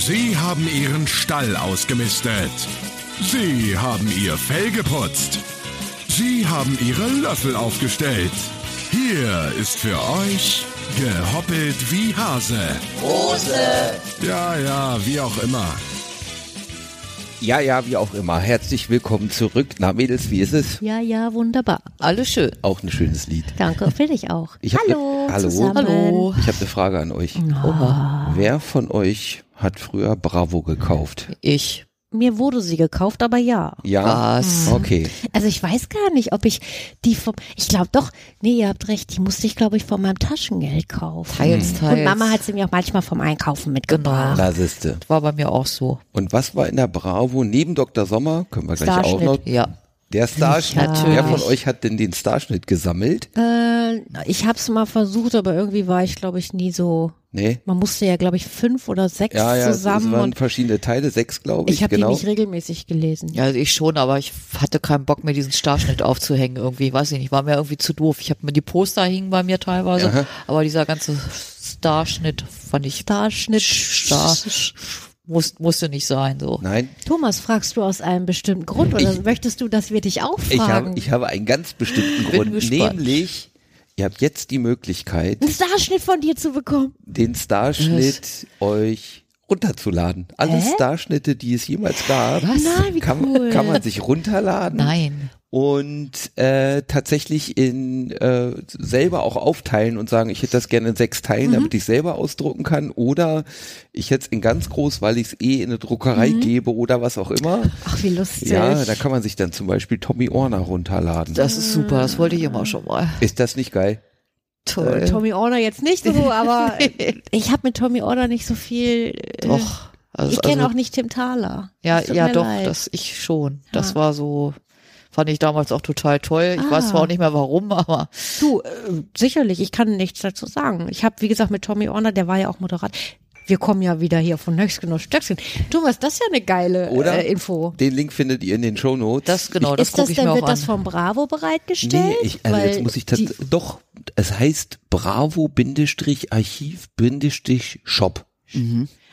Sie haben Ihren Stall ausgemistet. Sie haben Ihr Fell geputzt. Sie haben Ihre Löffel aufgestellt. Hier ist für euch gehoppelt wie Hase. Hose. Ja, ja, wie auch immer. Ja, ja, wie auch immer. Herzlich willkommen zurück. Na, Mädels, wie ist es? Ja, ja, wunderbar. Alles schön. Auch ein schönes Lied. Danke, finde ich auch. Ich hallo, ne, hallo. zusammen. Hallo. Ich habe eine Frage an euch. Oh. Wer von euch hat früher Bravo gekauft? Ich. Mir wurde sie gekauft, aber ja. Ja? Was? Okay. Also ich weiß gar nicht, ob ich die vom, ich glaube doch, nee, ihr habt recht, die musste ich glaube ich von meinem Taschengeld kaufen. Teils, teils. Und Mama hat sie mir auch manchmal vom Einkaufen mitgebracht. Da siehste. War bei mir auch so. Und was war in der Bravo neben Dr. Sommer? Können wir gleich auch noch. Ja. Der Starschnitt. Natürlich. Wer von euch hat denn den Starschnitt gesammelt? Äh, ich habe es mal versucht, aber irgendwie war ich glaube ich nie so. Nee. Man musste ja glaube ich fünf oder sechs Ja, ja, es zusammen waren und verschiedene Teile, sechs glaube ich, ich habe genau. die nicht regelmäßig gelesen. Ja, also ich schon, aber ich hatte keinen Bock mir diesen Starschnitt aufzuhängen irgendwie. Weiß ich nicht, war mir irgendwie zu doof. Ich habe mir die Poster hingen bei mir teilweise, Aha. aber dieser ganze Starschnitt fand ich Starschnitt. Star muss, musste nicht sein so. Nein, Thomas, fragst du aus einem bestimmten Grund oder Ich- möchtest du, dass wir dich auch ich habe, ich habe einen ganz bestimmten Bin Grund, gespannt. nämlich ihr habt jetzt die Möglichkeit, einen Starschnitt von dir zu bekommen. den Starschnitt euch runterzuladen. Alle Hä? Starschnitte, die es jemals gab, Was? Nein, wie kann, cool. kann man sich runterladen Nein. und äh, tatsächlich in äh, selber auch aufteilen und sagen, ich hätte das gerne in sechs Teilen, Mhm. damit ich selber ausdrucken kann oder ich hätte es in ganz groß, weil ich es eh in eine Druckerei Mhm. gebe oder was auch immer. Ach, wie lustig. Ja, da kann man sich dann zum Beispiel Tommy Orner runterladen. Das ist super, das wollte ich immer schon mal. Ist das nicht geil? Toll. Äh, Tommy Orner jetzt nicht so, aber ich habe mit Tommy Orner nicht so viel. Äh, Doch. Also, ich kenne also, auch nicht Tim Thaler. Ja, ja, doch, leid. das ich schon. Das Ja. war so, fand ich damals auch total toll. Ich weiß Ah. zwar auch nicht mehr warum, aber Du, äh, sicherlich, ich kann nichts dazu sagen. Ich habe, wie gesagt, mit Tommy Orner, der war ja auch Moderat. Wir kommen ja wieder hier von Höchstgen auf Stöckchen. Thomas, das ist ja eine geile Oder? Äh, Info. Den Link findet ihr in den Shownotes. das genau, das ist das gucke ich denn, mir wird auch das an. vom Bravo bereitgestellt? Nee, ich, also Weil jetzt muss ich die, tats- doch, es heißt Bravo-Archiv-Shop.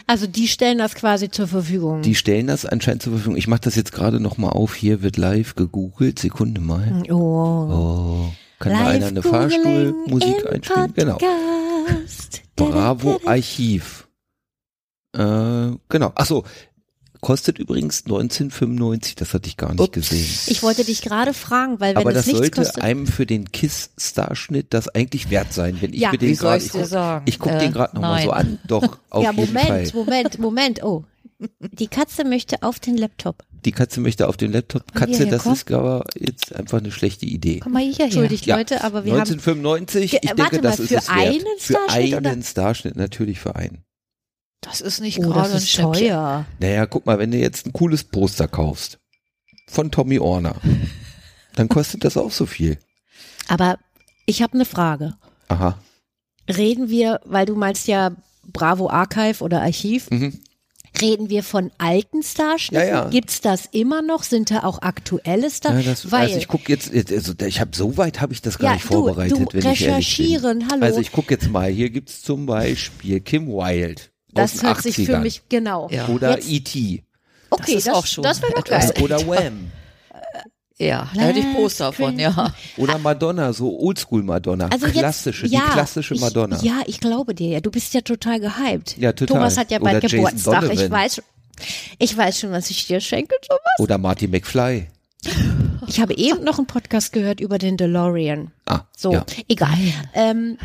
Also die stellen das quasi zur Verfügung. Die stellen das anscheinend zur Verfügung. Ich mache das jetzt gerade nochmal auf. Hier wird live gegoogelt. Sekunde mal. oh. Oh, kann da einer eine Fahrstuhlmusik einspielen? Genau. Bravo Archiv. Äh, genau. Ach so. Kostet übrigens 1995. Das hatte ich gar nicht Ups. gesehen. Ich wollte dich gerade fragen, weil wenn Aber es das nichts sollte kostet. einem für den KISS-Starschnitt das eigentlich wert sein, wenn ich Ja. mir den gerade, ich ich guck, sagen? ich guck Äh, den gerade nochmal so an. Doch, auf ja, jeden Moment, Fall. Moment, Moment. Oh, die Katze möchte auf den Laptop. Die Katze möchte auf den Laptop. Katze, das komm. ist aber jetzt einfach eine schlechte Idee. Komm mal hierher. Entschuldigt Ja. Leute, aber wir haben 1995, Ge- ich warte denke, das mal, ist für es wert. einen für Starschnitt einen oder- Starschnitt, natürlich für einen. Das ist nicht Oh, gerade ein Schnäppchen. teuer. Naja, guck mal, wenn du jetzt ein cooles Poster kaufst von Tommy Orner, dann kostet das auch so viel. Aber ich habe eine Frage. Aha. Reden wir, weil du meinst ja Bravo Archive oder Archiv, Mhm. reden wir von alten Starschnitten? Ja, ja. Gibt's das immer noch? Sind da auch aktuelle Ja, Starschnitte? das, weil, also ich gucke jetzt, also ich habe so weit habe ich das gar Ja, nicht du- vorbereitet, du wenn ich ehrlich bin. recherchieren, hallo. Also ich gucke jetzt mal, hier gibt's zum Beispiel Kim Wilde das den hört 80ern. sich für mich genau. Ja. oder E.T. Okay, ist das, auch schon das wäre doch geil. oder Wham Ja, da hätte ich Poster von, ja. oder Madonna, so Oldschool Madonna, Also klassische, jetzt, ja, die klassische ich, Madonna. Ja, ich glaube dir ja. Du bist ja total gehypt. Ja, total. Thomas hat ja bald Oder Geburtstag. Ich weiß, ich weiß schon, was ich dir schenke, Thomas. Oder Marty McFly. Ich habe eben noch einen Podcast gehört über den DeLorean. Ah, So, ja. egal. Ähm,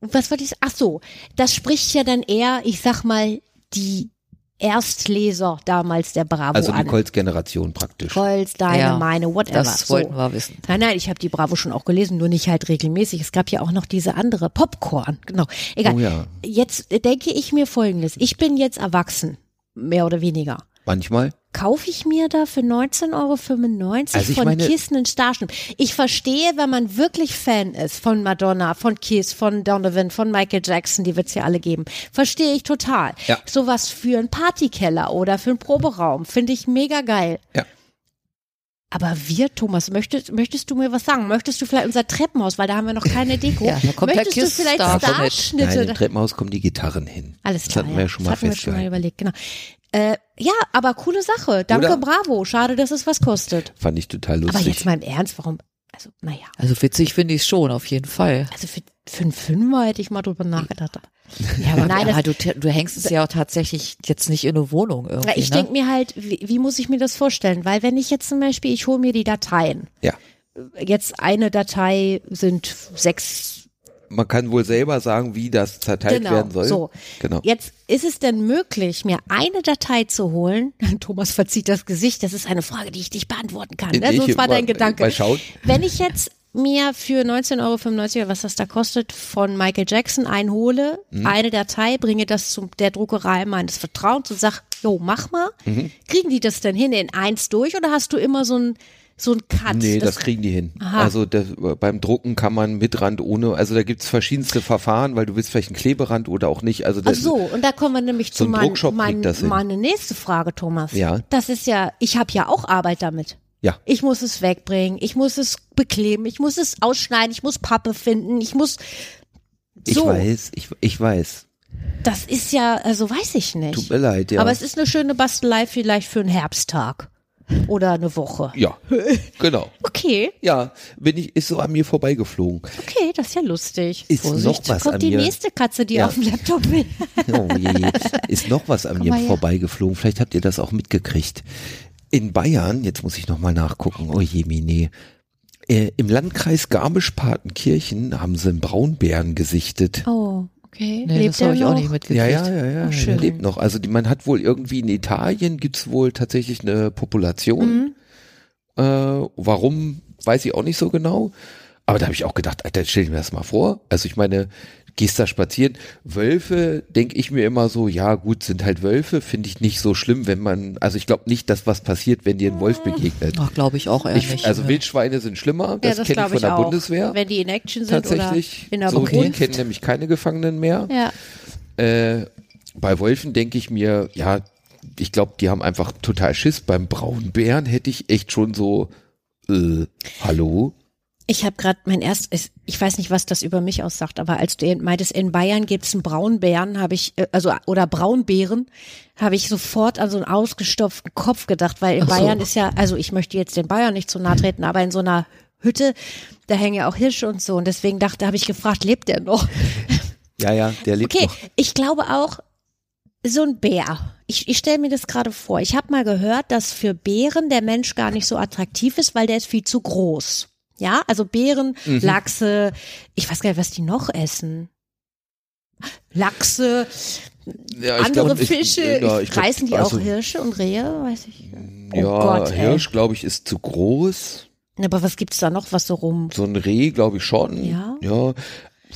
was wollte ich sagen? Ach so, das spricht ja dann eher, ich sag mal, die Erstleser damals der Bravo Also die an. Colts Generation praktisch. Colts, deine, Ja, meine, whatever. Das so. wollten wir wissen. Nein, nein, ich habe die Bravo schon auch gelesen, nur nicht halt regelmäßig. Es gab ja auch noch diese andere Popcorn. Genau. Egal. Oh ja. Jetzt denke ich mir folgendes. Ich bin jetzt erwachsen, mehr oder weniger. Manchmal. Kaufe ich mir da für 19,95 Euro Also von meine- Kiss einen Starschnitt? Ich verstehe, wenn man wirklich Fan ist von Madonna, von Kiss, von Donovan, von Michael Jackson, die wird's ja alle geben. Verstehe ich total. Ja. Sowas für einen Partykeller oder für einen Proberaum finde ich mega geil. Ja. Aber wir, Thomas, möchtest, möchtest du mir was sagen? Möchtest du vielleicht unser Treppenhaus, weil da haben wir noch keine Deko. Ja, da kommt der möchtest du Kiss vielleicht Star Nein, Starschnitte? im Treppenhaus kommen die Gitarren hin. Alles Das klar. hatten wir ja schon mal das hatten wir schon mal festgehalten. überlegt, genau. Äh, ja, aber coole Sache. Danke, Oder? bravo. Schade, dass es was kostet. Fand ich total lustig. Aber jetzt mal im Ernst, warum? Also, naja. Also witzig finde ich schon, auf jeden Fall. Also für, für einen Fünfer hätte ich mal drüber nachgedacht. Aber Ja, aber Nein, das- du, du hängst es ja auch tatsächlich jetzt nicht in eine Wohnung irgendwie. ich ne? denke mir halt, wie, wie muss ich mir das vorstellen? Weil wenn ich jetzt zum Beispiel, ich hole mir die Dateien. ja. Jetzt eine Datei sind sechs Man kann wohl selber sagen, wie das zerteilt Genau, werden soll. so. Genau. Jetzt ist es denn möglich, mir eine Datei zu holen? Thomas verzieht das Gesicht. Das ist eine Frage, die ich nicht beantworten kann. Ne? Sonst war dein Gedanke. mal schauen. Wenn ich jetzt mir für 19,95 Euro, was das da kostet, von Michael Jackson einhole, Mhm. eine Datei, bringe das zu der Druckerei meines Vertrauens und sag, jo, mach mal. Mhm. Kriegen die das denn hin in eins durch oder hast du immer so ein so ein Cut? Nee, das, kriegen die hin. Aha. Also das, beim Drucken kann man mit Rand ohne, also da gibt's verschiedenste Verfahren, weil du willst vielleicht einen Kleberand oder auch nicht. Also Ach das, so, und da kommen wir nämlich So zu ein mein, mein, das meine nächste Frage, Thomas. Ja. Das ist ja, ich habe ja auch Arbeit damit. Ja. Ich muss es wegbringen, ich muss es bekleben, ich muss es ausschneiden, ich muss Pappe finden, ich muss ich so. weiß, ich, ich weiß. Das ist ja, also weiß ich nicht. Tut mir leid, ja. Aber es ist eine schöne Bastelei vielleicht für einen Herbsttag oder eine Woche. ja, genau. Okay, Ja, bin ich, ist so an mir vorbeigeflogen. okay, das ist ja lustig. Ist Vorsicht, noch was Kommt an die mir. nächste Katze, die Ja. auf dem Laptop will. Oh je, je. Ist noch was an mir mal her. vorbeigeflogen. Vielleicht habt ihr das auch mitgekriegt. In Bayern, jetzt muss ich noch mal nachgucken. Oh je, Mine. Äh, Im Landkreis Garmisch-Partenkirchen haben sie einen Braunbären gesichtet. Oh, okay. Nee, Lebt das habe ich auch noch? nicht mitgekriegt. Ja, ja, ja, ja. Oh, schön. lebt noch. Also die, man hat wohl irgendwie in Italien gibt's wohl tatsächlich eine Population. Mhm. Äh, warum, weiß ich auch nicht so genau. Aber da habe ich auch gedacht, Alter, stell dir mir das mal vor. Also ich meine, gehst da spazieren. Wölfe, denke ich mir immer so, ja gut, sind halt Wölfe, finde ich nicht so schlimm, wenn man, also ich glaube nicht, dass was passiert, wenn dir ein Wolf begegnet. Ach, glaube ich auch eher Ich, also. Wildschweine sind schlimmer, das, ja, das kenne ich von ich der auch. Bundeswehr. Wenn die in Action sind Tatsächlich. oder in der so, die kennen nämlich keine Gefangenen mehr. Ja. Äh, bei Wolfen denke ich mir, ja, ich glaube, die haben einfach total Schiss. Beim Braunbären hätte ich echt schon so, äh, hallo? Ich habe gerade mein erstes, ich weiß nicht, was das über mich aussagt, aber als du meintest, in Bayern gibt's einen Braunbären, habe ich, äh, also oder Braunbären, habe ich sofort an so einen ausgestopften Kopf gedacht, weil in so. Bayern ist ja, also ich möchte jetzt den Bayern nicht zu nahe treten, aber in so einer Hütte, da hängen ja auch Hirsche und so und deswegen dachte, habe ich gefragt, lebt der noch? Ja, ja, der lebt Okay, noch. ich glaube auch, so ein Bär. Ich, ich stelle mir das gerade vor. Ich habe mal gehört, dass für Bären der Mensch gar nicht so attraktiv ist, weil der ist viel zu groß. Ja, also Bären, Mhm. Lachse, ich weiß gar nicht, was die noch essen. Lachse, Ja, ich andere glaub, ich- Fische, ja, ich glaub, reißen die also, auch Hirsche und Rehe, weiß ich. Oh Ja, Gott. Hirsch, glaube ich, ist zu groß. Aber was gibt's da noch, was so rum? So ein Reh, glaube ich schon. Ja. Ja.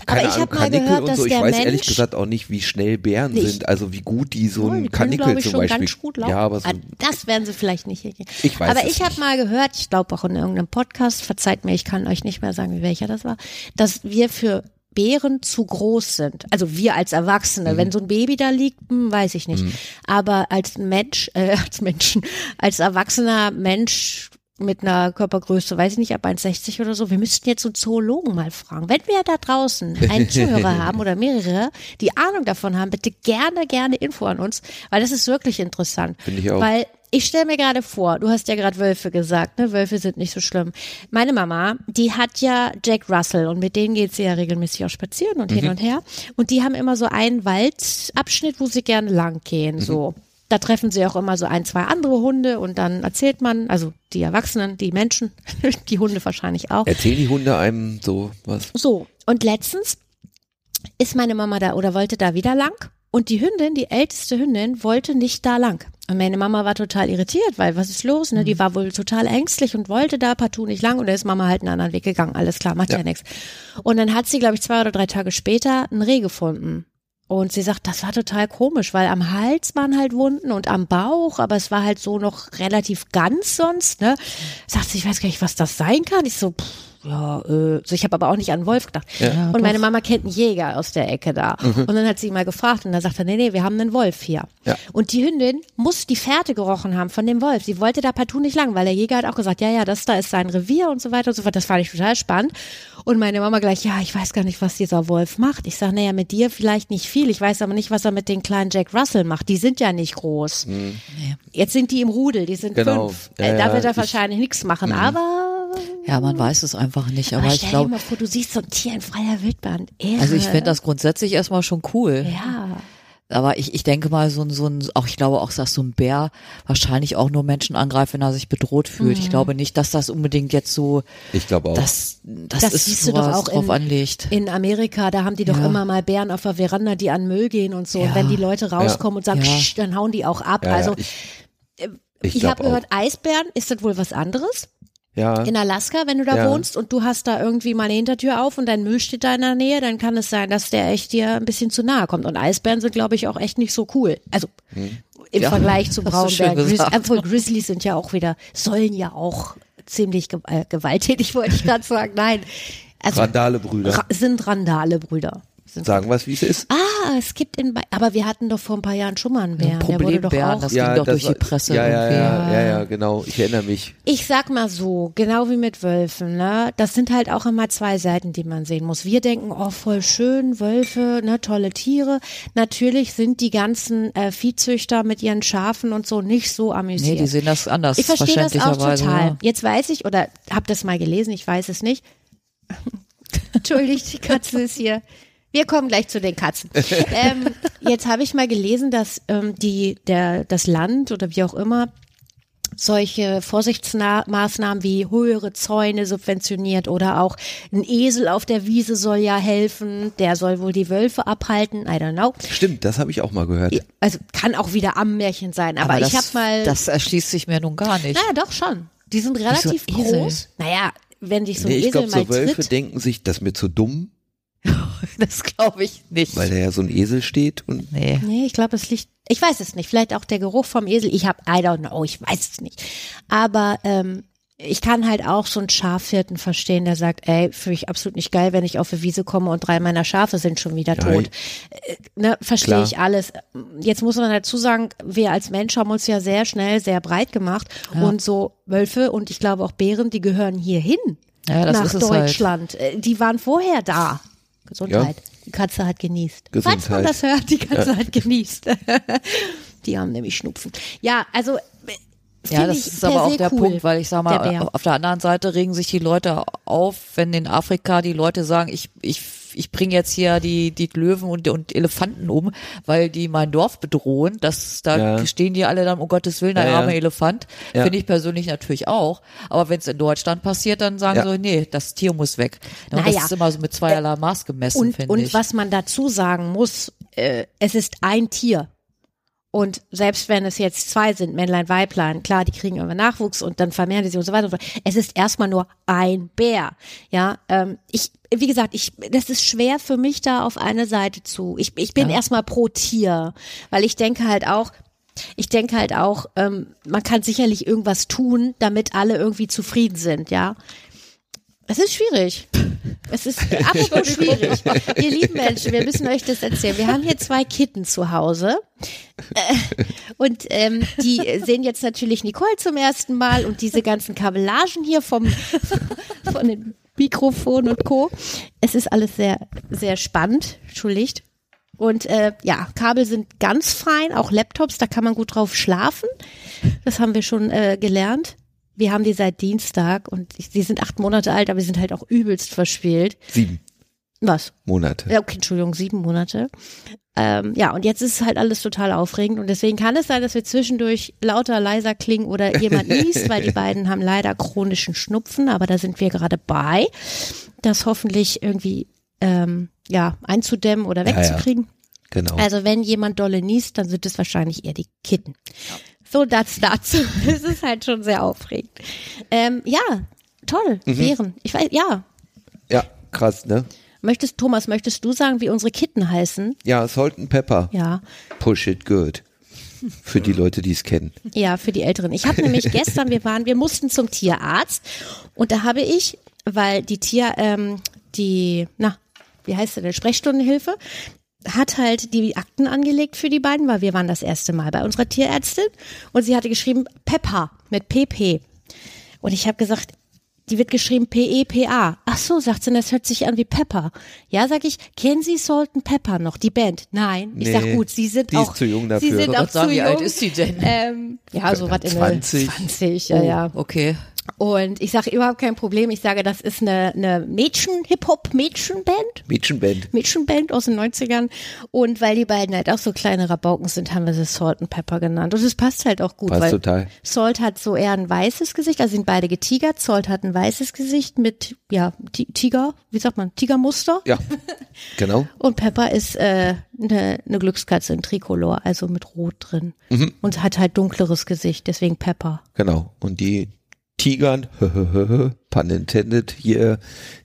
Keine ich Ahnung, Kanickel gehört, und so. Ich weiß ehrlich Mensch- gesagt auch nicht, wie schnell Bären Nicht. sind. Also wie gut die so ein Kanickel zum schon Beispiel. ganz gut ja, aber so, Ah, das werden sie vielleicht nicht hinkriegen. Ich weiß aber ich habe mal gehört, ich glaube auch in irgendeinem Podcast, verzeiht mir, ich kann euch nicht mehr sagen, wie welcher das war, dass wir für Bären zu groß sind. Also wir als Erwachsene. Mhm. Wenn so ein Baby da liegt, hm, weiß ich nicht. Aber als Mensch, äh, als Menschen, als erwachsener Mensch mit einer Körpergröße, weiß ich nicht, ab 1,60 oder so, wir müssten jetzt so einen Zoologen mal fragen. Wenn wir da draußen einen Zuhörer haben oder mehrere, die Ahnung davon haben, bitte gerne, gerne Info an uns, weil das ist wirklich interessant. Finde ich auch. Weil ich stelle mir gerade vor, du hast ja gerade Wölfe gesagt, ne? Wölfe sind nicht so schlimm. Meine Mama, die hat ja Jack Russell und mit denen geht sie ja regelmäßig auch spazieren und Mhm. hin und her. Und die haben immer so einen Waldabschnitt, wo sie gerne lang gehen, Mhm. so. Da treffen sie auch immer so ein, zwei andere Hunde und dann erzählt man, also die Erwachsenen, die Menschen, die Hunde wahrscheinlich auch. erzählen die Hunde einem so was? So, und letztens ist meine Mama da oder wollte da wieder lang und die Hündin, die älteste Hündin, wollte nicht da lang. Und meine Mama war total irritiert, weil was ist los? Ne? Die war wohl total ängstlich und wollte da partout nicht lang und da ist Mama halt einen anderen Weg gegangen. Alles klar, macht ja, Ja. nichts. Und dann hat sie, glaube ich, zwei oder drei Tage später ein Reh gefunden. Und sie sagt, das war total komisch, weil am Hals waren halt Wunden und am Bauch, aber es war halt so noch relativ ganz sonst, ne? Sagt sie, ich weiß gar nicht, was das sein kann. Ich so, pff, ja, äh, so ich habe aber auch nicht an einen Wolf gedacht. Ja, und meine Mama kennt einen Jäger aus der Ecke da. Mhm. Und dann hat sie ihn mal gefragt und dann sagt er, nee, nee, wir haben einen Wolf hier. Ja. Und die Hündin muss die Fährte gerochen haben von dem Wolf. Sie wollte da partout nicht lang, weil der Jäger hat auch gesagt, ja, ja, das da ist sein Revier und so weiter und so fort. Das fand ich total spannend. Und meine Mama gleich, ja, ich weiß gar nicht, was dieser Wolf macht. Ich sage, naja, mit dir vielleicht nicht viel. Ich weiß aber nicht, was er mit den kleinen Jack Russell macht. Die sind ja nicht groß. Mhm. Jetzt sind die im Rudel, die sind genau. fünf. Ja, äh, da wird er wahrscheinlich nichts machen, mhm. aber ja, man weiß es einfach nicht. Aber, aber ich glaube, du siehst so ein Tier in freier Wildbahn. Irre. Also ich finde das grundsätzlich erstmal schon cool. Ja. Aber ich, ich denke mal, so ein, so ein, auch ich glaube auch, dass so ein Bär wahrscheinlich auch nur Menschen angreift, wenn er sich bedroht fühlt. Mhm. Ich glaube nicht, dass das unbedingt jetzt so, ich glaube auch, dass, das, das ist siehst du doch auch drauf in, anlegt. In Amerika, da haben die doch ja. immer mal Bären auf der Veranda, die an Müll gehen und so. Ja. Und wenn die Leute rauskommen ja. und sagen, Psch, dann hauen die auch ab. also ich, ich, ich habe gehört, Eisbären, ist das wohl was anderes? Ja. in Alaska, wenn du da ja. wohnst und du hast da irgendwie mal eine Hintertür auf und dein Müll steht da in der Nähe, dann kann es sein, dass der echt dir ein bisschen zu nahe kommt. Und Eisbären sind, glaube ich, auch echt nicht so cool. Also hm. im ja, Vergleich zu Braunbären. Grizz äh, Grizzlies sind ja auch wieder, sollen ja auch ziemlich äh, gewalttätig, wollte ich gerade sagen. Nein. Also, Randale-Brüder. Ra sind Randale-Brüder. Sagen wir es, wie es ist. Ah, es gibt in, aber wir hatten doch vor ein paar Jahren schon mal einen Bären. Ein Problembären, das ja, ging doch durch die Presse. Ja, ja, ja, ja, ja, genau. Ich erinnere mich. Ich sag mal so, genau wie mit Wölfen, ne? Das sind halt auch immer zwei Seiten, die man sehen muss. Wir denken, oh, voll schön, Wölfe, ne, tolle Tiere. Natürlich sind die ganzen äh, Viehzüchter mit ihren Schafen und so nicht so amüsiert. Nee, die sehen das anders. Ich verstehe das auch total. Ja. Jetzt weiß ich, oder hab das mal gelesen, ich weiß es nicht. Entschuldigt, die Katze ist hier. Wir kommen gleich zu den Katzen. ähm, jetzt habe ich mal gelesen, dass ähm, die, der, das Land oder wie auch immer solche Vorsichtsmaßnahmen wie höhere Zäune subventioniert oder auch ein Esel auf der Wiese soll ja helfen, der soll wohl die Wölfe abhalten, I don't know. Stimmt, das habe ich auch mal gehört. Also kann auch wieder am Märchen sein, aber, aber das, ich habe mal Das erschließt sich mir nun gar nicht. Naja, doch schon. Die sind relativ so groß. Naja, wenn dich so ein nee, ich Esel glaub, mal so Wölfe tritt, denken sich, das ist mir zu dumm. das glaube ich nicht. Weil da ja so ein Esel steht und. Nee. Nee, ich glaube, es liegt. Ich weiß es nicht. Vielleicht auch der Geruch vom Esel. Ich habe, I don't know, ich weiß es nicht. Aber ähm, ich kann halt auch so einen Schafhirten verstehen, der sagt, ey, finde ich absolut nicht geil, wenn ich auf die Wiese komme und drei meiner Schafe sind schon wieder tot. Ja, äh, ne, verstehe ich alles. Jetzt muss man dazu sagen, wir als Mensch haben uns ja sehr schnell sehr breit gemacht ja. und so Wölfe und ich glaube auch Bären, die gehören hier hin. Ja, nach halt. Deutschland. Halt. Die waren vorher da. Gesundheit. Ja. Die Katze hat genießt. Gesundheit. Falls man das hört, die Katze ja. hat genießt. die haben nämlich Schnupfen. Ja, also ja, das ist aber auch der cool, Punkt, weil ich sag mal, der auf der anderen Seite regen sich die Leute auf, wenn in Afrika die Leute sagen, ich, ich ich bringe jetzt hier die, die Löwen und, und Elefanten um, weil die mein Dorf bedrohen. Das, da ja. stehen die alle dann, um Gottes Willen, der ja, arme ja. Elefant. Finde ich persönlich natürlich auch. Aber wenn es in Deutschland passiert, dann sagen so, nee, das Tier muss weg. Und naja. das ist immer so mit zweierlei Maß gemessen, finde ich. Und was man dazu sagen muss, äh, es ist ein Tier. Und selbst wenn es jetzt zwei sind, Männlein, Weiblein, klar, die kriegen immer Nachwuchs und dann vermehren die sich und so weiter. Es ist erstmal nur ein Bär. Ja, ähm, ich, wie gesagt, ich, das ist schwer für mich da auf eine Seite zu. Ich, ich bin ja. erstmal pro Tier, weil ich denke halt auch, ich denke halt auch, ähm, man kann sicherlich irgendwas tun, damit alle irgendwie zufrieden sind, ja. Es ist schwierig. Es ist apropos schwierig. Ihr lieben Menschen, wir müssen euch das erzählen. Wir haben hier zwei Kitten zu Hause. Äh, und ähm, die sehen jetzt natürlich Nicole zum ersten Mal und diese ganzen Kabellagen hier vom, von den Mikrofon und Co. Es ist alles sehr, sehr spannend. Entschuldigt. Und äh, ja, Kabel sind ganz fein, auch Laptops, da kann man gut drauf schlafen. Das haben wir schon äh, gelernt. Wir haben die seit Dienstag und die sind acht Monate alt, aber die sind halt auch übelst verspielt. Sieben. Was? Monate. Ja, okay, Entschuldigung, sieben Monate. Ähm, ja, und jetzt ist halt alles total aufregend und deswegen kann es sein, dass wir zwischendurch lauter, leiser klingen oder jemand niest, weil die beiden haben leider chronischen Schnupfen, aber da sind wir gerade bei, das hoffentlich irgendwie ähm, ja einzudämmen oder wegzukriegen. Ja, ja. Genau. Also wenn jemand dolle niest, dann sind es wahrscheinlich eher die Kitten. Ja. So, das dazu. Es ist halt schon sehr aufregend. Ähm, ja, toll. Mhm. Bären. Ich weiß, ja. Ja, krass, ne? Möchtest, Thomas, möchtest du sagen, wie unsere Kitten heißen? Ja, Salt and Pepper. Ja. Push it good. Für die Leute, die es kennen. Ja, für die Älteren. Ich habe nämlich gestern, wir waren, wir mussten zum Tierarzt und da habe ich weil die Tier, ähm, die, na, wie heißt denn, Sprechstundenhilfe, hat halt die Akten angelegt für die beiden, weil wir waren das erste Mal bei unserer Tierärztin und sie hatte geschrieben Peppa mit PP. Und ich habe gesagt, die wird geschrieben P-E-P-A. Ach so, sagt sie, das hört sich an wie Pepper. Ja, sag ich, kennen Sie Salt and Pepper noch, die Band? Nein. Ich sag gut, Sie sind die auch ist zu jung dafür. Sie sind auch sagen, zu wie jung. alt ist sie denn? Ähm, ja, so was in 20. der 20, ja, oh, ja. Okay. Und ich sage überhaupt kein Problem. Ich sage, das ist eine, eine Mädchen-Hip-Hop-Mädchenband. Mädchenband. Mädchenband aus den 90ern. Und weil die beiden halt auch so kleine Rabauken sind, haben wir sie Salt and Pepper genannt. Und es passt halt auch gut, Passt weil total. Salt hat so eher ein weißes Gesicht, also sind beide getigert. Salt hat ein weißes Gesicht mit, ja, Ti- Tiger, wie sagt man, Tigermuster. Ja, genau. Und Pepper ist äh, eine, eine Glückskatze in Tricolor, also mit Rot drin. Mhm. Und hat halt dunkleres Gesicht, deswegen Pepper. Genau. Und die Tigern, pun intended, hier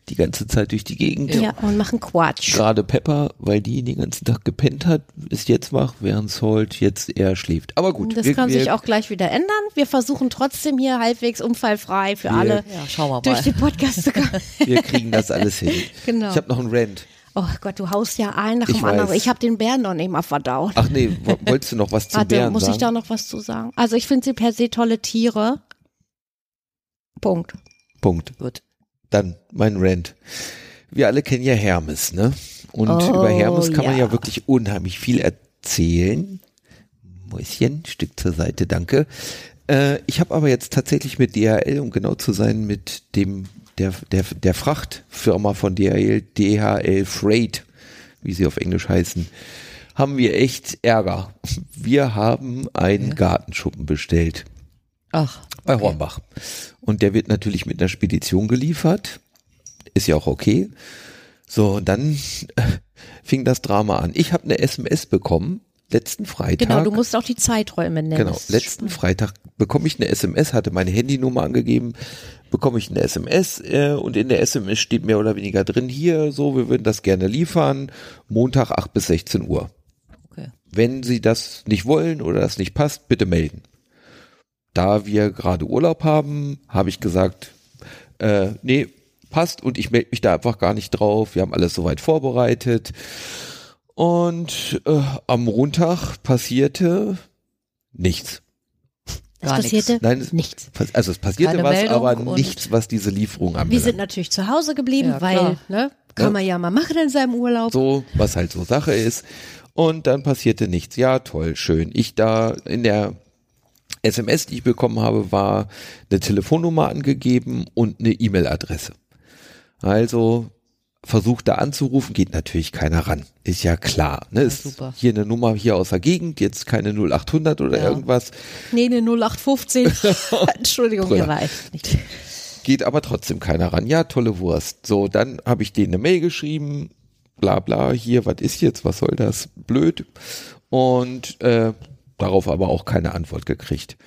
die ganze Zeit durch die Gegend. Ja, und machen Quatsch. Gerade Pepper, weil die den ganzen Tag gepennt hat, ist jetzt wach, während Salt jetzt eher schläft. Aber gut. Das wir, kann wir, sich auch gleich wieder ändern. Wir versuchen trotzdem hier halbwegs unfallfrei für alle Ja, wir durch den Podcast zu kommen. wir kriegen das alles hin. Genau. Ich habe noch einen Rant. Oh Gott, du haust ja ein nach dem anderen. Ich habe den Bären noch nicht mal verdaut. Ach nee, wo- wolltest du noch was Warte, Bären muss sagen? ich da noch was zu sagen? Also ich finde sie per se tolle Tiere. Punkt. Punkt. Gut. Dann mein Rant. Wir alle kennen ja Hermes, ne? Und Oh, über Hermes kann man ja. ja wirklich unheimlich viel erzählen. Mäuschen, Stück zur Seite, danke. Äh, ich habe aber jetzt tatsächlich mit DHL, um genau zu sein, mit dem der, der, der Frachtfirma von DHL, DHL Freight, wie sie auf Englisch heißen, haben wir echt Ärger. Wir haben einen Gartenschuppen bestellt Ach. Bei Hornbach. Und der wird natürlich mit einer Spedition geliefert. Ist ja auch okay. So, und dann fing das Drama an. Ich habe eine SMS bekommen, letzten Freitag. Genau, du musst auch die Zeiträume nennen. Genau, letzten Freitag bekomme ich eine SMS, hatte meine Handynummer angegeben, bekomme ich eine SMS äh, und in der SMS steht mehr oder weniger drin, hier, so, wir würden das gerne liefern, Montag 8 bis 16 Uhr. Okay. Wenn Sie das nicht wollen oder das nicht passt, bitte melden. Da wir gerade Urlaub haben, habe ich gesagt, äh, nee, passt und ich melde mich da einfach gar nicht drauf. Wir haben alles soweit vorbereitet. Und äh, am Montag passierte nichts. Gar passierte? nichts. Nein, es- nichts. Also es passierte Keine was, Meldung aber nichts, was diese Lieferung Wir anbelangt. sind natürlich zu Hause geblieben, Ja, weil, ne, kann Ja. man ja mal machen in seinem Urlaub. so, was halt so Sache ist. Und dann passierte nichts. Ja, toll, schön. Ich da in der SMS, die ich bekommen habe, war eine Telefonnummer angegeben und eine E-Mail-Adresse. Also versucht da anzurufen, geht natürlich keiner ran. Ist ja klar. Ne? ist super. hier eine Nummer hier aus der Gegend, jetzt keine 0800 oder Ja. irgendwas. Nee, eine 0815. Entschuldigung, hier war ich nicht. Geht aber trotzdem keiner ran. Ja, tolle Wurst. So, dann habe ich denen eine Mail geschrieben, bla bla, hier, was ist jetzt, was soll das? Blöd. Und äh, darauf aber auch keine Antwort gekriegt.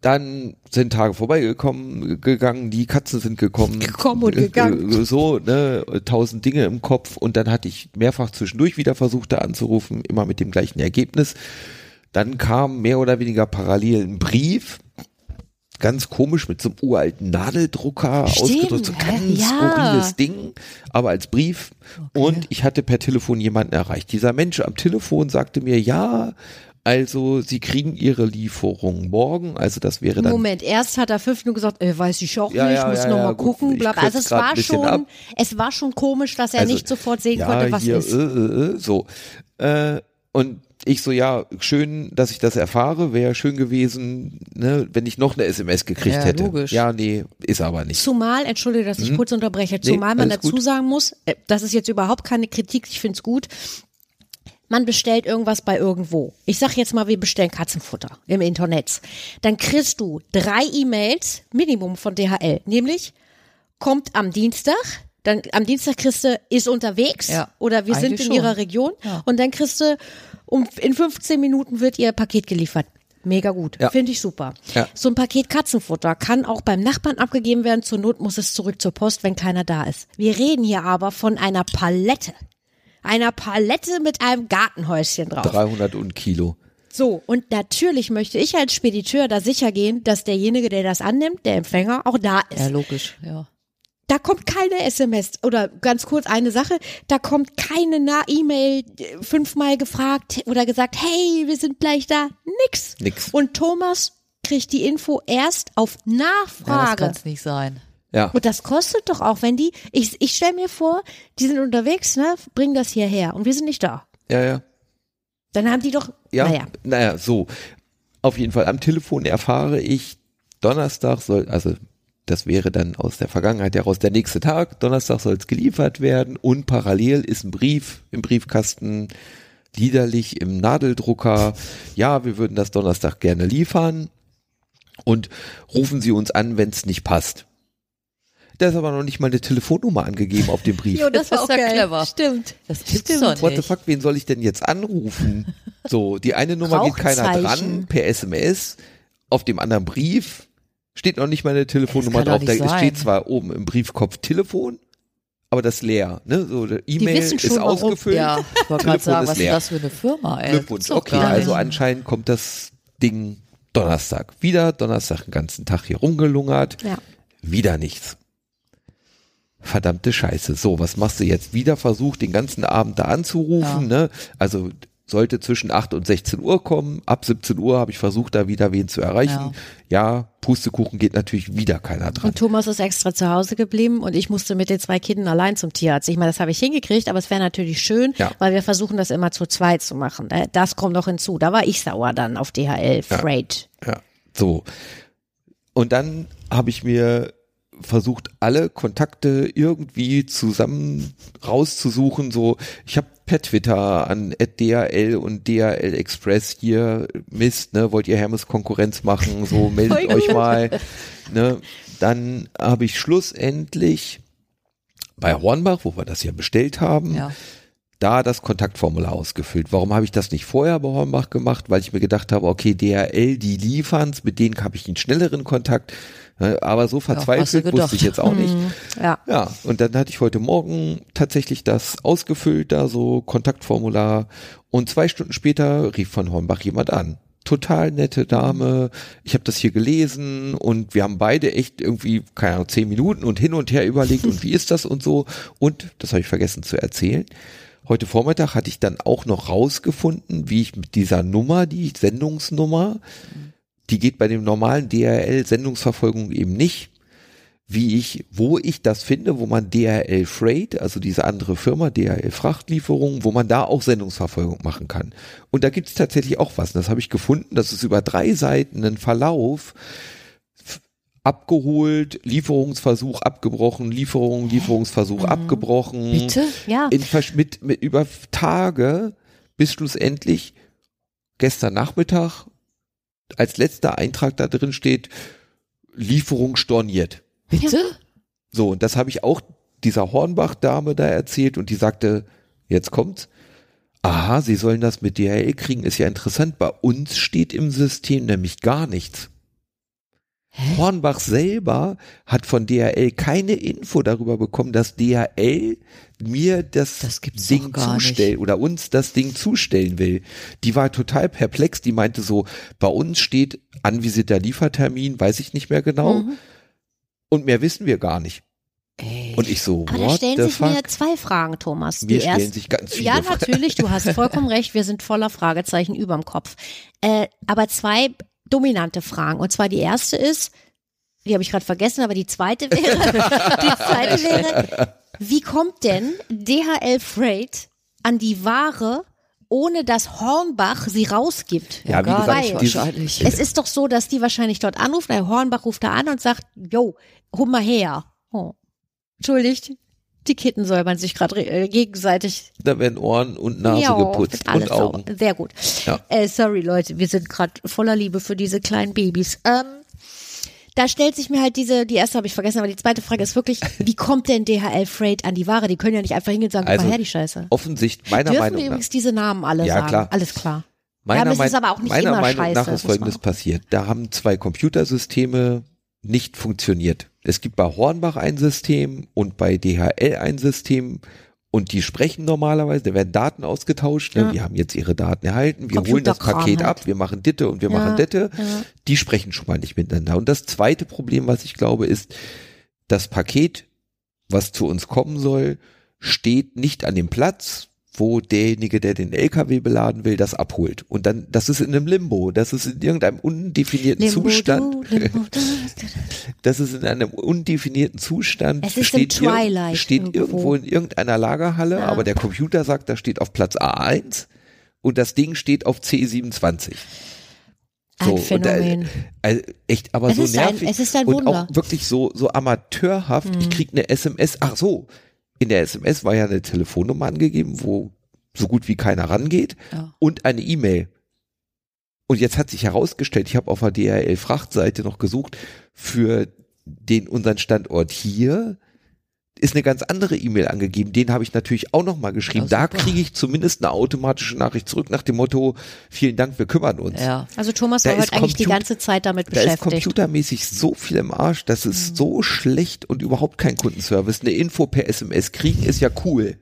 Dann sind Tage vorbeigekommen, gegangen, die Katzen sind gekommen. Gekommen und gegangen. Äh, So, ne, tausend Dinge im Kopf. Und dann hatte ich mehrfach zwischendurch wieder versucht, da anzurufen, immer mit dem gleichen Ergebnis. Dann kam mehr oder weniger parallel ein Brief, ganz komisch mit so einem uralten Nadeldrucker Stimmt, ausgedrückt, so ein ganz Ja. skurriles Ding, aber als Brief. Und ich hatte per Telefon jemanden erreicht. Dieser Mensch am Telefon sagte mir, ja, also Sie kriegen Ihre Lieferung morgen, also das wäre dann Moment, erst hat er fünf Minuten gesagt, äh, weiß ich auch Ja, nicht, ja, muss ja, noch ja, gucken. Bla. Also es war schon, ab. es war schon komisch, dass er Also, nicht sofort sehen konnte, was hier, ist. Äh, äh, äh, so. Äh, und ich so, ja, schön, dass ich das erfahre, wäre schön gewesen, ne, wenn ich noch eine SMS gekriegt Ja, hätte. logisch. Ja, nee, ist aber nicht. Zumal, entschuldige, dass ich kurz unterbreche, Mhm. Nee, zumal man dazu gut. sagen muss, äh, das ist jetzt überhaupt keine Kritik, ich find's gut. Man bestellt irgendwas bei irgendwo. Ich sag jetzt mal, wir bestellen Katzenfutter im Internet. Dann kriegst du drei E-Mails, Minimum von DHL, nämlich kommt am Dienstag, dann am Dienstag kriegst du, ist unterwegs Ja, oder wir sind in schon. ihrer Region Ja. und dann kriegst du, um, in 15 Minuten wird ihr Paket geliefert. Mega gut, Ja. finde ich super. Ja. So ein Paket Katzenfutter kann auch beim Nachbarn abgegeben werden. Zur Not muss es zurück zur Post, wenn keiner da ist. Wir reden hier aber von einer Palette. Einer Palette mit einem Gartenhäuschen drauf. 300 und Kilo. So, und natürlich möchte ich als Spediteur da sicher gehen, dass derjenige, der das annimmt, der Empfänger, auch da ist. Ja, logisch, ja. Da kommt keine SMS oder ganz kurz eine Sache, da kommt keine E-Mail äh, fünfmal gefragt oder gesagt, hey, wir sind gleich da. Nix. Nix. Und Thomas kriegt die Info erst auf Nachfrage. Ja, das kann nicht sein. Ja. Und das kostet doch auch, wenn die, ich, ich stelle mir vor, die sind unterwegs, ne, bringen das hierher und wir sind nicht da. Ja, ja. Dann haben die doch, ja, naja. Naja, so. Auf jeden Fall am Telefon erfahre ich, Donnerstag soll, also das wäre dann aus der Vergangenheit heraus der nächste Tag, Donnerstag soll es geliefert werden und parallel ist ein Brief im Briefkasten, liederlich im Nadeldrucker, ja, wir würden das Donnerstag gerne liefern und rufen Sie uns an, wenn es nicht passt. Da ist aber noch nicht mal eine Telefonnummer angegeben auf dem Brief. jo, das, das war auch geil. clever. Stimmt. Das stimmt. Doch What the fuck, wen soll ich denn jetzt anrufen? So, die eine Nummer geht keiner dran per SMS, auf dem anderen Brief steht noch nicht mal eine Telefonnummer drauf. Da sein. steht zwar oben im Briefkopf Telefon, aber das leer. Ne? So, E-Mail ist warum. ausgefüllt. Ja, ich wollte gerade sagen, was leer. ist das für eine Firma? Ey? Glückwunsch. Okay, also anscheinend kommt das Ding Donnerstag wieder. Donnerstag den ganzen Tag hier rumgelungert. Ja. Wieder nichts verdammte Scheiße. So, was machst du jetzt? Wieder versucht, den ganzen Abend da anzurufen, ja. ne? Also sollte zwischen 8 und 16 Uhr kommen. Ab 17 Uhr habe ich versucht, da wieder wen zu erreichen. Ja. ja, Pustekuchen geht natürlich wieder keiner dran. Und Thomas ist extra zu Hause geblieben und ich musste mit den zwei Kindern allein zum Tierarzt. Ich meine, das habe ich hingekriegt, aber es wäre natürlich schön, ja. weil wir versuchen das immer zu zweit zu machen. Das kommt noch hinzu. Da war ich sauer dann auf DHL Freight. Ja, ja. so. Und dann habe ich mir versucht, alle Kontakte irgendwie zusammen rauszusuchen. So, ich habe per Twitter an DHL und DHL Express hier Mist, ne, wollt ihr Hermes Konkurrenz machen? So, meldet euch mal. Ne, dann habe ich schlussendlich bei Hornbach, wo wir das ja bestellt haben, ja. da das Kontaktformular ausgefüllt. Warum habe ich das nicht vorher bei Hornbach gemacht? Weil ich mir gedacht habe, okay, DHL, die liefern's, mit denen habe ich einen schnelleren Kontakt aber so verzweifelt ja, wusste ich jetzt auch nicht. Mhm. Ja. ja, und dann hatte ich heute Morgen tatsächlich das ausgefüllt, da so Kontaktformular. Und zwei Stunden später rief von Hornbach jemand an. Total nette Dame. Ich habe das hier gelesen und wir haben beide echt irgendwie, keine Ahnung, zehn Minuten und hin und her überlegt und wie ist das und so. Und, das habe ich vergessen zu erzählen, heute Vormittag hatte ich dann auch noch rausgefunden, wie ich mit dieser Nummer, die Sendungsnummer, die geht bei dem normalen DRL Sendungsverfolgung eben nicht. Wie ich, wo ich das finde, wo man DRL Freight, also diese andere Firma, DRL Frachtlieferung, wo man da auch Sendungsverfolgung machen kann. Und da gibt es tatsächlich auch was. Und das habe ich gefunden, das ist über drei Seiten ein Verlauf, abgeholt, Lieferungsversuch abgebrochen, Lieferung, Lieferungsversuch mhm. abgebrochen. Bitte? Ja. In, mit, mit über Tage bis schlussendlich gestern Nachmittag als letzter Eintrag da drin steht, Lieferung storniert. Bitte? So, und das habe ich auch dieser Hornbach-Dame da erzählt und die sagte, jetzt kommt's. Aha, Sie sollen das mit DHL kriegen, ist ja interessant. Bei uns steht im System nämlich gar nichts. Hä? Hornbach selber hat von DHL keine Info darüber bekommen, dass DHL mir das, das Ding zustellen oder uns das Ding zustellen will. Die war total perplex, die meinte so, bei uns steht anvisierter Liefertermin, weiß ich nicht mehr genau. Mhm. Und mehr wissen wir gar nicht. Ey. Und ich so, Aber da stellen sich fuck? mir zwei Fragen, Thomas. Mir stellen erst, sich ganz viele Ja, natürlich, du hast vollkommen recht, wir sind voller Fragezeichen überm Kopf. Äh, aber zwei dominante Fragen. Und zwar die erste ist, die habe ich gerade vergessen, aber die zweite wäre, die zweite wäre, wie kommt denn DHL Freight an die Ware, ohne dass Hornbach sie rausgibt? Ja, wie gesagt, Weil wahrscheinlich. Es ist doch so, dass die wahrscheinlich dort anrufen, der Hornbach ruft da an und sagt, yo, hol mal her. Oh. Entschuldigt, die Kitten säubern sich gerade äh, gegenseitig. Da werden Ohren und Nase ja, geputzt und Augen. Sauber. Sehr gut. Ja. Äh, sorry Leute, wir sind gerade voller Liebe für diese kleinen Babys. Ähm, da stellt sich mir halt diese, die erste habe ich vergessen, aber die zweite Frage ist wirklich, wie kommt denn DHL Freight an die Ware? Die können ja nicht einfach hingehen und sagen, also, her die Scheiße. Offensichtlich, meiner Dürfen Meinung wir übrigens diese Namen alle ja, sagen? Klar. Alles klar. Meiner, ja, mein, meiner Meinung scheiße, nach ist Folgendes passiert. Da haben zwei Computersysteme nicht funktioniert. Es gibt bei Hornbach ein System und bei DHL ein System und die sprechen normalerweise, da werden Daten ausgetauscht, ne? ja. wir haben jetzt ihre Daten erhalten, wir holen das Paket halt. ab, wir machen Ditte und wir ja, machen Ditte, ja. die sprechen schon mal nicht miteinander. Und das zweite Problem, was ich glaube, ist, das Paket was zu uns kommen soll, steht nicht an dem Platz, wo derjenige, der den LKW beladen will, das abholt. Und dann, das ist in einem Limbo, das ist in irgendeinem undefinierten Limbo, Zustand. Du, Limbo, das ist in einem undefinierten Zustand. Es ist steht, im Twilight ir steht irgendwo. in irgendeiner Lagerhalle, ja. aber der Computer sagt, das steht auf Platz A1 und das Ding steht auf C27. So, ein Phänomen. Und, also echt, aber es so nervig. Ein, es ist ein Wunder. Und auch wirklich so, so amateurhaft. Hm. Ich krieg eine SMS. Ach so, in der SMS war ja eine Telefonnummer angegeben, wo so gut wie keiner rangeht ja. und eine E-Mail. Und jetzt hat sich herausgestellt, ich habe auf der DHL-Frachtseite noch gesucht, für den unseren Standort hier ist eine ganz andere E-Mail angegeben. Den habe ich natürlich auch nochmal geschrieben. Ja, da kriege ich zumindest eine automatische Nachricht zurück nach dem Motto, vielen Dank, wir kümmern uns. Ja. Also Thomas da war heute eigentlich die ganze Zeit damit beschäftigt. Da ist computermäßig so viel im Arsch, das ist mhm. so schlecht und überhaupt kein Kundenservice. Eine Info per SMS kriegen ist ja cool.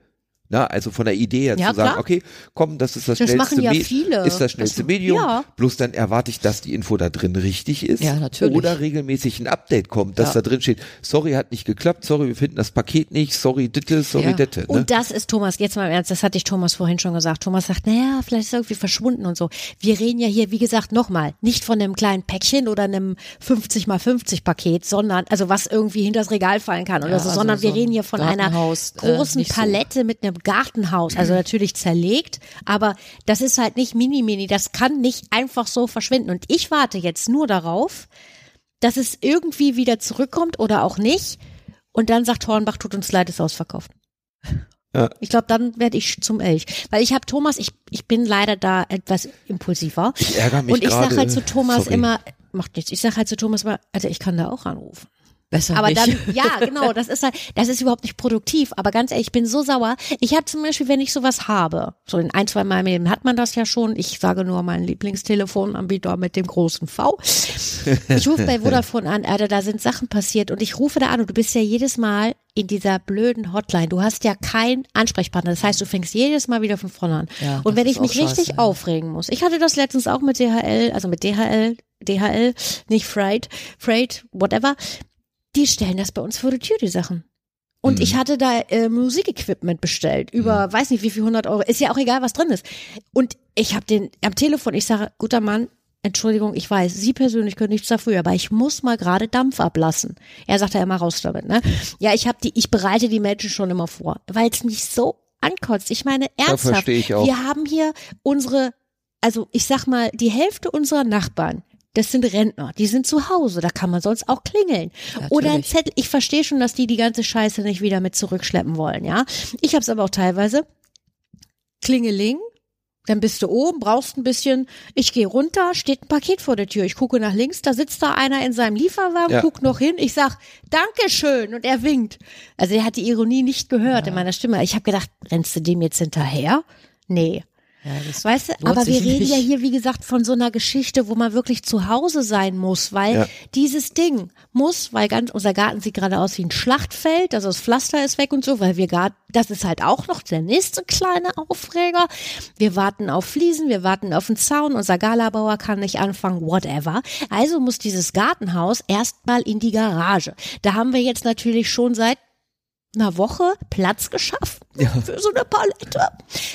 Na, also von der Idee her ja, zu sagen, klar. okay, komm, das ist das, das schnellste ja viele. ist das schnellste das, Medium. Ja. Bloß dann erwarte ich, dass die Info da drin richtig ist. Ja, natürlich. Oder regelmäßig ein Update kommt, dass ja. da drin steht, sorry, hat nicht geklappt, sorry, wir finden das Paket nicht, sorry, ditte, sorry, ja. ditte. Ne? Und das ist Thomas, jetzt mal im Ernst, das hatte ich Thomas vorhin schon gesagt. Thomas sagt, naja, vielleicht ist er irgendwie verschwunden und so. Wir reden ja hier, wie gesagt, nochmal, nicht von einem kleinen Päckchen oder einem 50 mal 50 Paket, sondern, also was irgendwie hinter das Regal fallen kann oder so, also sondern so wir reden hier von einer äh, großen äh, Palette so. mit einem Gartenhaus, also natürlich zerlegt, aber das ist halt nicht mini-mini, das kann nicht einfach so verschwinden. Und ich warte jetzt nur darauf, dass es irgendwie wieder zurückkommt oder auch nicht. Und dann sagt Hornbach, tut uns leid, ist ausverkauft. Ja. Ich glaube, dann werde ich zum Elch. Weil ich habe Thomas, ich, ich bin leider da etwas impulsiver. Ich ärgere mich Und ich sage halt zu Thomas Sorry. immer, macht nichts, ich sage halt zu Thomas immer, also ich kann da auch anrufen. Besser aber nicht. dann, ja, genau, das ist halt, das ist überhaupt nicht produktiv. Aber ganz ehrlich, ich bin so sauer. Ich habe zum Beispiel, wenn ich sowas habe, so in ein, zwei Mal im Leben hat man das ja schon. Ich sage nur meinen Lieblingstelefonanbieter mit dem großen V. Ich rufe bei Vodafone an, Alter, da sind Sachen passiert und ich rufe da an und du bist ja jedes Mal in dieser blöden Hotline. Du hast ja keinen Ansprechpartner. Das heißt, du fängst jedes Mal wieder von vorne an. Ja, und wenn ich mich richtig scheiße. aufregen muss. Ich hatte das letztens auch mit DHL, also mit DHL, DHL, nicht Freight, Freight, whatever die stellen das bei uns vor die Tür, die Sachen. Und mhm. ich hatte da äh, Musikequipment bestellt über, mhm. weiß nicht wie viel, 100 Euro. Ist ja auch egal, was drin ist. Und ich habe den am Telefon, ich sage, guter Mann, Entschuldigung, ich weiß, Sie persönlich können nichts dafür, aber ich muss mal gerade Dampf ablassen. Er sagt ja immer raus damit, ne? Ja, ich habe die, ich bereite die Menschen schon immer vor, weil es mich so ankotzt. Ich meine, ernsthaft, ich auch. wir haben hier unsere, also ich sag mal, die Hälfte unserer Nachbarn, das sind Rentner, die sind zu Hause, da kann man sonst auch klingeln. Natürlich. Oder ein Zettel. Ich verstehe schon, dass die die ganze Scheiße nicht wieder mit zurückschleppen wollen, ja. Ich habe es aber auch teilweise. Klingeling, dann bist du oben, brauchst ein bisschen. Ich gehe runter, steht ein Paket vor der Tür. Ich gucke nach links, da sitzt da einer in seinem Lieferwagen, ja. guckt noch hin. Ich sag Dankeschön und er winkt. Also er hat die Ironie nicht gehört ja. in meiner Stimme. Ich habe gedacht, rennst du dem jetzt hinterher? Nee. Ja, weißt du, aber wir reden nicht. ja hier, wie gesagt, von so einer Geschichte, wo man wirklich zu Hause sein muss, weil ja. dieses Ding muss, weil ganz, unser Garten sieht gerade aus wie ein Schlachtfeld, also das Pflaster ist weg und so, weil wir gerade, das ist halt auch noch der nächste kleine Aufreger. Wir warten auf Fliesen, wir warten auf den Zaun, unser Galabauer kann nicht anfangen, whatever. Also muss dieses Gartenhaus erstmal in die Garage. Da haben wir jetzt natürlich schon seit einer Woche Platz geschaffen ja. für so eine Palette.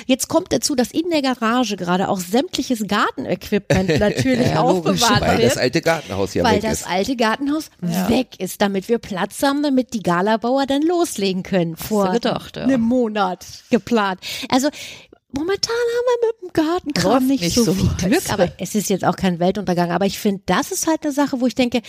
Jetzt kommt dazu, dass in der Garage gerade auch sämtliches Gartenequipment natürlich ja, aufbewahrt weil wird. Weil das alte Gartenhaus ja weil weg ist. Weil das alte Gartenhaus ja. weg ist, damit wir Platz haben, damit die Galabauer dann loslegen können. Vor gedacht, ja. einem Monat geplant. Also momentan haben wir mit dem Gartenkram nicht, nicht so, so viel Glück, aber es ist jetzt auch kein Weltuntergang. Aber ich finde, das ist halt eine Sache, wo ich denke,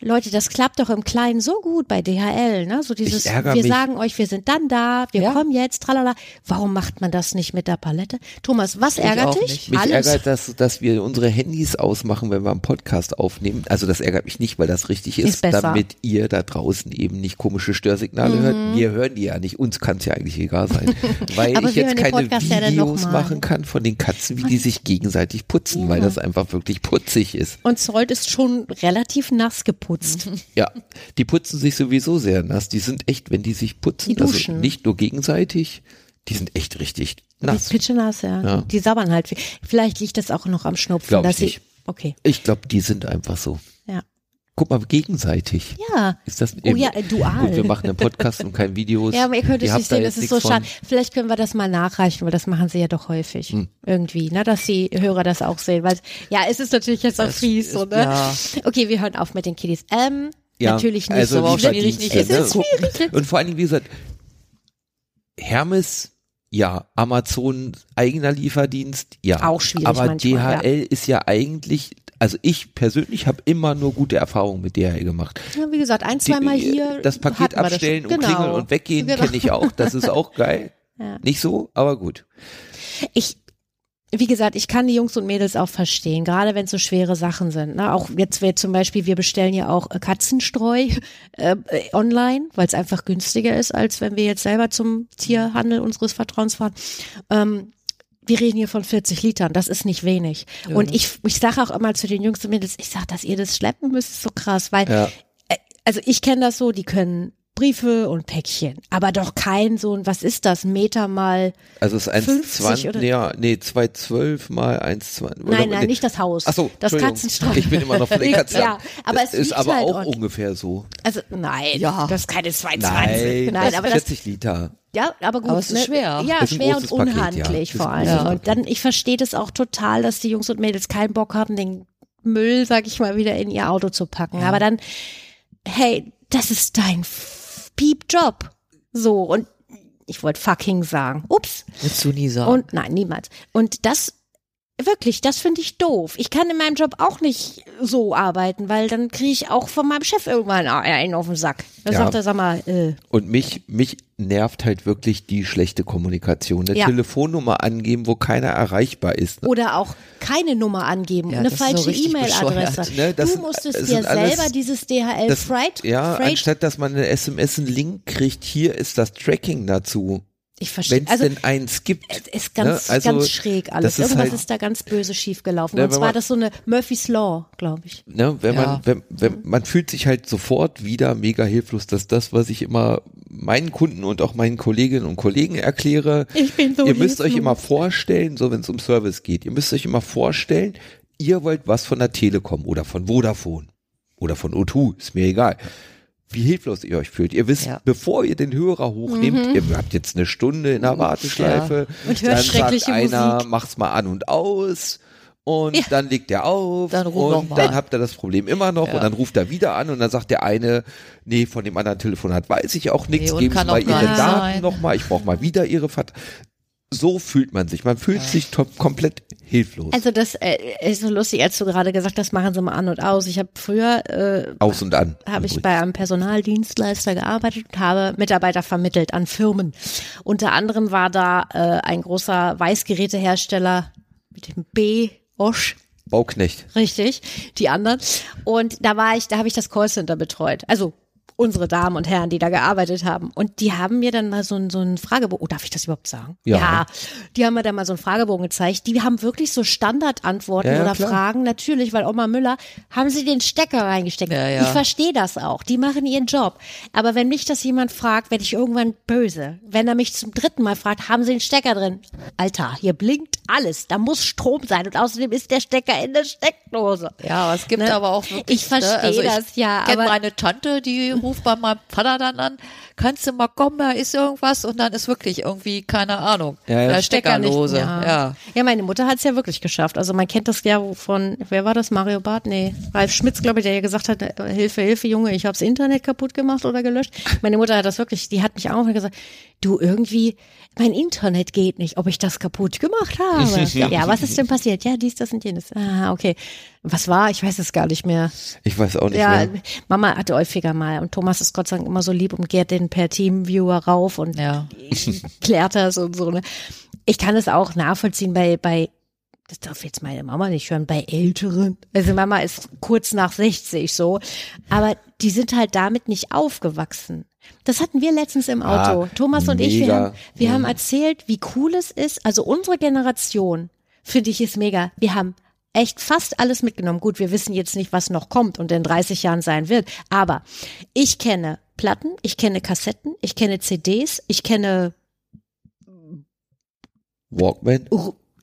Leute, das klappt doch im Kleinen so gut bei DHL, ne? So dieses, wir mich. sagen euch, wir sind dann da, wir ja. kommen jetzt, tralala. Warum macht man das nicht mit der Palette? Thomas, was ärgert dich? Nicht. Mich Alles? ärgert, dass, dass wir unsere Handys ausmachen, wenn wir einen Podcast aufnehmen. Also das ärgert mich nicht, weil das richtig ist, ist damit ihr da draußen eben nicht komische Störsignale mhm. hört. Wir hören die ja nicht, uns kann es ja eigentlich egal sein. weil ich jetzt keine Videos ja machen kann von den Katzen, wie die sich gegenseitig putzen, ja. weil das einfach wirklich putzig ist. Und Zolt ist schon relativ nass geputzt geputzt. Ja, die putzen sich sowieso sehr nass. Die sind echt, wenn die sich putzen, die also nicht nur gegenseitig, die sind echt richtig nass. Die nass, ja. ja. Die sabbern halt. Vielleicht liegt das auch noch am Schnupfen. Glaub ich nicht. okay. Ich glaube, die sind einfach so. Guck mal, gegenseitig. Ja. Ist das oh ja, dual. Gut, wir machen einen Podcast und kein Videos. Ja, aber ihr könnt es nicht sehen, das ist so schade. Vielleicht können wir das mal nachreichen, weil das machen sie ja doch häufig. Hm. Irgendwie, ne, dass die Hörer das auch sehen. Weil, ja, es ist natürlich jetzt auch fies, so, ne? Ja. Okay, wir hören auf mit den Kiddies. Ähm, ja, natürlich nicht. Also auch schwierig nicht. Es ist schwierig. Und vor allen Dingen, wie gesagt, Hermes ja, Amazon eigener Lieferdienst, ja. Auch schwierig. Aber manchmal, DHL ja. ist ja eigentlich also ich persönlich habe immer nur gute Erfahrungen mit DHL gemacht. Ja, wie gesagt, ein, zweimal hier. Das Paket abstellen das und genau. klingeln und weggehen genau. kenne ich auch. Das ist auch geil. Ja. Nicht so, aber gut. Ich, wie gesagt, ich kann die Jungs und Mädels auch verstehen, gerade wenn es so schwere Sachen sind. Ne? Auch jetzt wäre zum Beispiel, wir bestellen ja auch äh, Katzenstreu äh, online, weil es einfach günstiger ist, als wenn wir jetzt selber zum Tierhandel unseres Vertrauens fahren. Ähm, wir reden hier von 40 Litern, das ist nicht wenig. Ja. Und ich, ich sage auch immer zu den Jungs und Mädels, ich sage, dass ihr das schleppen müsst, ist so krass, weil, ja. äh, also ich kenne das so, die können Briefe und Päckchen, aber doch kein so ein, was ist das, Meter mal Also es ist 1,20, nee, ja, nee, 2,12 mal 1,20. Nein, nein, nee. nicht das Haus. Ach so, das Katzenstreu. Ich bin immer noch von den Katzen. ja, aber es ist aber halt auch ordentlich. ungefähr so. Also nein, ja. das ist keine 2,20. Nein, nein aber 40 das, Liter. Ja, aber gut. Aber es ist ne? schwer. Ja, schwer und unhandlich ja. vor allem. Ja. Und dann, ich verstehe das auch total, dass die Jungs und Mädels keinen Bock hatten, den Müll, sag ich mal, wieder in ihr Auto zu packen. Ja. Aber dann, hey, das ist dein Piep-Job. So, und ich wollte fucking sagen. Ups. Willst du nie sagen. Und nein, niemals. Und das Wirklich, das finde ich doof. Ich kann in meinem Job auch nicht so arbeiten, weil dann kriege ich auch von meinem Chef irgendwann einen auf den Sack. Dann ja. sagt er, sag mal, äh. Und mich, mich nervt halt wirklich die schlechte Kommunikation. Eine ja. Telefonnummer angeben, wo keiner erreichbar ist. Ne? Oder auch keine Nummer angeben, ja, eine falsche E-Mail-Adresse. Ne, du musstest dir selber dieses DHL das, Freight. Ja, Freight anstatt dass man eine SMS einen Link kriegt, hier ist das Tracking dazu. Ich verstehe. Wenn es also, denn eins gibt. Es ist ganz, ne? also, ganz schräg alles. Irgendwas ist, halt, ist, da ganz böse schiefgelaufen. Ne, Und zwar man, das so eine Murphy's Law, glaube ich. Ne, wenn ja. man, wenn, wenn, man fühlt sich halt sofort wieder mega hilflos, dass das, was ich immer meinen Kunden und auch meinen Kolleginnen und Kollegen erkläre, ich bin so ihr müsst euch immer vorstellen, so wenn es um Service geht, ihr müsst euch immer vorstellen, ihr wollt was von der Telekom oder von Vodafone oder von O2, ist mir egal wie hilflos ihr euch fühlt. Ihr wisst, ja. bevor ihr den Hörer hochnehmt, mhm. ihr habt jetzt eine Stunde in der Warteschleife, ja. und hört dann sagt einer, Musik. macht's mal an und aus und ja. dann legt er auf dann und dann habt ihr das Problem immer noch und dann ruft er wieder an und dann sagt der eine, nee, von dem anderen Telefonat weiß ich auch nichts, nee, geben Sie mal Ihre Daten nochmal, ich brauche mal wieder Ihre Vert so fühlt man sich. Man fühlt sich komplett hilflos. Also das äh, ist so lustig, als du gerade gesagt hast, machen Sie mal an und aus. Ich habe früher äh, aus und an habe ich bei einem Personaldienstleister gearbeitet und habe Mitarbeiter vermittelt an Firmen. Unter anderem war da äh, ein großer Weißgerätehersteller mit dem B Osch Bauknecht. Richtig, die anderen. Und da war ich, da habe ich das Callcenter betreut. Also unsere Damen und Herren, die da gearbeitet haben. Und die haben mir dann mal so, ein, so einen Fragebogen, oh, darf ich das überhaupt sagen? Ja. ja. Die haben mir dann mal so einen Fragebogen gezeigt. Die haben wirklich so Standardantworten ja, oder klar. Fragen. Natürlich, weil Oma Müller, haben sie den Stecker reingesteckt. Ja, ja. Ich verstehe das auch. Die machen ihren Job. Aber wenn mich das jemand fragt, werde ich irgendwann böse. Wenn er mich zum dritten Mal fragt, haben sie den Stecker drin? Alter, hier blinkt alles. Da muss Strom sein. Und außerdem ist der Stecker in der Steckdose. Ja, aber es gibt ne? aber auch wirklich. Ich verstehe ne? also das, ja. Ich kenne meine Tante, die ruft bei meinem Vater dann an, kannst du mal kommen, da ist irgendwas und dann ist wirklich irgendwie, keine Ahnung, ja, ja. Steckerlose. Ja. ja. ja, meine Mutter hat es ja wirklich geschafft. Also man kennt das ja von, wer war das, Mario Barth? Nee, Ralf Schmitz, glaube ich, der ja gesagt hat, Hilfe, Hilfe, Junge, ich habe das Internet kaputt gemacht oder gelöscht. Meine Mutter hat das wirklich, die hat mich auch gesagt, du irgendwie, mein Internet geht nicht, ob ich das kaputt gemacht habe. ja, was ist denn passiert? Ja, dies, das und jenes. Ah, okay. Was war? Ich weiß es gar nicht mehr. Ich weiß auch nicht ja, mehr. Mama hatte häufiger mal und Thomas ist Gott sei Dank immer so lieb und geht den per Teamviewer rauf und ja. klärt das und so. Ne? Ich kann es auch nachvollziehen bei, bei das darf jetzt meine Mama nicht hören, bei Älteren. Also Mama ist kurz nach 60 so, aber die sind halt damit nicht aufgewachsen. Das hatten wir letztens im Auto. Ah, Thomas und mega. ich, wir, haben, wir haben erzählt, wie cool es ist. Also unsere Generation, finde ich, ist mega. Wir haben echt fast alles mitgenommen. Gut, wir wissen jetzt nicht, was noch kommt und in 30 Jahren sein wird. Aber ich kenne Platten, ich kenne Kassetten, ich kenne CDs, ich kenne Walkman.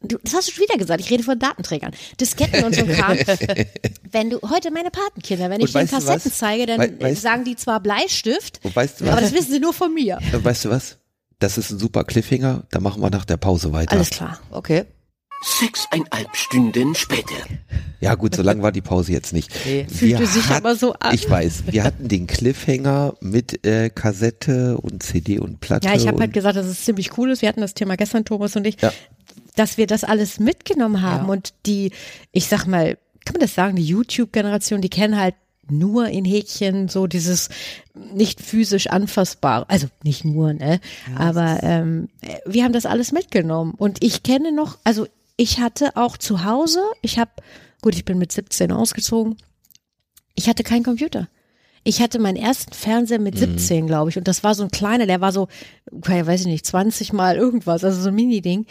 das hast du schon wieder gesagt. Ich rede von Datenträgern. Disketten und so Kram. wenn du heute meine Patenkinder, wenn ich den Kassetten zeige, dann weißt, sagen die zwar Bleistift, weißt du aber das wissen sie nur von mir. Weißt du was? Das ist ein super Cliffhanger, da machen wir nach der Pause weiter. Alles klar. Okay. Sechseinhalb Stunden später. Ja gut, so lang war die Pause jetzt nicht. Nee. Fühlte sich hat, aber so an. Ich weiß, wir hatten den Cliffhanger mit äh, Kassette und CD und Platte. Ja, ich habe halt gesagt, dass es ziemlich cool ist. Wir hatten das Thema gestern, Thomas und ich, ja. dass wir das alles mitgenommen haben. Ja. Und die, ich sag mal, kann man das sagen, die YouTube-Generation, die kennen halt nur in Häkchen so dieses nicht physisch anfassbar, also nicht nur, ne? Ja, aber ähm, wir haben das alles mitgenommen und ich kenne noch, also ich hatte auch zu Hause, ich habe, gut, ich bin mit 17 ausgezogen, ich hatte keinen Computer. Ich hatte meinen ersten Fernseher mit 17, mhm. glaube ich, und das war so ein kleiner, der war so, weiß ich nicht, 20 mal irgendwas, also so ein Mini-Ding.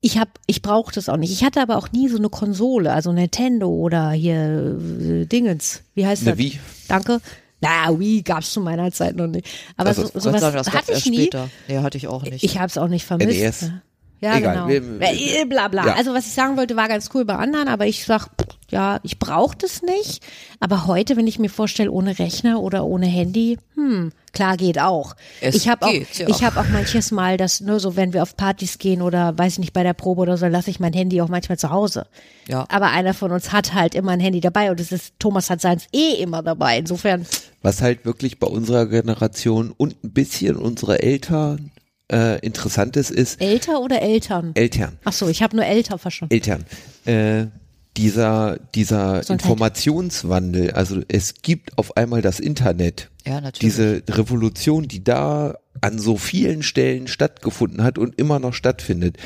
Ich hab, ich brauchte es auch nicht. Ich hatte aber auch nie so eine Konsole, also Nintendo oder hier äh, Dingens. Wie heißt das? Wie? Danke. Na, Wii gab's zu meiner Zeit noch nicht. Aber also, so, sowas sagen, hatte ich nie. Später. Nee, hatte ich auch nicht. Ich habe es auch nicht vermisst. NES. Ja, Egal. genau. Wir, bla bla. Ja. Also was ich sagen wollte, war ganz cool bei anderen, aber ich sag, ja, ich brauche das nicht. Aber heute, wenn ich mir vorstelle, ohne Rechner oder ohne Handy, hm, klar geht auch. Es ich habe auch, ja. ich habe auch manches Mal, dass nur so, wenn wir auf Partys gehen oder weiß ich nicht bei der Probe oder so, lasse ich mein Handy auch manchmal zu Hause. Ja. Aber einer von uns hat halt immer ein Handy dabei und es ist Thomas hat seins eh immer dabei. Insofern. Was halt wirklich bei unserer Generation und ein bisschen unsere Eltern äh, Interessantes ist. Älter oder Eltern? Eltern. Ach so, ich habe nur älter verstanden. Eltern. Äh, dieser dieser Informationswandel, also es gibt auf einmal das Internet. Ja, natürlich. Diese Revolution, die da an so vielen Stellen stattgefunden hat und immer noch stattfindet.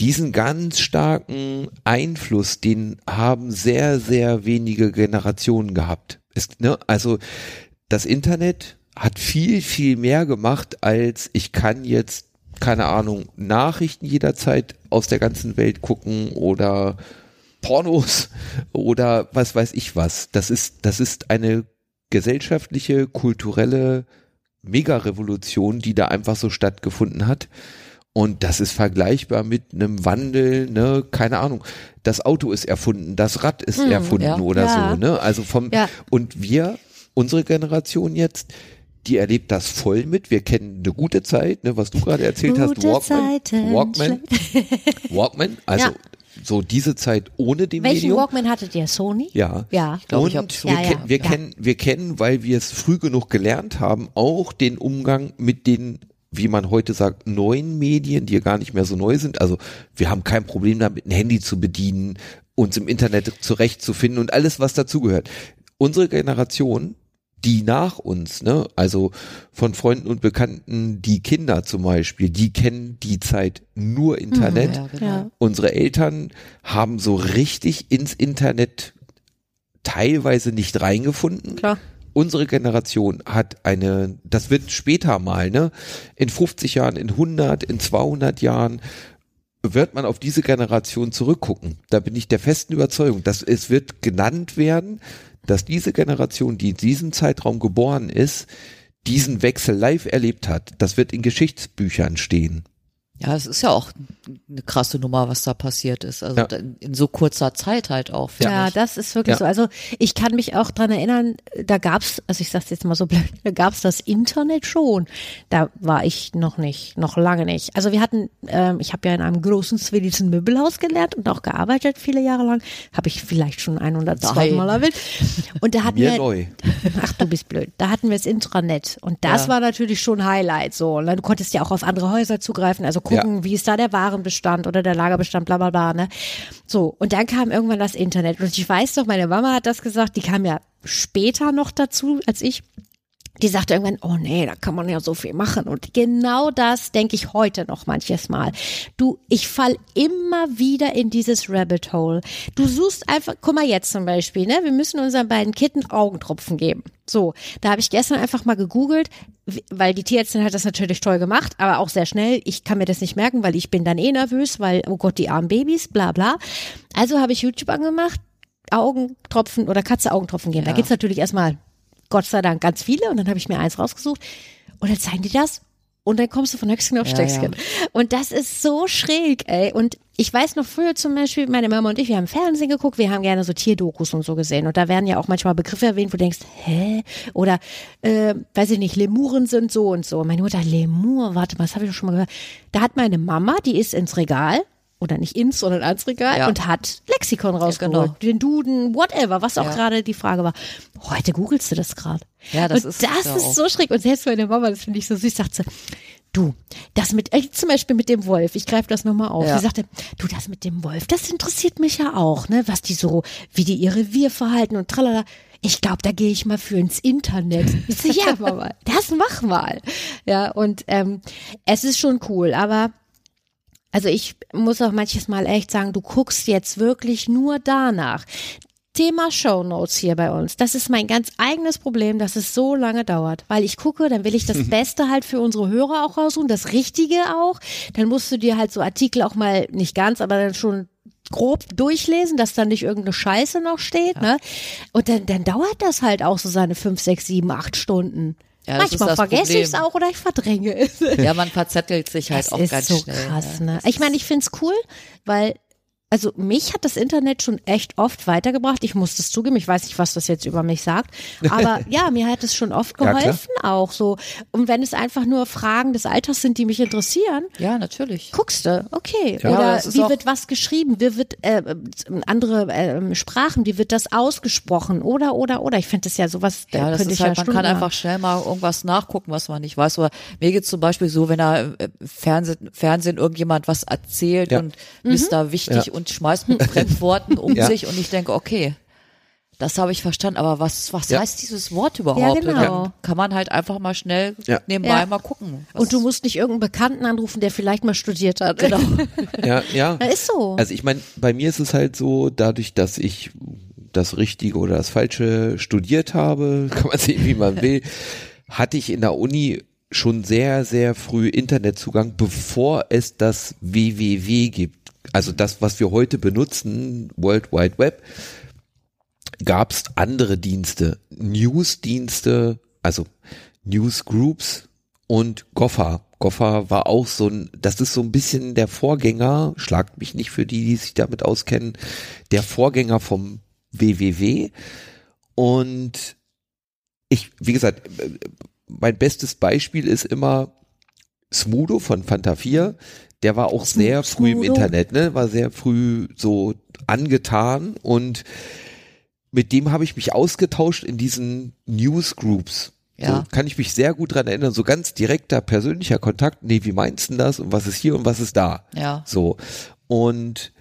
Diesen ganz starken Einfluss, den haben sehr, sehr wenige Generationen gehabt. Es, ne, also das Internet hat viel, viel mehr gemacht, als ich kann jetzt, keine Ahnung, Nachrichten jederzeit aus der ganzen Welt gucken oder Pornos oder was weiß ich was. Das ist, das ist eine gesellschaftliche, kulturelle Mega-Revolution, die da einfach so stattgefunden hat. Und das ist vergleichbar mit einem Wandel, ne, keine Ahnung. Das Auto ist erfunden, das Rad ist hm, erfunden ja. oder ja. so, ne? Also vom, ja. und wir, unsere Generation jetzt, die erlebt das voll mit. Wir kennen eine gute Zeit, ne, was du gerade erzählt gute hast, Walkman, Zeiten. Walkman, Walkman, also ja. so diese Zeit ohne dem Welchen Medium. Walkman hattet ihr? Sony? Ja. Ja. Ich glaub, Und ich wir, ja, ja. wir kennen, wir kennen, weil wir es früh genug gelernt haben, auch den Umgang mit den wie man heute sagt, neuen Medien, die ja gar nicht mehr so neu sind. Also wir haben kein Problem damit, ein Handy zu bedienen, uns im Internet zurechtzufinden und alles, was dazugehört. Unsere Generation die nach uns, ne, also von Freunden und Bekannten, die Kinder zum Beispiel, die kennen die Zeit nur Internet. Mhm, ja, genau. Unsere Eltern haben so richtig ins Internet teilweise nicht reingefunden. Klar. Unsere Generation hat eine, das wird später mal, ne, in 50 Jahren, in 100, in 200 Jahren, wird man auf diese Generation zurückgucken. Da bin ich der festen Überzeugung, dass es wird genannt werden, dass diese Generation, die in diesem Zeitraum geboren ist, diesen Wechsel live erlebt hat. Das wird in Geschichtsbüchern stehen. Ja, es ist ja auch eine krasse Nummer, was da passiert ist. Also ja. in so kurzer Zeit halt auch. Ja, ich. das ist wirklich ja. so. Also ich kann mich auch dran erinnern, da gab's, also ich sag's jetzt mal so blöd, da gab's das Internet schon. Da war ich noch nicht, noch lange nicht. Also wir hatten, ähm, ich habe ja in einem großen schwedischen Möbelhaus gelernt und auch gearbeitet viele Jahre lang. Habe ich vielleicht schon ein oder zwei Mal erwähnt. Und da hatten Mir wir, neu. ach du bist blöd, da hatten wir das Intranet und das ja. war natürlich schon Highlight so. Und du konntest ja auch auf andere Häuser zugreifen, also gucken, ja. wie ist da der Warenbestand oder der Lagerbestand, bla bla bla. Ne? So, und dann kam irgendwann das Internet. Und ich weiß doch, meine Mama hat das gesagt, die kam ja später noch dazu als ich die sagte irgendwann, oh nee, da kann man ja so viel machen. Und genau das denke ich heute noch manches Mal. Du, ich fall immer wieder in dieses Rabbit Hole. Du suchst einfach, guck mal jetzt zum Beispiel, ne? Wir müssen unseren beiden Kitten Augentropfen geben. So, da habe ich gestern einfach mal gegoogelt, weil die Tierärztin hat das natürlich toll gemacht, aber auch sehr schnell. Ich kann mir das nicht merken, weil ich bin dann eh nervös, weil, oh Gott, die armen Babys, bla bla. Also habe ich YouTube angemacht, Augentropfen oder Katze Augentropfen geben. Ja. Da gibt's natürlich erstmal Gott sei Dank ganz viele und dann habe ich mir eins rausgesucht und dann zeigen die das und dann kommst du von Höchstgen auf Stöcksken. Ja, ja. Und das ist so schräg, ey. Und ich weiß noch früher zum Beispiel, meine Mama und ich, wir haben Fernsehen geguckt, wir haben gerne so Tierdokus und so gesehen. Und da werden ja auch manchmal Begriffe erwähnt, wo du denkst, hä? Oder, äh, weiß ich nicht, Lemuren sind so und so. Meine Mutter, Lemur, warte mal, das habe ich doch schon mal gehört. Da hat meine Mama, die ist ins Regal, oder nicht ins, sondern ans Regal ja. und hat Lexikon rausgeholt, ja, genau. den Duden, whatever, was auch ja. gerade die Frage war. Heute googelst du das gerade. Ja, das und ist das ist so schräg. Und selbst meine Mama, das finde ich so süß, sagt sie, du, das mit, äh, zum Beispiel mit dem Wolf, ich greife das nochmal auf. Ja. Sie sagte, du, das mit dem Wolf, das interessiert mich ja auch, ne, was die so, wie die ihr Revier verhalten und tralala. Ich glaube, da gehe ich mal für ins Internet. Ich so, ja, Mama, das mach mal. Ja, und ähm, es ist schon cool, aber also ich muss auch manches Mal echt sagen, du guckst jetzt wirklich nur danach. Thema Show Notes hier bei uns. Das ist mein ganz eigenes Problem, dass es so lange dauert. Weil ich gucke, dann will ich das Beste halt für unsere Hörer auch raussuchen, das Richtige auch. Dann musst du dir halt so Artikel auch mal, nicht ganz, aber dann schon grob durchlesen, dass da nicht irgendeine Scheiße noch steht, ja. ne? Und dann, dann dauert das halt auch so seine fünf, sechs, sieben, acht Stunden. Ja, Manchmal vergesse ich es auch oder ich verdränge es. Ja, man verzettelt sich halt das auch ganz so schnell. Krass, ne? Ich meine, ich finde es cool, weil also mich hat das Internet schon echt oft weitergebracht. Ich muss das zugeben, ich weiß nicht, was das jetzt über mich sagt, aber ja, mir hat es schon oft geholfen ja, auch so. Und wenn es einfach nur Fragen des Alters sind, die mich interessieren, ja, natürlich. Guckst du, okay. Ja, Oder wie wird was geschrieben? Wie wird äh, andere äh, Sprachen? Wie wird das ausgesprochen? Oder oder oder? Ich finde das ja sowas. Ja, das ist halt, ja man kann einfach schnell mal irgendwas nachgucken, was man nicht weiß. Oder mir geht zum Beispiel so, wenn da äh, Fernsehen, Fernsehen irgendjemand was erzählt ja. und mhm. ist da wichtig und und schmeißt mit Fremdworten um ja. sich und ich denke, okay, das habe ich verstanden, aber was, was ja. heißt dieses Wort überhaupt? Ja, genau. Kann man halt einfach mal schnell ja. nebenbei ja. mal gucken. Und du musst nicht irgendeinen Bekannten anrufen, der vielleicht mal studiert hat. Genau. ja, ja. Ja, ist so. Also ich meine, bei mir ist es halt so, dadurch, dass ich das Richtige oder das Falsche studiert habe, kann man sehen, wie man will, hatte ich in der Uni schon sehr, sehr früh Internetzugang, bevor es das WWW gibt also das, was wir heute benutzen, World Wide Web, gab es andere Dienste, Newsdienste, also Newsgroups und Goffa. Goffa war auch so ein, das ist so ein bisschen der Vorgänger, schlagt mich nicht für die, die sich damit auskennen, der Vorgänger vom WWW. Und ich, wie gesagt, mein bestes Beispiel ist immer Smudo von Fanta 4, der war auch sehr früh im Internet, ne? War sehr früh so angetan und mit dem habe ich mich ausgetauscht in diesen Newsgroups. Ja. So, kann ich mich sehr gut dran erinnern, so ganz direkter persönlicher Kontakt. Nee, wie meinst du das und was ist hier und was ist da? Ja. So. Und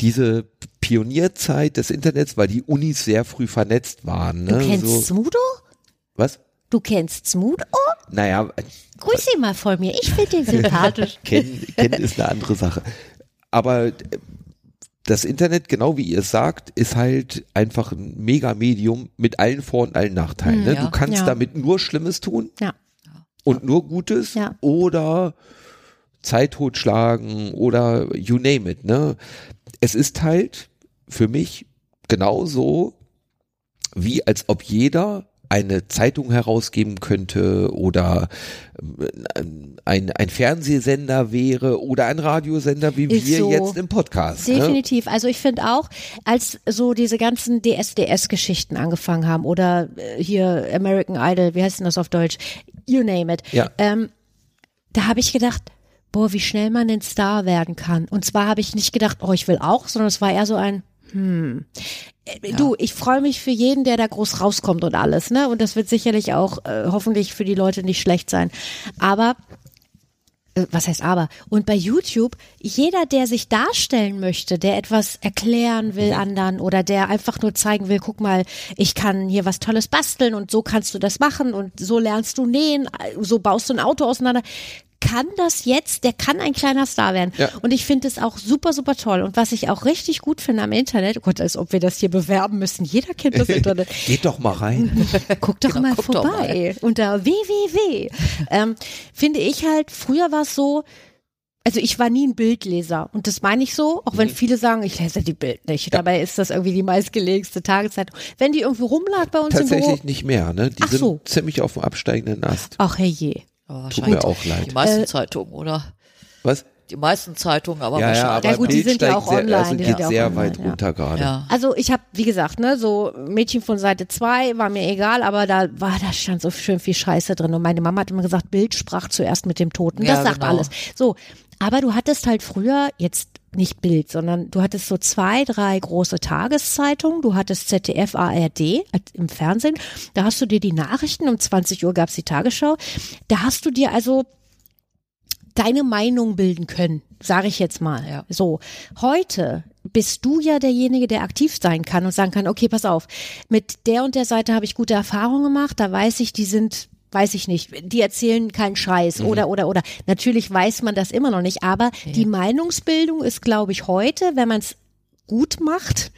diese Pionierzeit des Internets, weil die Unis sehr früh vernetzt waren. Ne? Du kennst so. Smudo? Was? Du kennst Smudo? Naja. Grüß ihn mal von mir. Ich finde ihn sympathisch. kennen, kennen ist eine andere Sache. Aber äh, das Internet, genau wie ihr es sagt, ist halt einfach ein Megamedium mit allen Vor- und allen Nachteilen. Ne? Ja. Du kannst ja. damit nur Schlimmes tun ja. und nur Gutes oder Zeit totschlagen oder you name it. Ne? Es ist halt für mich genauso, wie als ob jeder eine Zeitung herausgeben könnte oder ähm, ein, ein Fernsehsender wäre oder ein Radiosender wie Ist wir so. jetzt im Podcast. Ne? Definitiv. Ne? Also ich finde auch, als so diese ganzen DSDS-Geschichten angefangen haben oder äh, hier American Idol, wie heißt denn das auf Deutsch? You name it. Ja. Ähm, da habe ich gedacht, boah, wie schnell man ein Star werden kann. Und zwar habe ich nicht gedacht, oh, ich will auch, sondern es war eher so ein, hm. Äh, ja. Du, ich freue mich für jeden, der da groß rauskommt und alles, ne? Und das wird sicherlich auch äh, hoffentlich für die Leute nicht schlecht sein. Aber äh, was heißt aber? Und bei YouTube, jeder, der sich darstellen möchte, der etwas erklären will ja. anderen oder der einfach nur zeigen will, guck mal, ich kann hier was Tolles basteln und so kannst du das machen und so lernst du nähen, so baust du ein Auto auseinander, kann das jetzt, der kann ein kleiner Star werden. Ja. Und ich finde es auch super, super toll. Und was ich auch richtig gut finde am Internet, oh Gott, als ob wir das hier bewerben müssen. Jeder kennt das Internet. Geht doch mal rein. guck doch genau, mal guck vorbei. Doch mal. Unter www. Ähm, finde ich halt, früher war es so, also ich war nie ein Bildleser und das meine ich so, auch wenn mhm. viele sagen, ich lese die Bild nicht. Ja. Dabei ist das irgendwie die meistgelegste Tageszeitung. Wenn die irgendwo rumlag bei uns Tatsächlich im Büro. nicht mehr, ne? Die Ach sind so. ziemlich auf dem absteigenden Ast. Ach herrje. Ja, Tut mir auch leid. Die meisten äh, Zeitungen, oder? Was? die meisten Zeitungen, aber ja, ja, aber ja gut, die sind ja auch sehr, online. Also geht ja. sehr online, weit runter gerade. Ja. Also ich habe, wie gesagt, ne, so Mädchen von Seite 2 war mir egal, aber da war, da stand so schön viel Scheiße drin. Und meine Mama hat immer gesagt, Bild sprach zuerst mit dem Toten. Das Ja, sagt genau. alles. So, aber du hattest halt früher jetzt nicht Bild, sondern du hattest so zwei, drei große Tageszeitungen. Du hattest ZDF, ARD im Fernsehen. Da hast du dir die Nachrichten, um 20 Uhr gab's die Tagesschau. Da hast du dir also deine Meinung bilden können, sage ich jetzt mal. Ja. So, heute bist du ja derjenige, der aktiv sein kann und sagen kann, okay, pass auf, mit der und der Seite habe ich gute Erfahrungen gemacht, da weiß ich, die sind weiß ich nicht, die erzählen keinen Scheiß Mhm. oder oder oder. Natürlich weiß man das immer noch nicht, aber die Meinungsbildung ist, glaube ich, heute, wenn man es gut macht,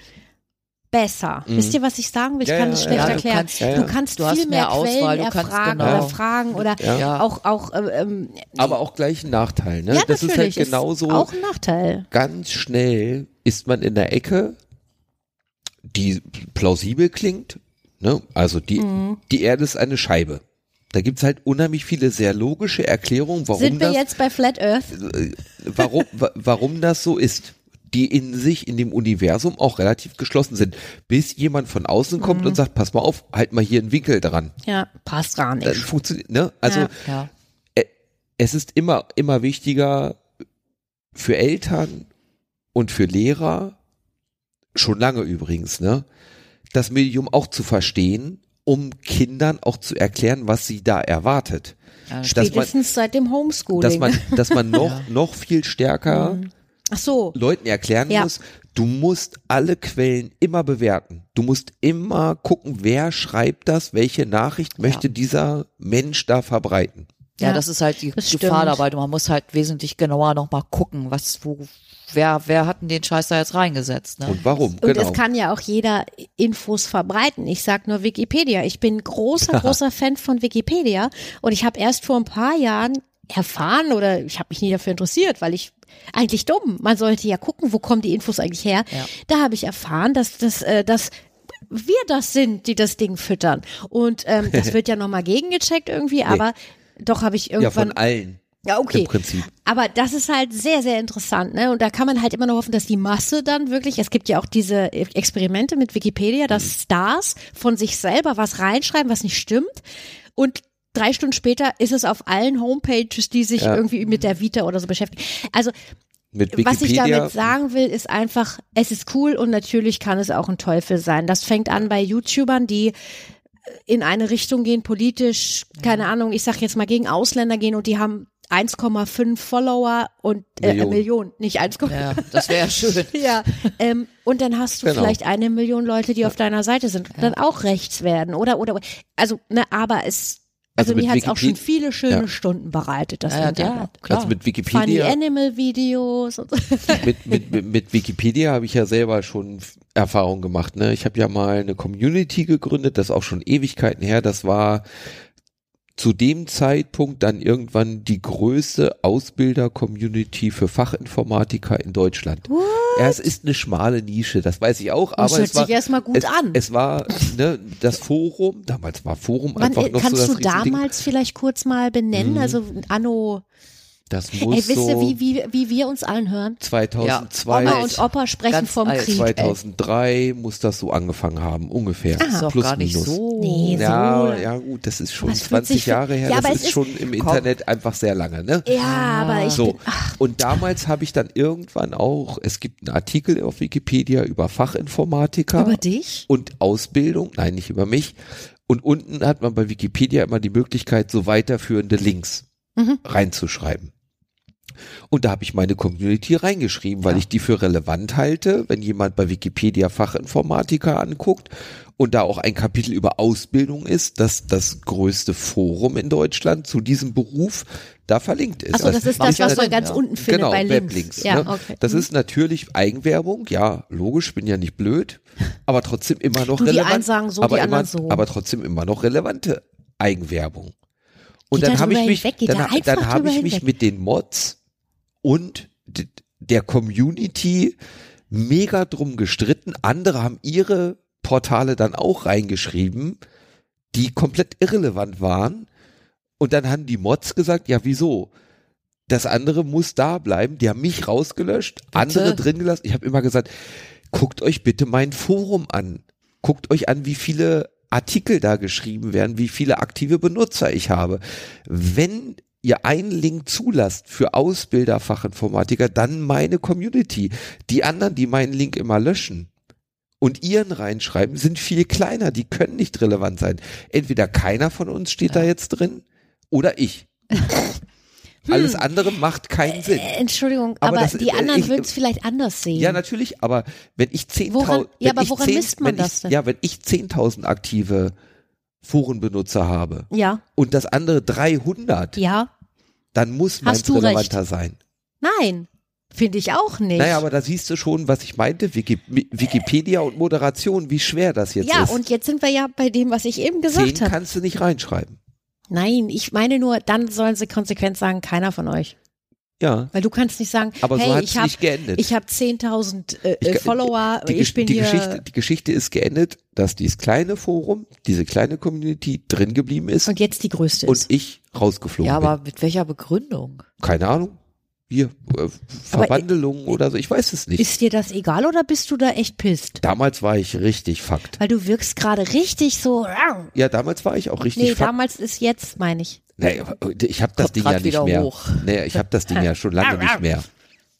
besser. Wisst ihr, was ich sagen will? Ich Mhm. Ja, kann ja, es schlecht ja, du erklären. kannst- ja, ja. Du kannst Du viel mehr, mehr Auswahl, Quellen du kannst erfragen genau. oder fragen oder Ja. auch auch äh, ähm, Aber auch gleich ein Nachteil, ne? ja, das ist halt genauso. auch ein Nachteil. ganz schnell ist man in der Ecke, die plausibel klingt. Ne? Also die, Mhm. die Erde ist eine Scheibe. Da gibt's halt unheimlich viele sehr logische Erklärungen, warum Sind wir das, jetzt bei Flat Earth? äh, warum, wa- warum das so ist. Die in sich, in dem Universum auch relativ geschlossen sind. Bis jemand von außen kommt Mhm. und sagt, pass mal auf, halt mal hier einen Winkel dran. Ja, passt gar Dann funktioniert, ne? Also, Ja. Ja. es ist immer, immer wichtiger für Eltern und für Lehrer, schon lange übrigens, ne, das Medium auch zu verstehen, um Kindern auch zu erklären, was sie da erwartet. Ja, dass man, Spätestens seit dem Homeschooling. dass man, dass man noch, noch viel stärker Ach so. Leuten erklären Ja. muss, du musst alle Quellen immer bewerten. Du musst immer gucken, wer schreibt das, welche Nachricht möchte dieser Mensch da verbreiten. Ja, Ja, das ist halt die das Gefahr stimmt. dabei. Man muss halt wesentlich genauer nochmal gucken, was, wo, wer, wer hat denn den Scheiß da jetzt reingesetzt, ne? Und warum? Und genau. es kann ja auch jeder Infos verbreiten. Ich sag nur Wikipedia. Ich bin großer, großer Fan von Wikipedia und ich habe erst vor ein paar Jahren erfahren oder ich habe mich nie dafür interessiert, weil ich eigentlich dumm. Man sollte ja gucken, wo kommen die Infos eigentlich her. Ja. Da habe ich erfahren, dass das, äh, dass wir das sind, die das Ding füttern. Und ähm, das wird ja nochmal gegengecheckt irgendwie, aber doch habe ich ja, irgendwann von allen ja, okay. im Prinzip. Aber das ist halt sehr, sehr interessant, ne? Und da kann man halt immer noch hoffen, dass die Masse dann wirklich, es gibt ja auch diese Experimente mit Wikipedia, dass Mhm. Stars von sich selber was reinschreiben, was nicht stimmt. Und drei Stunden später ist es auf allen Homepages, die sich Ja. irgendwie mit der Vita oder so beschäftigen. Also, was ich damit sagen will, ist einfach, es ist cool und natürlich kann es auch ein Teufel sein. Das fängt an bei YouTubern, die in eine Richtung gehen, politisch, keine Ahnung, ich sag jetzt mal gegen Ausländer gehen und die haben 1,5 Follower und äh, Million. Million, nicht 1,5. Ja, das wäre ja schön. Ja, ähm, und dann hast du Genau. vielleicht eine Million Leute, die auf deiner Seite sind und dann auch rechts werden oder oder also ne, aber es also, Also mir hat es auch schon viele schöne Ja. Stunden bereitet, das Ja, ja, Internet. ja, klar. Also mit Funny Wikipedia. Animal Videos und so. mit, mit, mit, mit Wikipedia habe ich ja selber schon Erfahrung gemacht. Ne? Ich habe ja mal eine Community gegründet, das ist auch schon Ewigkeiten her. Das war zu dem Zeitpunkt dann irgendwann die größte Ausbilder-Community für Fachinformatiker in Deutschland. Ja, es ist eine schmale Nische, das weiß ich auch, aber hört es war, sich erstmal gut es, an. Es war ne, das Forum, damals war Forum Wann, einfach äh, noch kannst so das du damals vielleicht kurz mal benennen? Also Anno, Das muss ey, wisst so ihr, wie, wie, wie wir uns allen hören? 2002 Oma und Opa sprechen Ganz vom alt. Krieg. ey. 2003 muss das so angefangen haben, ungefähr. Ist doch Plus, gar nicht minus. so. Nee, so Ja, lang. ja gut, das ist schon Aber es fühlt 20 sich für- Jahre her, Ja, das ist ist- schon im Komm. Internet einfach sehr lange, ne? Ja, aber ich So, bin, ach, und damals habe ich dann irgendwann auch, es gibt einen Artikel auf Wikipedia über Fachinformatiker über dich? und Ausbildung, nein, nicht über mich. Und unten hat man bei Wikipedia immer die Möglichkeit, so weiterführende Links Mhm. reinzuschreiben. Und da habe ich meine Community reingeschrieben, weil ich die für relevant halte, wenn jemand bei Wikipedia Fachinformatiker anguckt und da auch ein Kapitel über Ausbildung ist, dass das größte Forum in Deutschland zu diesem Beruf da verlinkt ist. Achso, das ist macht das, ja was man ganz ja. unten findet genau, bei Links. Weblinks. Ja, ne? okay. Das Mhm. ist natürlich Eigenwerbung, ja, logisch, bin ja nicht blöd, aber trotzdem immer noch Du, die relevant. einen sagen so, aber die immer, anderen so. Aber trotzdem immer noch relevante Eigenwerbung. Und Geht dann da habe ich mich, dann, dann habe ich mich mit den Mods und der Community mega drum gestritten. Andere haben ihre Portale dann auch reingeschrieben, die komplett irrelevant waren. Und dann haben die Mods gesagt, ja, wieso? Das andere muss da bleiben. Die haben mich rausgelöscht, bitte? andere drin gelassen. Ich habe immer gesagt, guckt euch bitte mein Forum an. Guckt euch an, wie viele Artikel da geschrieben werden, wie viele aktive Benutzer ich habe. Wenn ihr einen Link zulasst für Ausbilder, Fachinformatiker, dann meine Community. Die anderen, die meinen Link immer löschen und ihren reinschreiben, sind viel kleiner. Die können nicht relevant sein. Entweder keiner von uns steht ja. da jetzt drin oder ich. Alles hm. andere macht keinen Sinn. Äh, Entschuldigung, aber, aber das, die anderen würden es vielleicht anders sehen. Ja, natürlich, aber wenn ich 10.000... Ja, aber woran 10, misst man das ich, denn? Ja, wenn ich 10.000 aktive Forenbenutzer habe ja. und das andere 300, ja. dann muss meins relevanter recht. sein. Nein, finde ich auch nicht. Naja, aber da siehst du schon, was ich meinte, Wiki, Wikipedia und Moderation, wie schwer das jetzt ja, ist. Ja, und jetzt sind wir ja bei dem, was ich eben gesagt habe. Zehn kannst du nicht reinschreiben. Nein, ich meine nur, dann sollen sie konsequent sagen, keiner von euch. Ja. Weil du kannst nicht sagen, aber hey, so ich habe ich habe 10.000 äh, ich, Follower, die, ich bin die hier Geschichte, die Geschichte ist geendet, dass dieses kleine Forum, diese kleine Community drin geblieben ist und jetzt die größte ist und ich rausgeflogen Ja, bin. aber mit welcher Begründung? Keine Ahnung hier, äh, Verwandlungen oder so, ich weiß es nicht. Ist dir das egal oder bist du da echt pisst? Damals war ich richtig Fakt. Weil du wirkst gerade richtig so. Ja, nee, war ich auch richtig Nee, Fakt. damals ist jetzt, meine ich. Nee, ich habe das Ding ja nicht mehr. Hoch. Nee, ich habe das Ding ja schon lange nicht mehr.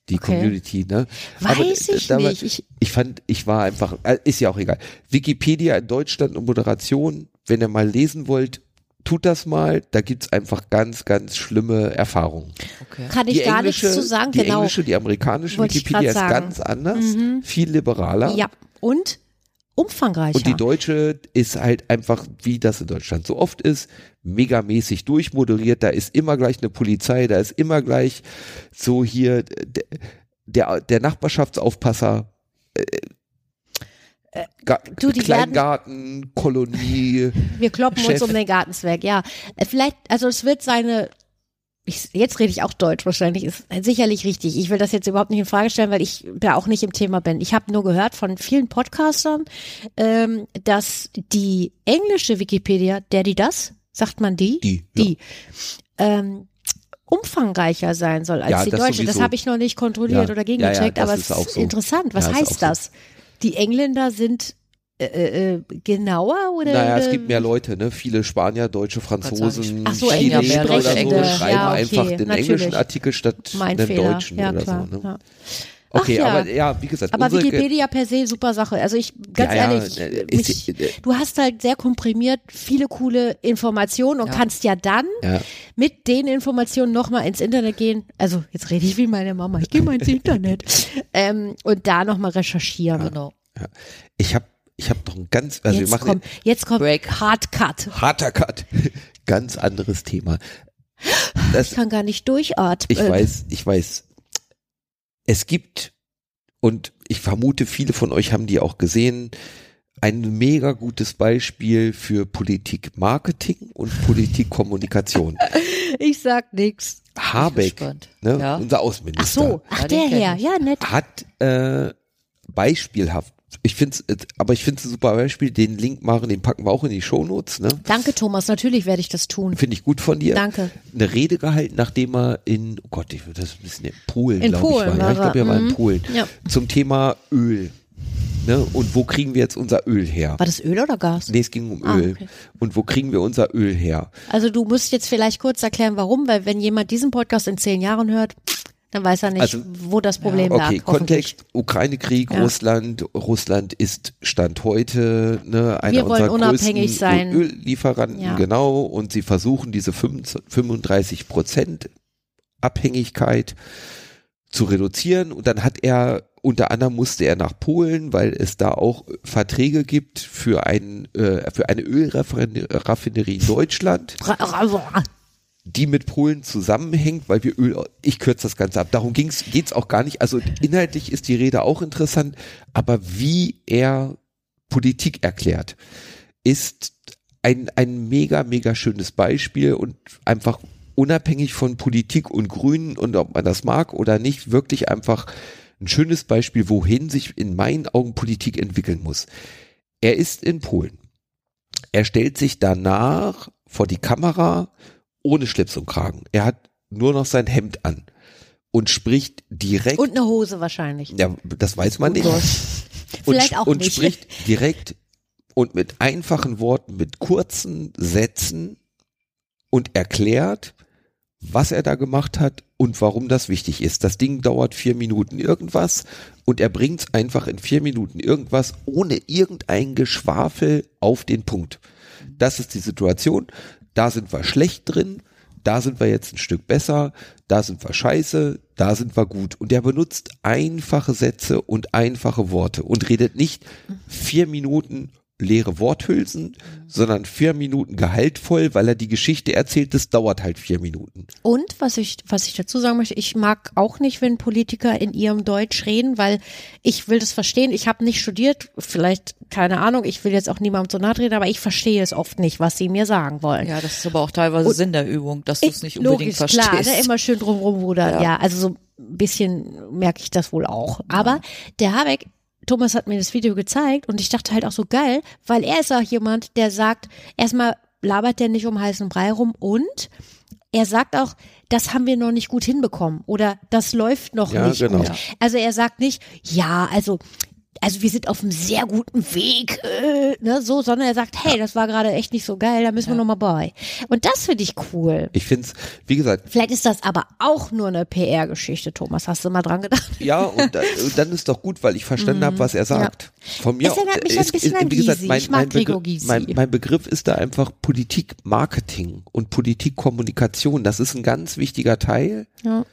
Die okay. Community, ne? Weiß Aber, ich damals, nicht. Ich, ich fand, ich war einfach, äh, ist ja auch egal. Wikipedia in Deutschland und Moderation, wenn ihr mal lesen wollt, tut das mal, da gibt's einfach ganz, ganz schlimme Erfahrungen. Okay. Kann ich die gar nichts zu sagen, die genau. englische, die amerikanische Wollte Wikipedia ist ganz anders, mhm. viel liberaler. Ja, und umfangreicher. Und die deutsche ist halt einfach, wie das in Deutschland so oft ist, megamäßig durchmoderiert, da ist immer gleich eine Polizei, da ist immer gleich so hier der, der Nachbarschaftsaufpasser, äh, äh, du, die Kleingarten, Kolonie. Wir kloppen Chef. uns um den Gartenzwerg, ja. Äh, vielleicht, also es wird seine, ich, jetzt rede ich auch Deutsch wahrscheinlich, ist sicherlich richtig. Ich will das jetzt überhaupt nicht in Frage stellen, weil ich da auch nicht im Thema bin. Ich habe nur gehört von vielen Podcastern, ähm, dass die englische Wikipedia, der die das, sagt man die? Die. Die. Ja. Ähm, umfangreicher sein soll als ja, die das deutsche. Sowieso. Das habe ich noch nicht kontrolliert ja. oder gegengecheckt, aber es ist so. interessant. Was heißt das? So die Engländer sind äh, äh, äh, genauer oder? Naja, es gibt mehr Leute, ne? Viele Spanier, Deutsche, Franzosen, Ach so, Englisch oder so schreiben ja, okay, einfach den natürlich. englischen Artikel statt mein den Fehler. deutschen ja, oder klar, so. Ne? Ja. Okay, ja. aber ja, wie gesagt, aber Wikipedia per se super Sache. Also ich ganz ja, ehrlich, ja, mich, ist, du hast halt sehr komprimiert viele coole Informationen und kannst ja dann mit den Informationen nochmal ins Internet gehen. Also jetzt rede ich wie meine Mama. Ich gehe mal ins Internet ähm, und da nochmal recherchieren. Genau. Ich habe ich habe noch ein ganz, also jetzt wir machen kommt, jetzt kommt Break. Hard Cut. Harter Cut. ganz anderes Thema. Das, ich kann gar nicht durchatmen. Ich weiß, ich weiß. Es gibt, und ich vermute, viele von euch haben die auch gesehen, ein mega gutes Beispiel für Politik-Marketing und Politik-Kommunikation. ich sag nix. Habeck, ne, ja. unser Außenminister. Ach so, ach der Herr, ja nett. Hat äh, beispielhaft ich finde es, aber ich finde es ein super Beispiel. Den Link machen, den packen wir auch in die Shownotes. Ne? Danke, Thomas. Natürlich werde ich das tun. Finde ich gut von dir. Danke. Eine Rede gehalten, nachdem er in, oh Gott, ich würde das ein bisschen in Polen, in glaube ich, war. Ja, ich glaube, er war in Mhm. Polen. Ja. Zum Thema Öl. Ne? Und wo kriegen wir jetzt unser Öl her? War das Öl oder Gas? Nee, es ging um Ah, Öl. okay. Und wo kriegen wir unser Öl her? Also du musst jetzt vielleicht kurz erklären, warum, weil wenn jemand diesen Podcast in zehn Jahren hört, dann weiß er nicht, Also, wo das Problem lag. Okay, hoffentlich. Kontext, Ukraine-Krieg, Ja. Russland. Russland ist Stand heute ne, einer Wir wollen unserer unabhängig größten sein. Öllieferanten, Ja. genau. Und sie versuchen diese 35 Prozent Abhängigkeit zu reduzieren. Und dann hat er, unter anderem musste er nach Polen, weil es da auch Verträge gibt für, ein, äh, für eine Ölraffinerie in Deutschland die mit Polen zusammenhängt, weil wir Öl, ich kürze das Ganze ab, darum ging's, geht's auch gar nicht. Also inhaltlich ist die Rede auch interessant, aber wie er Politik erklärt, ist ein, ein mega, mega schönes Beispiel und einfach unabhängig von Politik und Grünen und ob man das mag oder nicht, wirklich einfach ein schönes Beispiel, wohin sich in meinen Augen Politik entwickeln muss. Er ist in Polen. Er stellt sich danach vor die Kamera ohne Schlips und Kragen. Er hat nur noch sein Hemd an und spricht direkt. Und eine Hose wahrscheinlich. Ja, das weiß man oh nicht. Gott. Vielleicht auch und nicht. spricht direkt und mit einfachen Worten, mit kurzen Sätzen und erklärt, was er da gemacht hat und warum das wichtig ist. Das Ding dauert vier Minuten irgendwas und er bringt es einfach in vier Minuten irgendwas ohne irgendein Geschwafel auf den Punkt. Das ist die Situation. Da sind wir schlecht drin. Da sind wir jetzt ein Stück besser. Da sind wir scheiße. Da sind wir gut. Und er benutzt einfache Sätze und einfache Worte und redet nicht vier Minuten leere Worthülsen, sondern vier Minuten gehaltvoll, weil er die Geschichte erzählt, das dauert halt vier Minuten. Und was ich, was ich dazu sagen möchte, ich mag auch nicht, wenn Politiker in ihrem Deutsch reden, weil ich will das verstehen. Ich habe nicht studiert, vielleicht, keine Ahnung, ich will jetzt auch niemandem zu nahe reden, aber ich verstehe es oft nicht, was sie mir sagen wollen. Ja, das ist aber auch teilweise Und Sinn der Übung, dass du es nicht unbedingt logisch, verstehst. Klar, ne, immer schön drumrum rudern. Ja. ja, also so ein bisschen merke ich das wohl auch. Aber ja. der Habeck Thomas hat mir das Video gezeigt und ich dachte halt auch so geil, weil er ist auch jemand, der sagt, erstmal labert der nicht um heißen Brei rum und er sagt auch, das haben wir noch nicht gut hinbekommen oder das läuft noch ja, nicht genau. gut. Also er sagt nicht, ja, also also wir sind auf einem sehr guten Weg, äh, ne, so, sondern er sagt, hey, das war gerade echt nicht so geil, da müssen ja. wir nochmal bei. Und das finde ich cool. Ich finde es, wie gesagt. Vielleicht ist das aber auch nur eine PR-Geschichte, Thomas. Hast du mal dran gedacht? Ja, und, da, und dann ist doch gut, weil ich verstanden habe, was er sagt. Ja. Von mir, es erinnert mich ein bisschen an wie gesagt, mein, mein, Begr mein, mein Begriff ist da einfach Politik-Marketing und Politik-Kommunikation. Das ist ein ganz wichtiger Teil. Ja.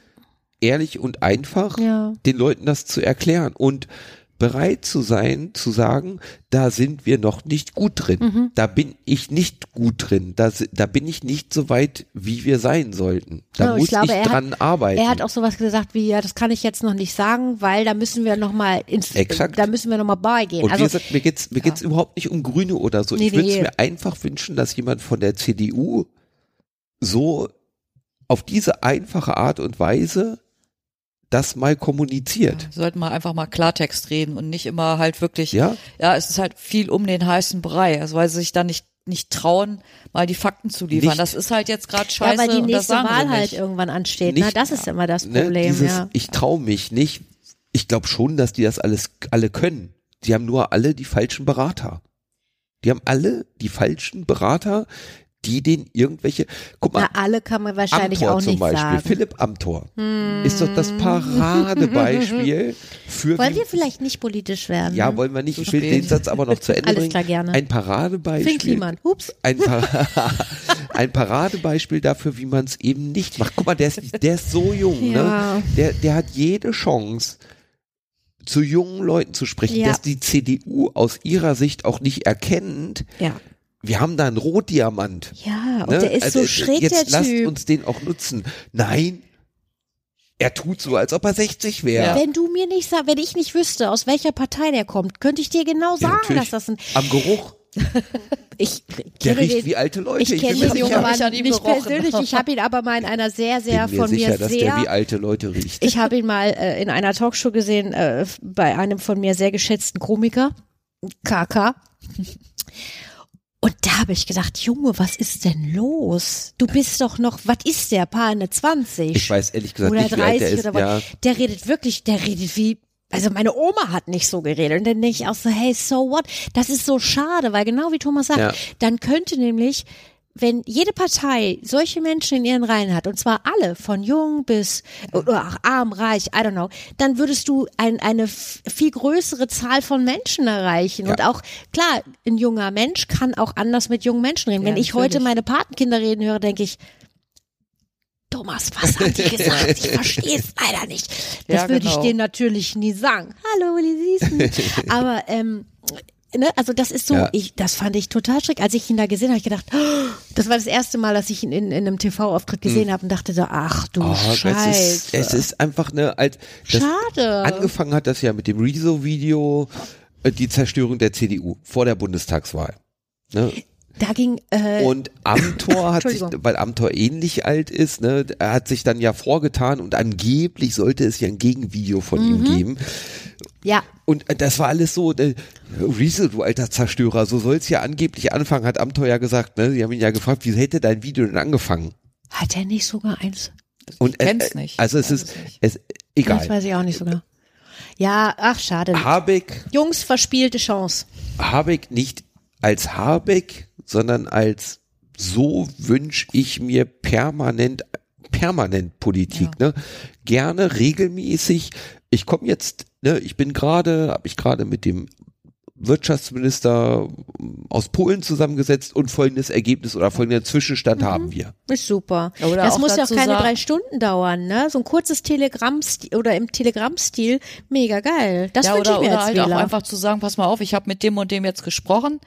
Ehrlich und einfach, ja. den Leuten das zu erklären. Und bereit zu sein, zu sagen, da sind wir noch nicht gut drin. Mhm. Da bin ich nicht gut drin. Da, da bin ich nicht so weit, wie wir sein sollten. Da oh, muss ich, glaube, ich dran hat, arbeiten. Er hat auch sowas gesagt wie, ja, das kann ich jetzt noch nicht sagen, weil da müssen wir noch mal ins, Exakt. da müssen wir noch mal beigehen. Und also, wie gesagt, mir geht's, mir ja. geht's überhaupt nicht um Grüne oder so. Nee, ich würde nee. mir einfach wünschen, dass jemand von der CDU so auf diese einfache Art und Weise das mal kommuniziert. Ja, sollten wir einfach mal Klartext reden und nicht immer halt wirklich, ja, ja es ist halt viel um den heißen Brei, also weil sie sich dann nicht nicht trauen, mal die Fakten zu liefern. Nicht. Das ist halt jetzt gerade scheiße. Ja, weil die nächste Wahl halt irgendwann ansteht. Ne? Nicht, Na, das ist immer das ne, Problem. Ne, dieses, ja. Ich traue mich nicht. Ich glaube schon, dass die das alles alle können. Die haben nur alle die falschen Berater. Die haben alle die falschen Berater, die den irgendwelche, guck mal. Na, alle kann man wahrscheinlich Amtor auch nicht zum Beispiel. sagen. Philipp Amthor hm. ist doch das Paradebeispiel für. Wollen wir vielleicht nicht politisch werden? Ja, wollen wir nicht. Ich will den Satz aber noch zu Ende Alles bringen. Klar, gerne. Ein Paradebeispiel. Hups. Ein, Par ein Paradebeispiel dafür, wie man es eben nicht macht. Guck mal, der ist, der ist so jung, ne? ja. ne? Der, der hat jede Chance zu jungen Leuten zu sprechen, ja. dass die CDU aus ihrer Sicht auch nicht erkennt, ja wir haben da einen Rotdiamant. Ja, und ne? der ist also, so schräg, jetzt der lasst uns den auch nutzen. Nein, er tut so, als ob er 60 wäre. Wenn du mir nicht sagst, wenn ich nicht wüsste, aus welcher Partei der kommt, könnte ich dir genau sagen, ja, dass das ein. Am Geruch. ich der riecht den, wie alte Leute. Ich kenne den jungen Mann nicht gerochen. persönlich. Ich habe ihn aber mal in einer sehr, sehr Bin von mir, sicher, mir dass sehr. Der wie alte Leute riecht. Ich habe ihn mal äh, in einer Talkshow gesehen äh, bei einem von mir sehr geschätzten Komiker, KK. Und da habe ich gedacht, Junge, was ist denn los? Du bist doch noch, was ist der, Paar eine 20? Ich weiß ehrlich gesagt oder nicht, 30 wie alt der ist. Oder ja. Der redet wirklich, der redet wie, also meine Oma hat nicht so geredet. Und dann denke ich auch so, hey, so what? Das ist so schade, weil genau wie Thomas sagt, ja. dann könnte nämlich wenn jede Partei solche Menschen in ihren Reihen hat, und zwar alle, von jung bis oder auch arm, reich, I don't know, dann würdest du ein, eine viel größere Zahl von Menschen erreichen. Ja. Und auch, klar, ein junger Mensch kann auch anders mit jungen Menschen reden. Ja, wenn ich natürlich. heute meine Patenkinder reden höre, denke ich, Thomas, was haben die gesagt? Ich verstehe es leider nicht. Das ja, würde genau. ich denen natürlich nie sagen. Hallo, Willi Süßen. Aber ähm, ne, also das ist so, ja. ich, das fand ich total schräg. Als ich ihn da gesehen habe, ich gedacht, oh, das war das erste Mal, dass ich ihn in, in einem TV-Auftritt gesehen hm. habe und dachte so, ach du oh, Scheiße. Es ist, es ist einfach eine, als Schade. Angefangen hat das ja mit dem Rezo-Video, äh, die Zerstörung der CDU vor der Bundestagswahl. Ne? Da ging äh, und Amtor hat sich, weil Amtor ähnlich alt ist, ne, er hat sich dann ja vorgetan und angeblich sollte es ja ein Gegenvideo von mhm. ihm geben. Ja. Und das war alles so, äh, Riesel, du alter Zerstörer, so soll es ja angeblich anfangen, hat Amtor ja gesagt, ne? Sie haben ihn ja gefragt, wie hätte dein Video denn angefangen? Hat er nicht sogar eins? Und ich kenn's äh, nicht. Also es ist, es, und ich kenn's nicht. Also es ist, es, egal. Das weiß ich auch nicht sogar. Ja, ach, schade. Habeck. Jungs, verspielte Chance. Habeck nicht als Habeck, sondern als so wünsche ich mir permanent permanent Politik, ja. ne? Gerne regelmäßig. Ich komme jetzt, ne, ich bin gerade, habe ich gerade mit dem Wirtschaftsminister aus Polen zusammengesetzt und folgendes Ergebnis oder folgender Zwischenstand mhm. haben wir. Ist super. Oder das muss ja auch keine drei Stunden dauern, ne? So ein kurzes Telegramm oder im Telegrammstil, mega geil. Das ja, wünsche ich mir oder als halt Wähler. auch einfach zu sagen, pass mal auf, ich habe mit dem und dem jetzt gesprochen.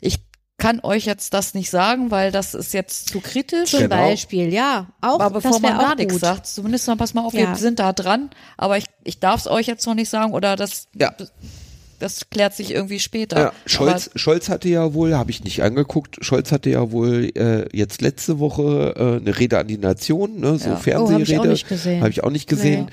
Ich kann euch jetzt das nicht sagen, weil das ist jetzt zu kritisch. Zum genau. Beispiel, ja. Auch, aber bevor man gar nichts sagt, zumindest mal, pass mal auf, ja. wir sind da dran, aber ich, ich darf es euch jetzt noch nicht sagen oder das, ja. das klärt sich irgendwie später. Ja, Scholz, aber, Scholz hatte ja wohl, habe ich nicht angeguckt, Scholz hatte ja wohl äh, jetzt letzte Woche äh, eine Rede an die Nation, ne, so ja. Fernsehrede. Oh, habe ich auch nicht gesehen. Habe ich auch nicht gesehen. Nee.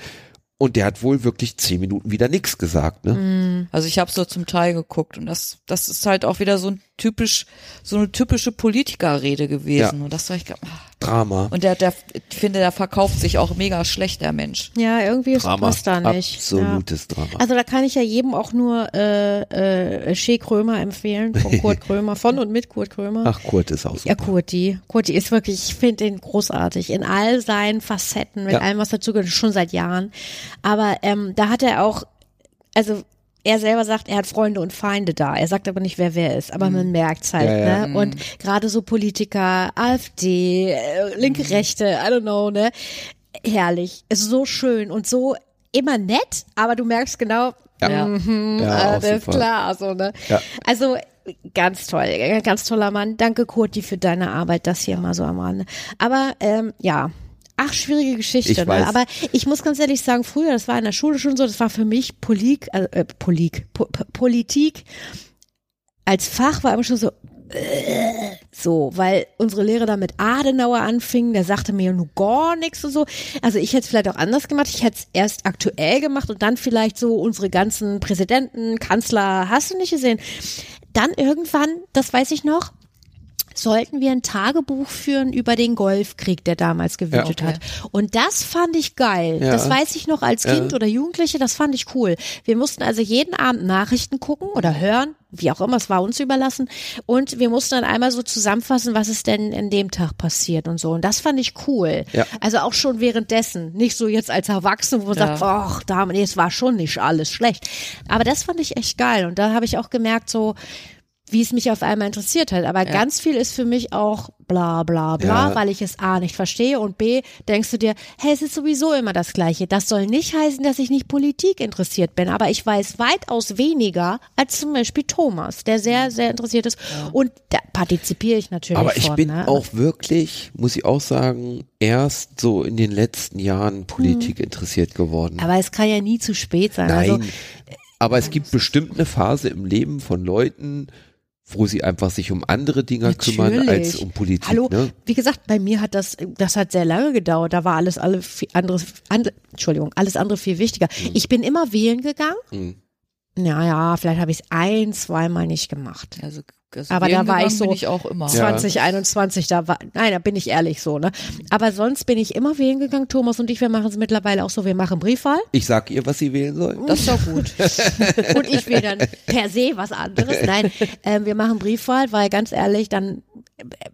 Und der hat wohl wirklich zehn Minuten wieder nichts gesagt. Ne? Mhm. Also ich habe so zum Teil geguckt und das, das ist halt auch wieder so ein typisch, so eine typische Politikerrede gewesen. Ja. Und das war ich, ach, Drama. Und der, der, ich finde, der verkauft sich auch mega schlecht, der Mensch. Ja, irgendwie ist Drama. passt da nicht. Absolutes ja. Drama. Also da kann ich ja jedem auch nur äh, äh, Shea Krömer empfehlen, von Kurt Krömer, von und mit Kurt Krömer. Ach, Kurt ist auch super. Ja, Kurti. Kurti ist wirklich, ich finde ihn großartig. In all seinen Facetten, mit ja. allem, was dazu gehört, schon seit Jahren. Aber ähm, da hat er auch, also er selber sagt, er hat Freunde und Feinde da. Er sagt aber nicht, wer wer ist. Aber mhm. man merkt's halt. Ja, ja. Ne? Und gerade so Politiker, AfD, äh, linke, mhm. rechte, I don't know, ne? Herrlich. Ist so schön und so immer nett, aber du merkst genau, ja, mhm, ja äh, das ist klar, so, ne? Ja. Also, ganz toll, ganz toller Mann. Danke, Kurti, für deine Arbeit, das hier mal so am Rande. Aber, ähm, ja, Ach, schwierige Geschichte. Ich ne? Aber ich muss ganz ehrlich sagen, früher, das war in der Schule schon so, das war für mich Polik, äh, Polik, po Politik als Fach war immer schon so, äh, so, weil unsere Lehrer da mit Adenauer anfingen, der sagte mir nur gar nichts und so. Also ich hätte es vielleicht auch anders gemacht. Ich hätte es erst aktuell gemacht und dann vielleicht so unsere ganzen Präsidenten, Kanzler, hast du nicht gesehen. Dann irgendwann, das weiß ich noch, sollten wir ein Tagebuch führen über den Golfkrieg, der damals gewütet ja, okay. hat. Und das fand ich geil. Ja. Das weiß ich noch als Kind ja. oder Jugendliche, das fand ich cool. Wir mussten also jeden Abend Nachrichten gucken oder hören, wie auch immer, es war uns überlassen. Und wir mussten dann einmal so zusammenfassen, was ist denn in dem Tag passiert und so. Und das fand ich cool. Ja. Also auch schon währenddessen. Nicht so jetzt als Erwachsene, wo man sagt, ach, da, nee, es war schon nicht alles schlecht. Aber das fand ich echt geil. Und da habe ich auch gemerkt, so, wie es mich auf einmal interessiert hat. Aber ja. ganz viel ist für mich auch bla bla bla, ja. weil ich es A nicht verstehe und B denkst du dir, hey, es ist sowieso immer das Gleiche. Das soll nicht heißen, dass ich nicht Politik interessiert bin, aber ich weiß weitaus weniger als zum Beispiel Thomas, der sehr, sehr interessiert ist. Ja. Und da partizipiere ich natürlich. Aber ich von, bin ne? auch wirklich, muss ich auch sagen, erst so in den letzten Jahren Politik hm. interessiert geworden. Aber es kann ja nie zu spät sein. Nein. Also, aber es gibt bestimmt eine Phase im Leben von Leuten, wo sie einfach sich um andere Dinge Natürlich. kümmern als um Politik. Hallo, ne? wie gesagt, bei mir hat das, das hat sehr lange gedauert. Da war alles alle andere, andere, Entschuldigung, alles andere viel wichtiger. Mhm. Ich bin immer wählen gegangen. Mhm. Naja, vielleicht habe ich es ein, zweimal nicht gemacht. Also also aber da war ich so ich auch immer. 2021, da war, nein, da bin ich ehrlich so, ne? Aber sonst bin ich immer wählen gegangen. Thomas und ich, wir machen es mittlerweile auch so, wir machen Briefwahl. Ich sag ihr, was sie wählen soll. Das ist doch gut. und ich will dann per se was anderes. Nein, äh, wir machen Briefwahl, weil ganz ehrlich, dann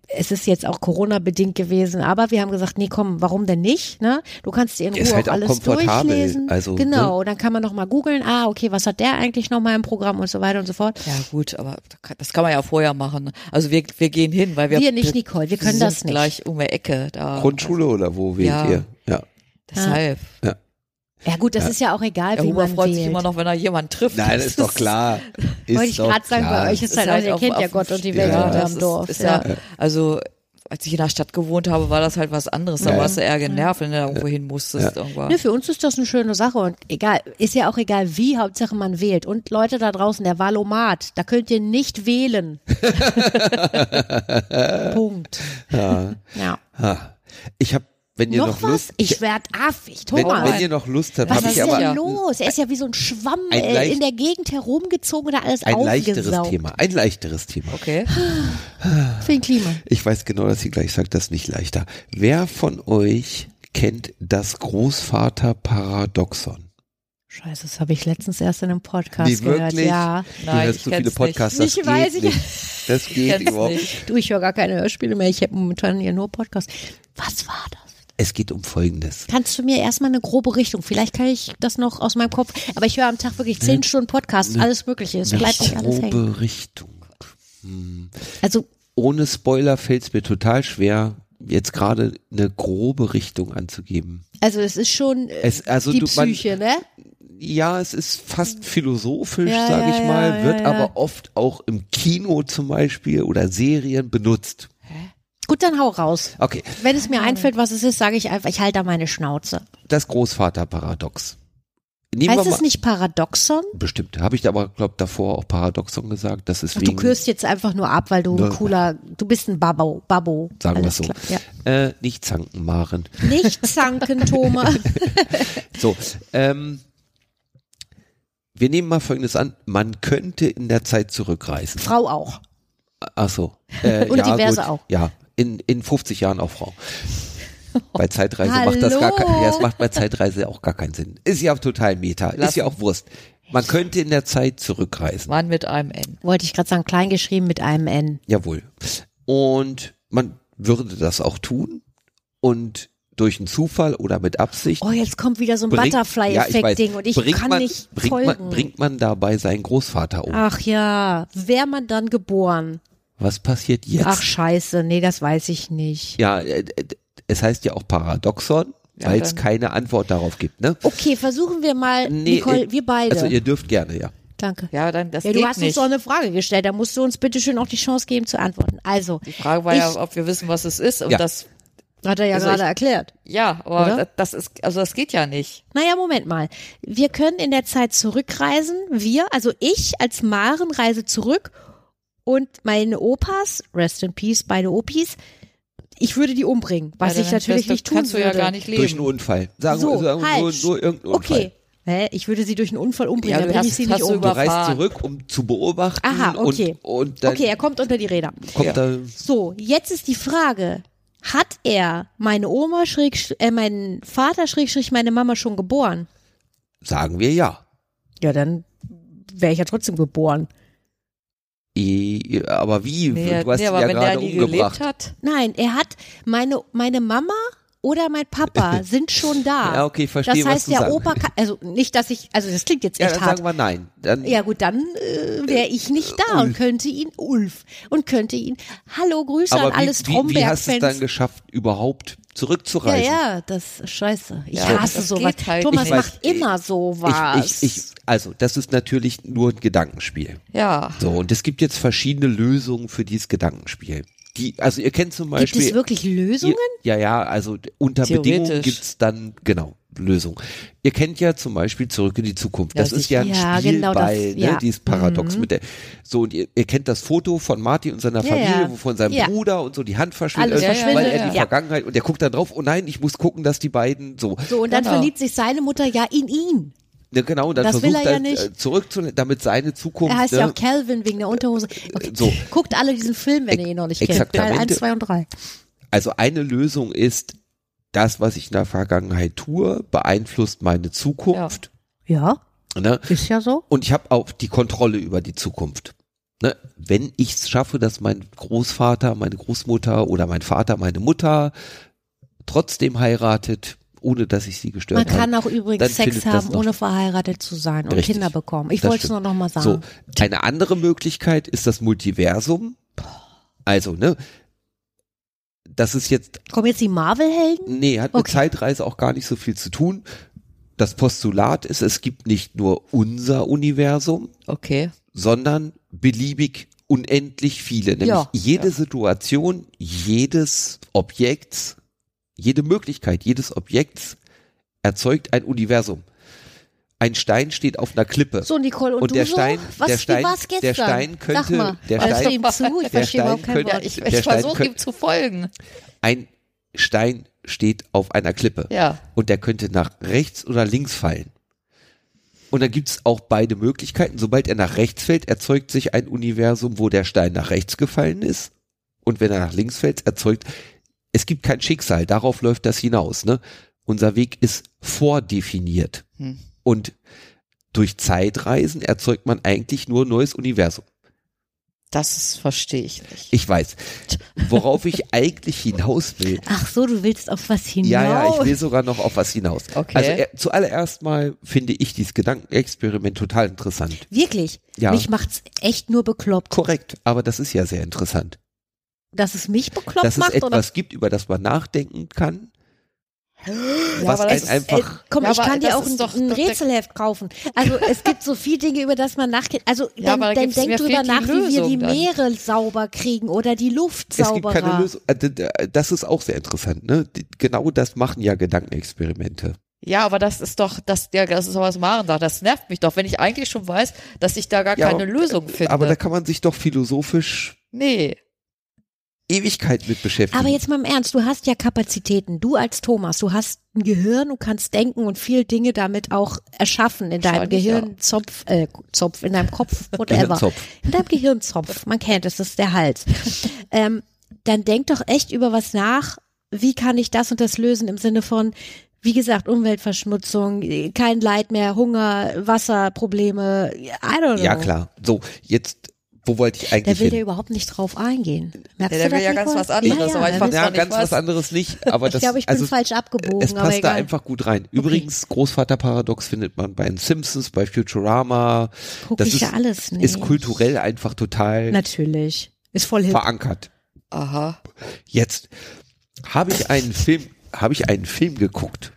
es ist jetzt auch Corona-bedingt gewesen, aber wir haben gesagt, nee, komm, warum denn nicht? Ne? Du kannst dir in Ruhe halt auch alles durchlesen. Also, genau, ne? dann kann man noch mal googeln, ah, okay, was hat der eigentlich noch mal im Programm und so weiter und so fort. Ja gut, aber das kann man ja vorher machen. Also wir, wir gehen hin, weil wir Wir nicht, Nicole, wir können das nicht. gleich um die Ecke da. Grundschule oder wo wählt ja. ihr? Ja. Deshalb. Ja. Ja gut, das ja. ist ja auch egal, ja, wie man freut wählt. sich immer noch, wenn er jemanden trifft. Nein, das ist doch klar. Ist Wollte ich gerade sagen, bei euch ist halt, halt, ihr kennt ja Gott und die Welt ja, am Dorf. Ist ja. Also als ich in der Stadt gewohnt habe, war das halt was anderes. Da ja. warst du eher genervt, wenn du da irgendwo hin musstest. Ja. Ne, für uns ist das eine schöne Sache und egal, ist ja auch egal wie, Hauptsache man wählt. Und Leute da draußen, der Valomat, da könnt ihr nicht wählen. Punkt. Ja. ja. Ich habe wenn ihr noch, noch was? Lust, ich werd affig, wenn, Thomas. wenn ihr noch Lust habt, was habe ist ich aber denn ein, los? Er ist ja wie so ein Schwamm ein äh, leicht- in der Gegend herumgezogen oder alles ein leichteres aufgesaugt. Thema, ein leichteres Thema. Okay. Für den Klima. Ich weiß genau, dass sie gleich sagt, das ist nicht leichter. Wer von euch kennt das Großvater-Paradoxon? Scheiße, das habe ich letztens erst in einem Podcast Nee, gehört. wirklich? Ja. Du Nein, hörst ich so viele Podcasts, das nicht. geht Ich nicht. Das geht überhaupt nicht. Du, ich höre gar keine Hörspiele mehr. Ich habe momentan hier nur Podcasts. Was war das? Es geht um Folgendes. Kannst du mir erstmal eine grobe Richtung? Vielleicht kann ich das noch aus meinem Kopf. Aber ich höre am Tag wirklich zehn Stunden Podcast, alles Mögliche. Es bleibt nicht alles hängen. grobe Richtung. Also Ohne Spoiler fällt es mir total schwer, jetzt gerade eine grobe Richtung anzugeben. Also es ist schon äh, Es, also die du, man, Psyche, ne? ja, es ist fast philosophisch, Ja, sage ja, ich mal, ja, wird aber oft auch im Kino zum Beispiel oder Serien benutzt. Gut, dann hau raus. Okay, Wenn es mir einfällt, was es ist, sage ich einfach, ich halte da meine Schnauze. das Großvaterparadox. Nehmen Heißt es nicht Paradoxon? bestimmt, habe ich aber, glaube davor auch Paradoxon gesagt, das ist Ach, du wegen, kürst jetzt einfach nur ab, weil du ein Ne. cooler, du bist ein Babbo, Babbo. sagen wir Alles so, klar, Ja. äh, nicht zanken, Maren. Nicht zanken, Thomas. So, ähm, wir nehmen mal Folgendes an, man könnte in der Zeit zurückreisen. Frau auch. Ach so. Äh, Und ja, diverse gut. auch. Ja, in, in 50 Jahren auch Frau. Bei Zeitreise macht das gar kein, Hallo? ja, es macht bei Zeitreise auch gar keinen Sinn. Ist ja auch total Meta, ist Lassen. ja auch Wurst. Man könnte in der Zeit zurückreisen. Mann mit einem N. Wollte ich gerade sagen, klein geschrieben mit einem N. Jawohl. Und man würde das auch tun und durch einen Zufall oder mit Absicht Oh, jetzt kommt wieder so ein ja, Butterfly-Effekt-Ding weiß, und ich kann man, nicht bringt folgen. Man, bringt man dabei seinen Großvater um. Ach ja, wäre man dann geboren? Was passiert jetzt? Ach scheiße, nee, das weiß ich nicht. Ja, äh, äh, es heißt ja auch Paradoxon, Ja, weil es keine Antwort darauf gibt, ne? Okay, versuchen wir mal, Nee, Nicole, äh, wir beide. Also ihr dürft gerne, ja. Danke. Ja, dann das Ja, geht du hast nicht. uns doch eine Frage gestellt, da musst du uns bitte schön auch die Chance geben zu antworten. Also, die Frage war ich, ja, ob wir wissen, was es ist und Ja. das hat er ja Also gerade ich- erklärt. ja, aber Oder? das, das ist also das geht ja nicht. Naja, Moment mal. Wir können in der Zeit zurückreisen. Wir, also ich als Maren reise zurück und meine Opas, rest in peace, beide Opis, ich würde die umbringen, was Ja, ich natürlich du- nicht tun kannst du würde. ja gar nicht leben. Durch einen Unfall. Sagen So, wir sagen wir halt. nur, nur irgendeinen Unfall. Okay. Hä? Ich würde sie durch einen Unfall umbringen, Ja, dann du bringe ich sie nicht du um. Du reist zurück, um zu beobachten Aha, okay. und, und dann Okay, er kommt unter die Räder. kommt Ja. da So, jetzt ist die Frage, hat er meine Oma schräg, äh, meinen Vater schrägstrich meine Mama schon geboren? sagen wir ja. Ja, dann wäre ich ja trotzdem geboren. Aber wie? Nee, du hast nee, ihn aber ja wenn der gerade nie umgebracht. gelebt hat, Nein, er hat meine meine Mama oder mein Papa sind schon da. Ja, okay, verstehe, Das was heißt, du der. Opa kann, also nicht, dass ich, also das klingt jetzt Ja, echt dann hart. sagen wir nein. Dann, Ja gut, dann äh, wäre ich nicht da und könnte ihn Ulf und könnte ihn Hallo Grüße aber an alles wie, wie, wie hast du es dann Tromberg-Fans. geschafft, überhaupt Ja, zurückzureisen? ja, das ist scheiße. Ich Ja, hasse sowas. halt Thomas nicht. macht Ich weiß, immer sowas. Ich, ich, ich, also, das ist natürlich nur ein Gedankenspiel. ja. So, und es gibt jetzt verschiedene Lösungen für dieses Gedankenspiel. Die, also ihr kennt zum Gibt Beispiel. es wirklich Lösungen? Ihr, ja, ja, also unter. Bedingungen gibt's dann, genau, Lösungen. Ihr kennt ja zum Beispiel Zurück in die Zukunft. Ja, Das ist ja ein Ja, genau das, Spielball, ne, ja. Mhm. dieses Paradox mit der, so, und ihr, ihr kennt das Foto von Martin und seiner Familie, ja. wo von seinem. Bruder und so die Hand verschwindet, äh, weil er die. Vergangenheit, und der guckt da drauf, oh nein, ich muss gucken, dass die beiden so. So, und dann Genau. verliebt sich seine Mutter ja in ihn. Ne, genau, und dann Das will versucht er ja nicht. äh, zurückzunehmen, damit seine Zukunft. Er heißt ne, ja auch Calvin wegen der Unterhose. Okay. So. Guckt alle diesen Film, wenn ihr ihn noch nicht kennt. Teil Exaktamente. 1, 2 und 3. Also eine Lösung ist, das, was ich in der Vergangenheit tue, beeinflusst meine Zukunft. Ja, Ne? ist ja so. Und ich habe auch die Kontrolle über die Zukunft. Ne? Wenn ich es schaffe, dass mein Großvater, meine Großmutter oder mein Vater, meine Mutter trotzdem heiratet, ohne dass ich sie gestört Man habe. kann auch dann übrigens Sex haben, ohne verheiratet zu sein und Richtig. Kinder bekommen. Ich wollte es nur stimmt. noch mal So, sagen. eine andere Möglichkeit ist das Multiversum. Also, ne? Das ist jetzt Kommen jetzt die Marvel-Helden? Nee, hat mit Okay. Zeitreise auch gar nicht so viel zu tun. Das Postulat ist, es gibt nicht nur unser Universum, Okay. sondern beliebig unendlich viele. Nämlich Ja. jede Situation, jedes Objekts, jede Möglichkeit jedes Objekts erzeugt ein Universum. Ein Stein steht auf einer Klippe. So, Nicole, und, Und du der so? Stein- Was, der Stein- gestern? der Stein könnte- mal, der Stein- ihm zu? Ich der verstehe überhaupt Stein könnte- Wort. Ich, ich versuche ihm zu folgen. Ein Stein steht auf einer Klippe. Ja. Und der könnte nach rechts oder links fallen. Und dann gibt's auch beide Möglichkeiten. Sobald er nach rechts fällt, erzeugt sich ein Universum, wo der Stein nach rechts gefallen ist. Und wenn er nach links fällt, erzeugt, es gibt kein Schicksal, darauf läuft das hinaus. Ne? Unser Weg ist vordefiniert. Hm. Und durch Zeitreisen erzeugt man eigentlich nur neues Universum. Das verstehe ich nicht. Ich weiß. Worauf ich eigentlich hinaus will. Ach so, du willst auf was hinaus? Ja, ja, ich will sogar noch auf was hinaus. Okay. Also äh, zuallererst mal finde ich dieses Gedankenexperiment total interessant. Wirklich? Ja. Mich macht's echt nur bekloppt. Korrekt, aber das ist ja sehr interessant. Dass es mich bekloppt Dass es macht? etwas oder? gibt, über das man nachdenken kann. Ja, was aber ist- einfach. Komm, Ja, ich kann dir auch ein, doch- ein Rätselheft kaufen. Also es gibt so viele Dinge, über das man nachdenkt. Also Ja, dann, da dann denk drüber nach, wie wir Lösung die dann. Meere sauber kriegen oder die Luft Es gibt sauberer. keine Lösung. Äh, d- Das ist auch sehr interessant. Ne? Genau das machen ja Gedankenexperimente. Ja, aber das ist doch, das, ja, das ist doch was Maren sagt. Das nervt mich doch, wenn ich eigentlich schon weiß, dass ich da gar Ja, keine aber- Lösung finde. Aber da kann man sich doch philosophisch nee. Ewigkeit mit beschäftigen. Aber jetzt mal im Ernst, du hast ja Kapazitäten. Du als Thomas, du hast ein Gehirn, du kannst denken und viel Dinge damit auch erschaffen in deinem. Gehirnzopf, äh, Zopf, in deinem Kopf, whatever. Gehirnzopf. In deinem Gehirnzopf. Man kennt es, das ist der Hals. ähm, dann denk doch echt über was nach. Wie kann ich das und das lösen im Sinne von, wie gesagt, Umweltverschmutzung, kein Leid mehr, Hunger, Wasserprobleme, I don't know. ja, klar. So, jetzt, wo wollte ich Der eigentlich will da hin? überhaupt nicht drauf eingehen. Merkst Der du das, will ja ganz was anderes, Ja, ja, aber ich er fand's will- Ja, ganz was was. anderes nicht, aber das, ich glaube, ich bin also, falsch abgebogen, es aber passt da egal. einfach gut rein. Übrigens, Großvaterparadox findet man bei den Simpsons, bei Futurama. Guck das ich ist, ja alles nicht. ist kulturell einfach total Natürlich. Ist voll hip. verankert. Aha. Jetzt habe ich einen Film, habe ich einen Film geguckt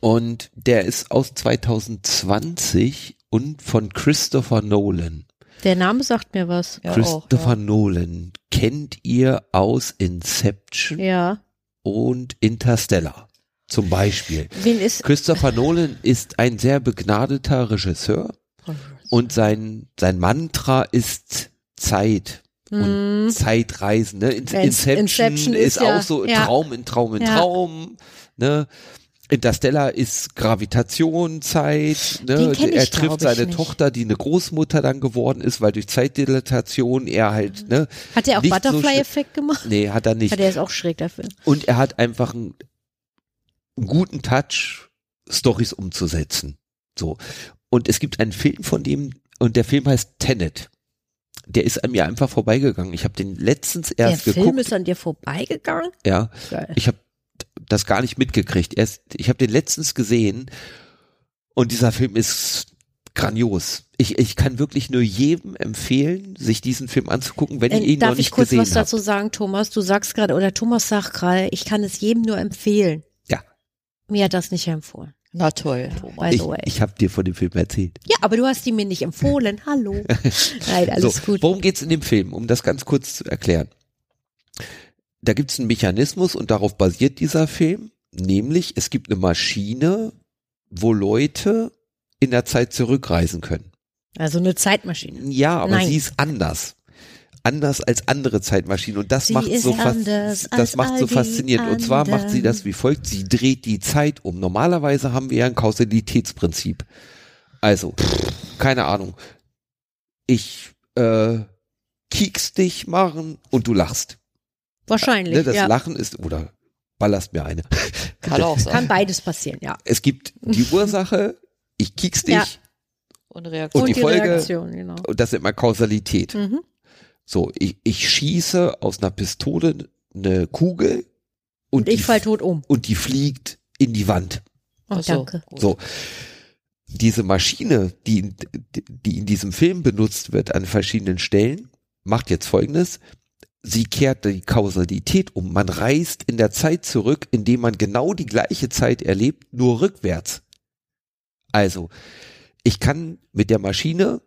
und der ist aus 2020 und von Christopher Nolan. Der Name sagt mir was. Ja, Christopher auch, ja. Nolan kennt ihr aus Inception Ja. und Interstellar zum Beispiel. Wen ist, Christopher Nolan ist ein sehr begnadeter Regisseur und sein, sein Mantra ist Zeit und Zeitreisen. Ne? In, Inception, Inception ist, ist ja- auch so ja. Traum in Traum in Ja. Traum. Ne? Interstellar ist Gravitation, Zeit. Ne? ich, Er glaub trifft ich, seine. Tochter, die eine Großmutter dann geworden ist, weil durch Zeitdilatation er halt, ne? hat der auch nicht so Butterfly-Effekt gemacht? Nee, hat er nicht. Ja, der ist auch schräg dafür. Und er hat einfach einen, einen guten Touch, Stories umzusetzen. So. Und es gibt einen Film von dem, und der Film heißt Tenet. Der ist an mir einfach vorbeigegangen. Ich habe den letztens erst der Film geguckt. ist an dir vorbeigegangen? ja, Geil. ich habe das gar nicht mitgekriegt. Erst, ich habe den letztens gesehen und dieser Film ist grandios. Ich, ich kann wirklich nur jedem empfehlen, sich diesen Film anzugucken, wenn ihr Äh, ihn darf noch nicht ich kurz gesehen was habt. dazu sagen, Thomas? Du sagst gerade, oder Thomas sagt gerade, ich kann es jedem nur empfehlen. Ja. Mir hat das nicht empfohlen. Na toll. By Ich, the way. ich habe dir von dem Film erzählt. ja, aber du hast die mir nicht empfohlen. Hallo. Nein, alles so, gut. Worum geht's in dem Film? Um das ganz kurz zu erklären. Da gibt's einen Mechanismus und darauf basiert dieser Film, nämlich es gibt eine Maschine, wo Leute in der Zeit zurückreisen können. Also eine Zeitmaschine. Ja, aber Nein. sie ist anders. Anders als andere Zeitmaschinen und das Sie macht so fas anders das macht so faszinierend und zwar macht sie das wie folgt, sie dreht die Zeit um. Normalerweise haben wir ja ein Kausalitätsprinzip. Also, keine Ahnung. Ich äh, kieks dich machen und du lachst. Wahrscheinlich. Ne, das ja. Lachen ist oder ballerst mir eine. Kann auch Kann sein. beides passieren, ja. Es gibt die Ursache, ich kieks dich Ja. Und Reaktion. Und die Folge- Reaktion, genau. und das ist immer Kausalität. Mhm. So, ich, ich schieße aus einer Pistole eine Kugel und, Und ich die, fall tot um. und die fliegt in die Wand. Oh, so, danke. So. Diese Maschine, die, die in diesem Film benutzt wird an verschiedenen Stellen, macht jetzt folgendes. Sie kehrt die Kausalität um. Man reist in der Zeit zurück, indem man genau die gleiche Zeit erlebt, nur rückwärts. Also, ich kann mit der Maschine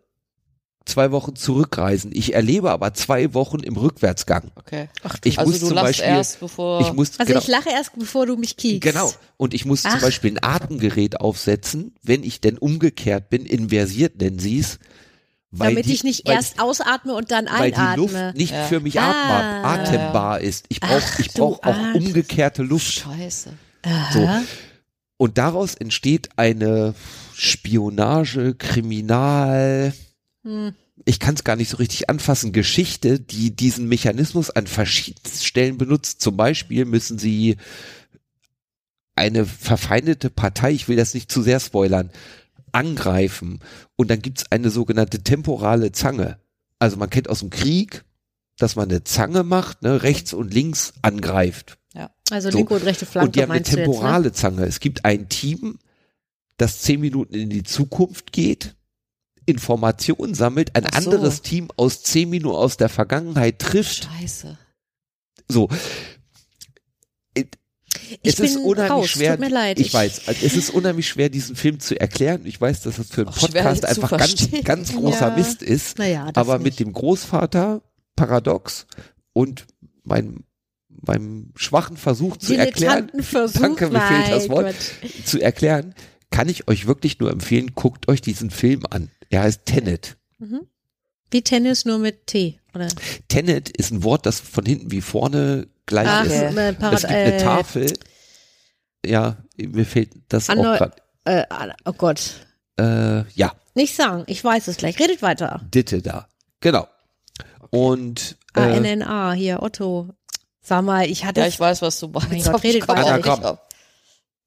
zwei Wochen zurückreisen. Ich erlebe aber zwei Wochen im Rückwärtsgang. Okay. Ich also muss du zum lachst Beispiel, erst, bevor. ich muss, Also genau, ich lache erst, bevor du mich kiekst. Genau. Und ich muss zum Ach. Beispiel ein Atemgerät aufsetzen, wenn ich denn umgekehrt bin, inversiert nennen sie es. Damit die, ich nicht weil, erst ausatme und dann einatme. Weil die Luft nicht ja. für mich ah. atembar ist. Ich brauche ich brauch auch umgekehrte Luft. Scheiße. So. Und daraus entsteht eine Spionage, Kriminal, hm. ich kann es gar nicht so richtig anfassen, Geschichte, die diesen Mechanismus an verschiedenen Stellen benutzt. Zum Beispiel müssen sie eine verfeindete Partei, ich will das nicht zu sehr spoilern, angreifen. Und dann gibt's eine sogenannte temporale Zange. Also man kennt aus dem Krieg, dass man eine Zange macht, ne, rechts und links angreift. Ja. Also so. linke und rechte Flanke. Und die haben eine temporale jetzt, ne? Zange. Es gibt ein Team, das zehn Minuten in die Zukunft geht, Informationen sammelt, ein so. anderes Team aus zehn Minuten aus der Vergangenheit trifft. Scheiße. So. Ich es ist unheimlich raus, schwer. Tut mir leid. Ich, ich weiß, es ist unheimlich schwer, diesen Film zu erklären. Ich weiß, dass das für einen Podcast einfach ganz, ganz großer ja. Mist ist. Naja, aber nicht. mit dem Großvater Paradox und meinem meinem schwachen Versuch zu erklären, Versuch, danke, mir fehlt das Wort, Gott. zu erklären, kann ich euch wirklich nur empfehlen, guckt euch diesen Film an. Er heißt Tenet. Mhm. Wie Tennis nur mit T, oder? Tenet ist ein Wort, das von hinten wie vorne gleich Ach, ist. Äh, Parad es gibt eine äh, Tafel. Ja, mir fehlt das Anno auch gerade. Äh, oh Gott. Äh, ja. Nicht sagen, ich weiß es gleich. Redet weiter. Ditte da. Genau. Und äh, ANNA hier, Otto. Sag mal, ich hatte. Ja, ich weiß, was du meinst. Gott, redet weiter. Anagramm.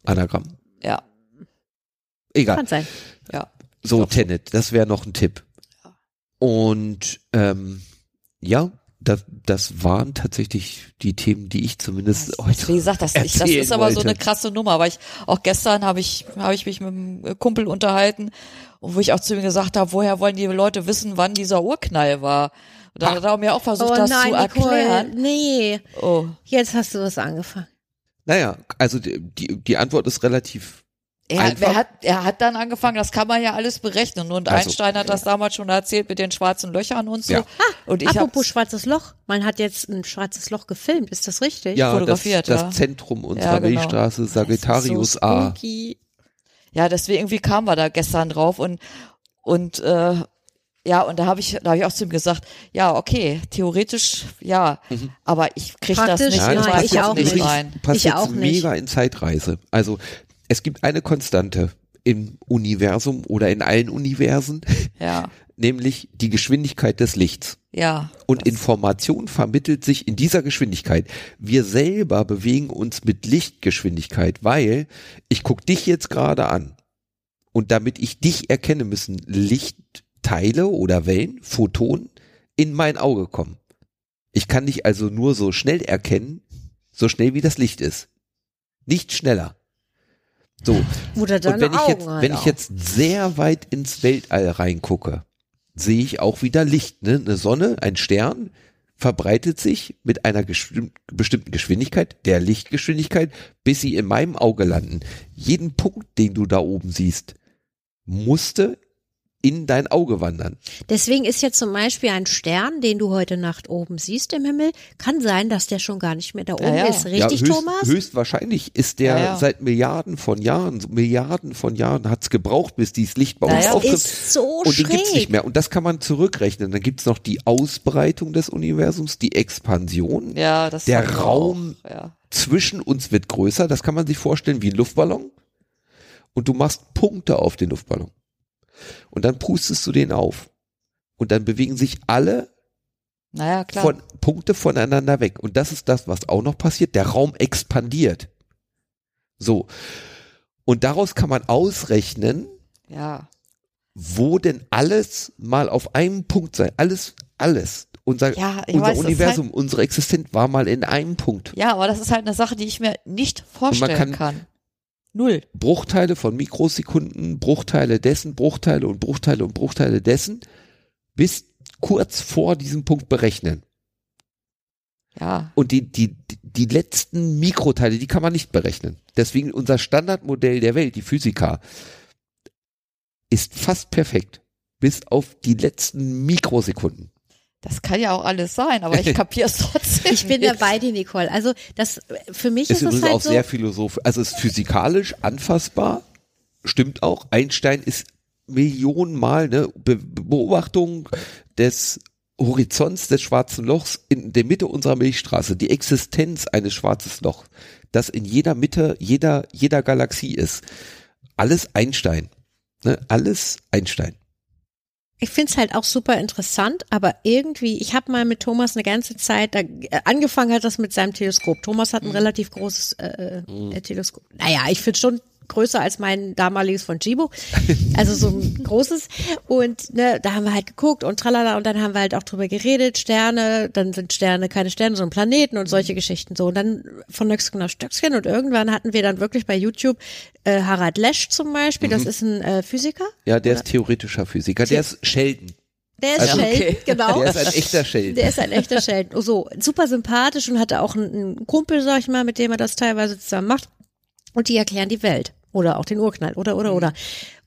Anagramm. Ja. Egal. Kann sein. Ja. So, Tenet, das wäre noch ein Tipp. Ja. Und ähm, ja, das, das waren tatsächlich die Themen, die ich zumindest das, heute. Wie gesagt, das, ich, das ist aber wollte. so eine krasse Nummer, weil ich auch gestern habe ich habe ich mich mit einem Kumpel unterhalten und wo ich auch zu ihm gesagt habe, woher wollen die Leute wissen, wann dieser Urknall war? Und dann hat er mir auch versucht, oh, das nein, zu erklären. Nicole, nee. Oh. Jetzt hast du was angefangen. Naja, also die, die, die Antwort ist relativ er, er, hat, er hat dann angefangen, das kann man ja alles berechnen. Und also, Einstein hat das damals schon erzählt mit den schwarzen Löchern und so. Ja. Ah, und ich apropos schwarzes Loch. Man hat jetzt ein schwarzes Loch gefilmt, ist das richtig? Ja, Fotografiert, das, das Zentrum unserer ja, genau. Milchstraße, Sagittarius so A. Ja, deswegen irgendwie kamen wir da gestern drauf und, und äh, ja, und da habe ich, da habe ich auch zu ihm gesagt, ja, okay, theoretisch ja, mhm. aber ich kriege das nicht ja, in mein ich auch nicht. rein. Passt ich auch nicht. mega in Zeitreise. Also es gibt eine Konstante im Universum oder in allen Universen, ja. nämlich die Geschwindigkeit des Lichts. Ja. Und Information vermittelt sich in dieser Geschwindigkeit. Wir selber bewegen uns mit Lichtgeschwindigkeit, weil ich guck dich jetzt gerade an. Und damit ich dich erkenne, müssen Lichtteile oder Wellen, Photonen, in mein Auge kommen. Ich kann dich also nur so schnell erkennen, so schnell wie das Licht ist. Nicht schneller. So. Oder deine Und wenn ich Augen jetzt, halt wenn ich jetzt sehr weit ins Weltall reingucke, sehe ich auch wieder Licht, ne? Eine Sonne, ein Stern verbreitet sich mit einer bestimmten Geschwindigkeit, der Lichtgeschwindigkeit, bis sie in meinem Auge landen. Jeden Punkt, den du da oben siehst, musste in dein Auge wandern. Deswegen ist jetzt zum Beispiel ein Stern, den du heute Nacht oben siehst im Himmel, kann sein, dass der schon gar nicht mehr da oben ja, ja. ist. Richtig, ja, höchst, Thomas? Höchstwahrscheinlich ist der seit Milliarden von Jahren, Milliarden von Jahren hat's gebraucht, bis dieses Licht bei uns auftritt. Ist so und den gibt's nicht mehr. Und das kann man zurückrechnen. Dann gibt's noch die Ausbreitung des Universums, die Expansion. Ja, das der Raum auch, zwischen uns wird größer. Das kann man sich vorstellen wie ein Luftballon. Und du machst Punkte auf den Luftballon. Und dann pustest du den auf. Und dann bewegen sich alle naja, klar. von Punkte voneinander weg. Und das ist das, was auch noch passiert. Der Raum expandiert. So. Und daraus kann man ausrechnen, ja. wo denn alles mal auf einem Punkt sein. Alles, alles. Unser, ja, unser weiß, Universum, halt, unsere Existenz war mal in einem Punkt. Ja, aber das ist halt eine Sache, die ich mir nicht vorstellen kann, kann. Null. Bruchteile von Mikrosekunden, Bruchteile dessen, Bruchteile und Bruchteile und Bruchteile dessen, bis kurz vor diesem Punkt berechnen. Ja. Und die, die, die letzten Mikroteile, die kann man nicht berechnen. Deswegen unser Standardmodell der Welt, die Physiker, ist fast perfekt. Bis auf die letzten Mikrosekunden. Das kann ja auch alles sein, aber ich kapiere es trotzdem. Ich bin nicht. dabei, die Nicole. Also das für mich ist, ist es halt auch so sehr philosophisch. Also es ist physikalisch anfassbar, stimmt auch. Einstein ist Millionen Mal, ne, Be Beobachtung des Horizonts des schwarzen Lochs in der Mitte unserer Milchstraße, die Existenz eines schwarzen Lochs, das in jeder Mitte jeder, jeder Galaxie ist. Alles Einstein. Ne? Alles Einstein. Ich find's halt auch super interessant, aber irgendwie, ich habe mal mit Thomas eine ganze Zeit, da, äh, angefangen hat das mit seinem Teleskop. Thomas hat ein mhm. relativ großes äh, mhm. äh, Teleskop. Naja, ich finde schon größer als mein damaliges von Jibo. Also so ein großes. Und ne, da haben wir halt geguckt und tralala und dann haben wir halt auch drüber geredet, Sterne, dann sind Sterne keine Sterne, sondern Planeten und solche Geschichten so. Und dann von Nöcksken auf Stöcksken und irgendwann hatten wir dann wirklich bei YouTube äh, Harald Lesch zum Beispiel, mhm. das ist ein äh, Physiker. Ja, der oder? ist theoretischer Physiker, der ist Sheldon. Der ist also, Sheldon, okay. genau. Der ist ein echter Sheldon. Der ist ein echter Sheldon. So, super sympathisch und hatte auch einen, einen Kumpel, sag ich mal, mit dem er das teilweise zusammen macht. Und die erklären die Welt. Oder auch den Urknall. Oder, oder, oder.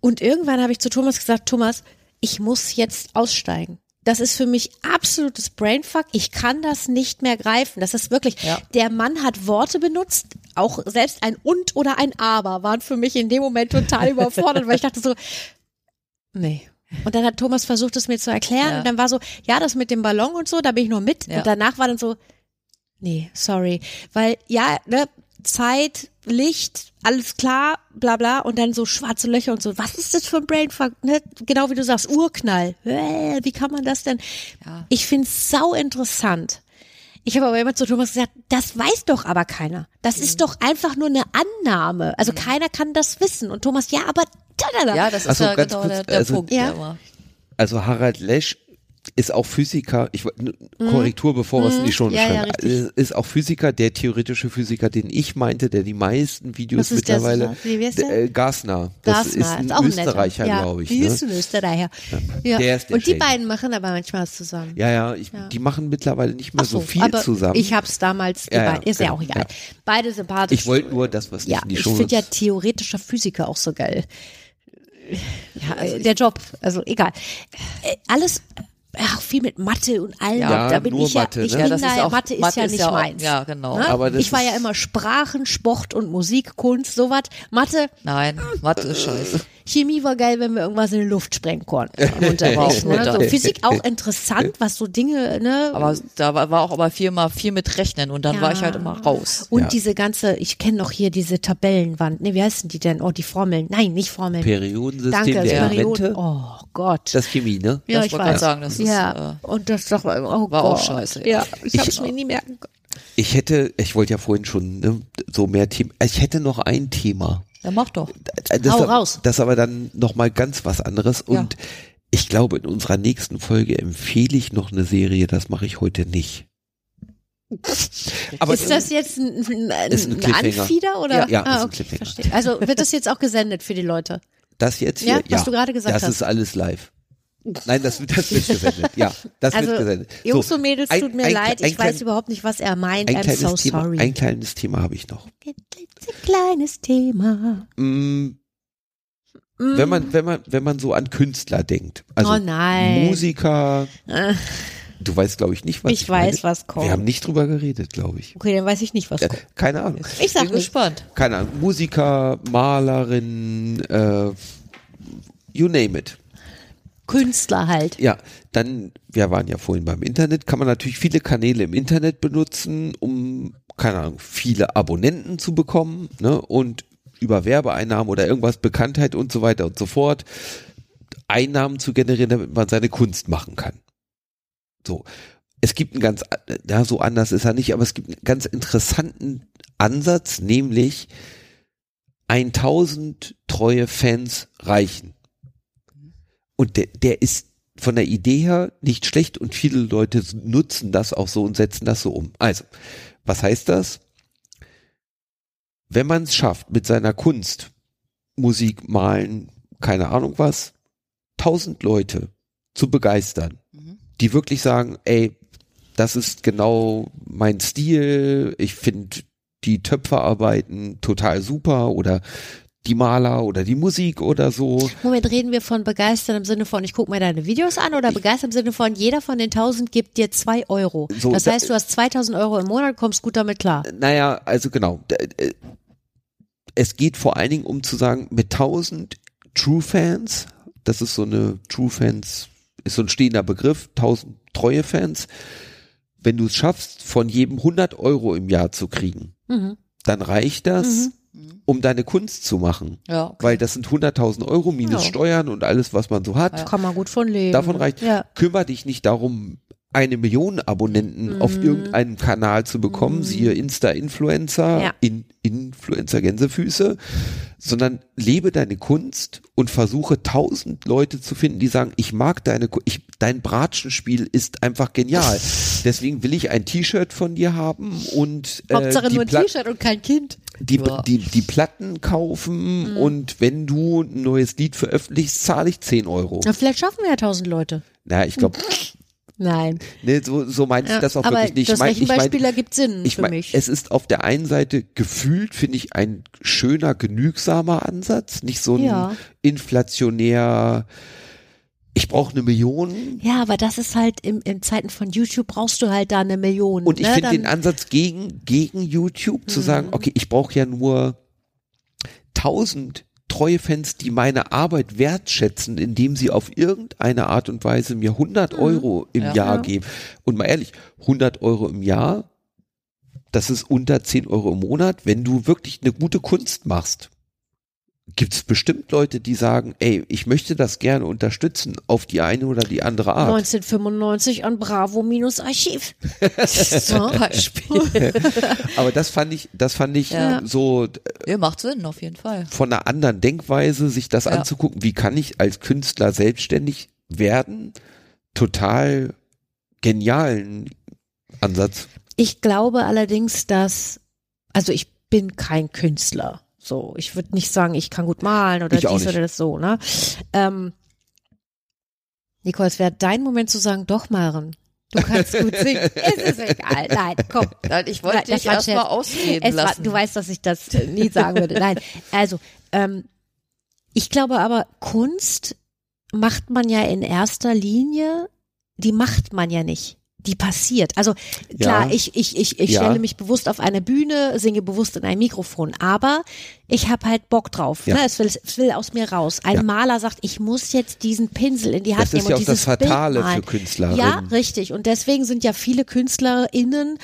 Und irgendwann habe ich zu Thomas gesagt, Thomas, ich muss jetzt aussteigen. Das ist für mich absolutes Brainfuck. Ich kann das nicht mehr greifen. Das ist wirklich, ja. der Mann hat Worte benutzt, auch selbst ein und oder ein aber waren für mich in dem Moment total überfordert, weil ich dachte so, nee. Und dann hat Thomas versucht, es mir zu erklären ja. und dann war so, ja, das mit dem Ballon und so, da bin ich noch mit. Ja. Und danach war dann so, nee, sorry. Weil, ja, ne, Zeit, Licht, alles klar, bla bla, und dann so schwarze Löcher und so. Was ist das für ein Brainfuck? Ne? Genau wie du sagst, Urknall. Wie kann man das denn? Ja. Ich find's sau interessant. Ich habe aber immer zu Thomas gesagt, das weiß doch aber keiner. Das mhm. ist doch einfach nur eine Annahme. Also mhm. keiner kann das wissen. Und Thomas, ja, aber Ja, das ist also, ja genau kurz, der, der also, Punkt. Ja. Also Harald Lesch ist auch Physiker, ich mhm. Korrektur, bevor wir es in die Schon ja, schreiben, ja, ist auch Physiker, der theoretische Physiker, den ich meinte, der die meisten Videos mittlerweile äh, Gasner, das Gasner, ist ein ist auch Österreicher, ja, glaube ich. Die ne? ist ein Österreicher. Ja. Der ist der Und die beiden machen aber manchmal was zusammen. Ja, ja, ich, die machen mittlerweile nicht mehr so, so, viel zusammen. Ich habe es damals, beiden, ist ja auch egal. Beide sympathisch. Ich wollte nur das, was ja, in die Show Ich finde ja theoretischer Physiker auch so geil. Ja, also der Job, also egal. Äh, alles ach, viel mit Mathe und allem. Ja, da bin nur ich Mathe, ja, ich ne? bin ja, da, auch, Mathe ist Mathe ja nicht ja auch, meins. Ja, genau. Ne? Aber ich war ja immer Sprachen, Sport und Musik, Kunst, sowas. Mathe. Nein, Mathe ist scheiße. Chemie war geil, wenn wir irgendwas in die Luft sprengen konnten. Unterricht, ne? so, Physik auch interessant, was so Dinge, ne? Aber da war auch aber viel mal viel mit Rechnen und dann ja. war ich halt immer raus. Und ja. diese ganze, ich kenne noch hier diese Tabellenwand. Ne, wie heißen die denn? Oh, die Formeln. Nein, nicht Formeln. Periodensystem Danke, der Perioden. Oh Gott. Das Chemie, ne? Ja, das ich wollte sagen, das ist, ja. Äh, und das doch, oh war Gott. auch scheiße. Ja, ich habe es mir nie merken können. Ich hätte, ich wollte ja vorhin schon ne, so mehr Themen. Ich hätte noch ein Thema. Ja, mach doch. Das, Hau raus. Das ist aber dann nochmal ganz was anderes. Und ja. ich glaube, in unserer nächsten Folge empfehle ich noch eine Serie, das mache ich heute nicht. Aber ist das jetzt ein, ein, ein, ein Anfieder oder? Ja, ja ah, okay, verstehe. Also wird das jetzt auch gesendet für die Leute? Das jetzt hier? Ja, was ja, du gerade gesagt das hast. Das ist alles live. Nein, das, das wird gesendet. Ja, das also, wird gesendet. So, Jungs und Mädels, tut mir ein, leid, ich klein, weiß überhaupt nicht, was er meint. I'm so Thema, sorry. Ein kleines Thema habe ich noch. Ein kleines Thema. Mm, mm. Wenn man, wenn man, wenn man so an Künstler denkt, also oh nein. Musiker, äh. Du weißt, glaube ich, nicht, was ich, ich weiß, meine. was kommt. Wir haben nicht drüber geredet, glaube ich. Okay, dann weiß ich nicht, was äh, kommt. Keine Ahnung. Ich sag gespannt. Keine Ahnung. Musiker, Malerin, äh, you name it. Künstler halt. Ja, dann, wir waren ja vorhin beim Internet, kann man natürlich viele Kanäle im Internet benutzen, um, keine Ahnung, viele Abonnenten zu bekommen, ne, und über Werbeeinnahmen oder irgendwas, Bekanntheit und so weiter und so fort, Einnahmen zu generieren, damit man seine Kunst machen kann. So. Es gibt einen ganz, ja, so anders ist er nicht, aber es gibt einen ganz interessanten Ansatz, nämlich 1000 treue Fans reichen. Und der, der ist von der Idee her nicht schlecht und viele Leute nutzen das auch so und setzen das so um. Also, was heißt das? Wenn man es schafft, mit seiner Kunst, Musik, Malen, keine Ahnung was, tausend Leute zu begeistern, mhm. die wirklich sagen, ey, das ist genau mein Stil, ich finde die Töpferarbeiten total super oder die Maler oder die Musik oder so. Moment, reden wir von begeistert im Sinne von, ich gucke mir deine Videos an oder begeistert im Sinne von, jeder von den 1000 gibt dir zwei Euro. So, das heißt, du hast 2000 Euro im Monat, kommst gut damit klar. Naja, also genau. Äh, es geht vor allen Dingen um zu sagen, mit 1000 True Fans das ist so eine True Fans, ist so ein stehender Begriff, 1000 treue Fans. Wenn du es schaffst, von jedem 100 Euro im Jahr zu kriegen, mhm. dann reicht das, mhm. Um deine Kunst zu machen. Ja, okay. Weil das sind 100.000 Euro minus ja. Steuern und alles, was man so hat. Ja. Kann man gut von leben. Davon reicht. Ja. Kümmer dich nicht darum, eine Million Abonnenten mhm. auf irgendeinem Kanal zu bekommen, mhm. siehe Insta-Influencer, ja. in, Influencer-Gänsefüße, sondern lebe deine Kunst und versuche tausend Leute zu finden, die sagen, ich mag deine, ich, dein Bratschenspiel ist einfach genial. Deswegen will ich ein T-Shirt von dir haben und äh, Hauptsache nur ein T-Shirt und kein Kind. Die, die, die Platten kaufen mhm. und wenn du ein neues Lied veröffentlichst, zahle ich 10 Euro. Na, vielleicht schaffen wir ja tausend Leute. Na, ich glaube, Nein. Nee, so, so meine ich ja, das auch wirklich nicht. Das Rechenbeispiel ich mein, ergibt Sinn ich für mein, mich. Es ist auf der einen Seite gefühlt, finde ich, ein schöner, genügsamer Ansatz, nicht so ein ja. inflationär, ich brauche eine Million. Ja, aber das ist halt im, in Zeiten von YouTube brauchst du halt da eine Million. Und ich ne? finde den Ansatz gegen, gegen YouTube mhm. zu sagen, okay, ich brauche ja nur tausend treue Fans, die meine Arbeit wertschätzen, indem sie auf irgendeine Art und Weise mir 100 mhm. Euro im ja, Jahr ja. geben. Und mal ehrlich, 100 Euro im Jahr, das ist unter 10 Euro im Monat, wenn du wirklich eine gute Kunst machst gibt es bestimmt Leute, die sagen, ey, ich möchte das gerne unterstützen auf die eine oder die andere Art. 1995 an Bravo-Archiv. Zum Beispiel. Aber das fand ich, das fand ich ja. so. Äh, ja, macht Sinn, auf jeden Fall. Von einer anderen Denkweise, sich das ja. anzugucken, wie kann ich als Künstler selbstständig werden? Total genialen Ansatz. Ich glaube allerdings, dass, also ich bin kein Künstler. So, ich würde nicht sagen, ich kann gut malen oder ich dies oder das so, ne? Ähm, Nicole, es wäre dein Moment zu sagen, doch, Maren. Du kannst gut singen. es ist egal. Nein, komm. Nein, ich wollte dich erstmal ausreden lassen. War, du weißt, dass ich das nie sagen würde. Nein, also, ähm, ich glaube aber, Kunst macht man ja in erster Linie, die macht man ja nicht die passiert. Also klar, ja. ich, ich, ich, ich ja. stelle mich bewusst auf eine Bühne, singe bewusst in ein Mikrofon, aber ich habe halt Bock drauf. Ja. Ne? Es, will, es will aus mir raus. Ein Maler sagt, ich muss jetzt diesen Pinsel in die Hand das nehmen ist ja und auch das Fatale für Künstlerinnen. Ja, richtig. Und deswegen sind ja viele KünstlerInnen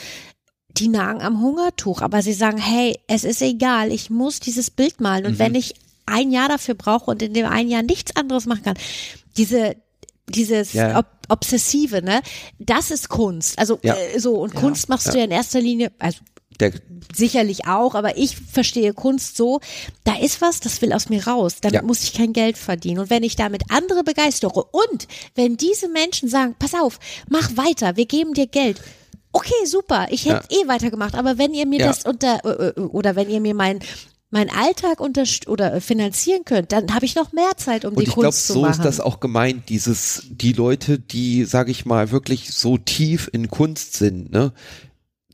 die nagen am Hungertuch, aber sie sagen, hey, es ist egal, ich muss dieses Bild malen und mhm. wenn ich ein Jahr dafür brauche und in dem einen Jahr nichts anderes machen kann, diese dieses ja. Ob Obsessive, ne? Das ist Kunst. Also ja. äh, so und ja. Kunst machst du ja in erster Linie, also der, sicherlich auch, aber ich verstehe Kunst so, da ist was, das will aus mir raus, damit ja. muss ich kein Geld verdienen. Und wenn ich damit andere begeistere und wenn diese Menschen sagen, pass auf, mach weiter, wir geben dir Geld. Okay, super, ich hätte ja. eh weitergemacht, aber wenn ihr mir ja. das unter äh, äh, oder wenn ihr mir mein meinen Alltag unter oder finanzieren könnt, dann habe ich noch mehr Zeit, um und die Kunst glaub, zu machen. ich glaube, so ist das auch gemeint, dieses die Leute, die sage ich mal wirklich so tief in Kunst sind, ne?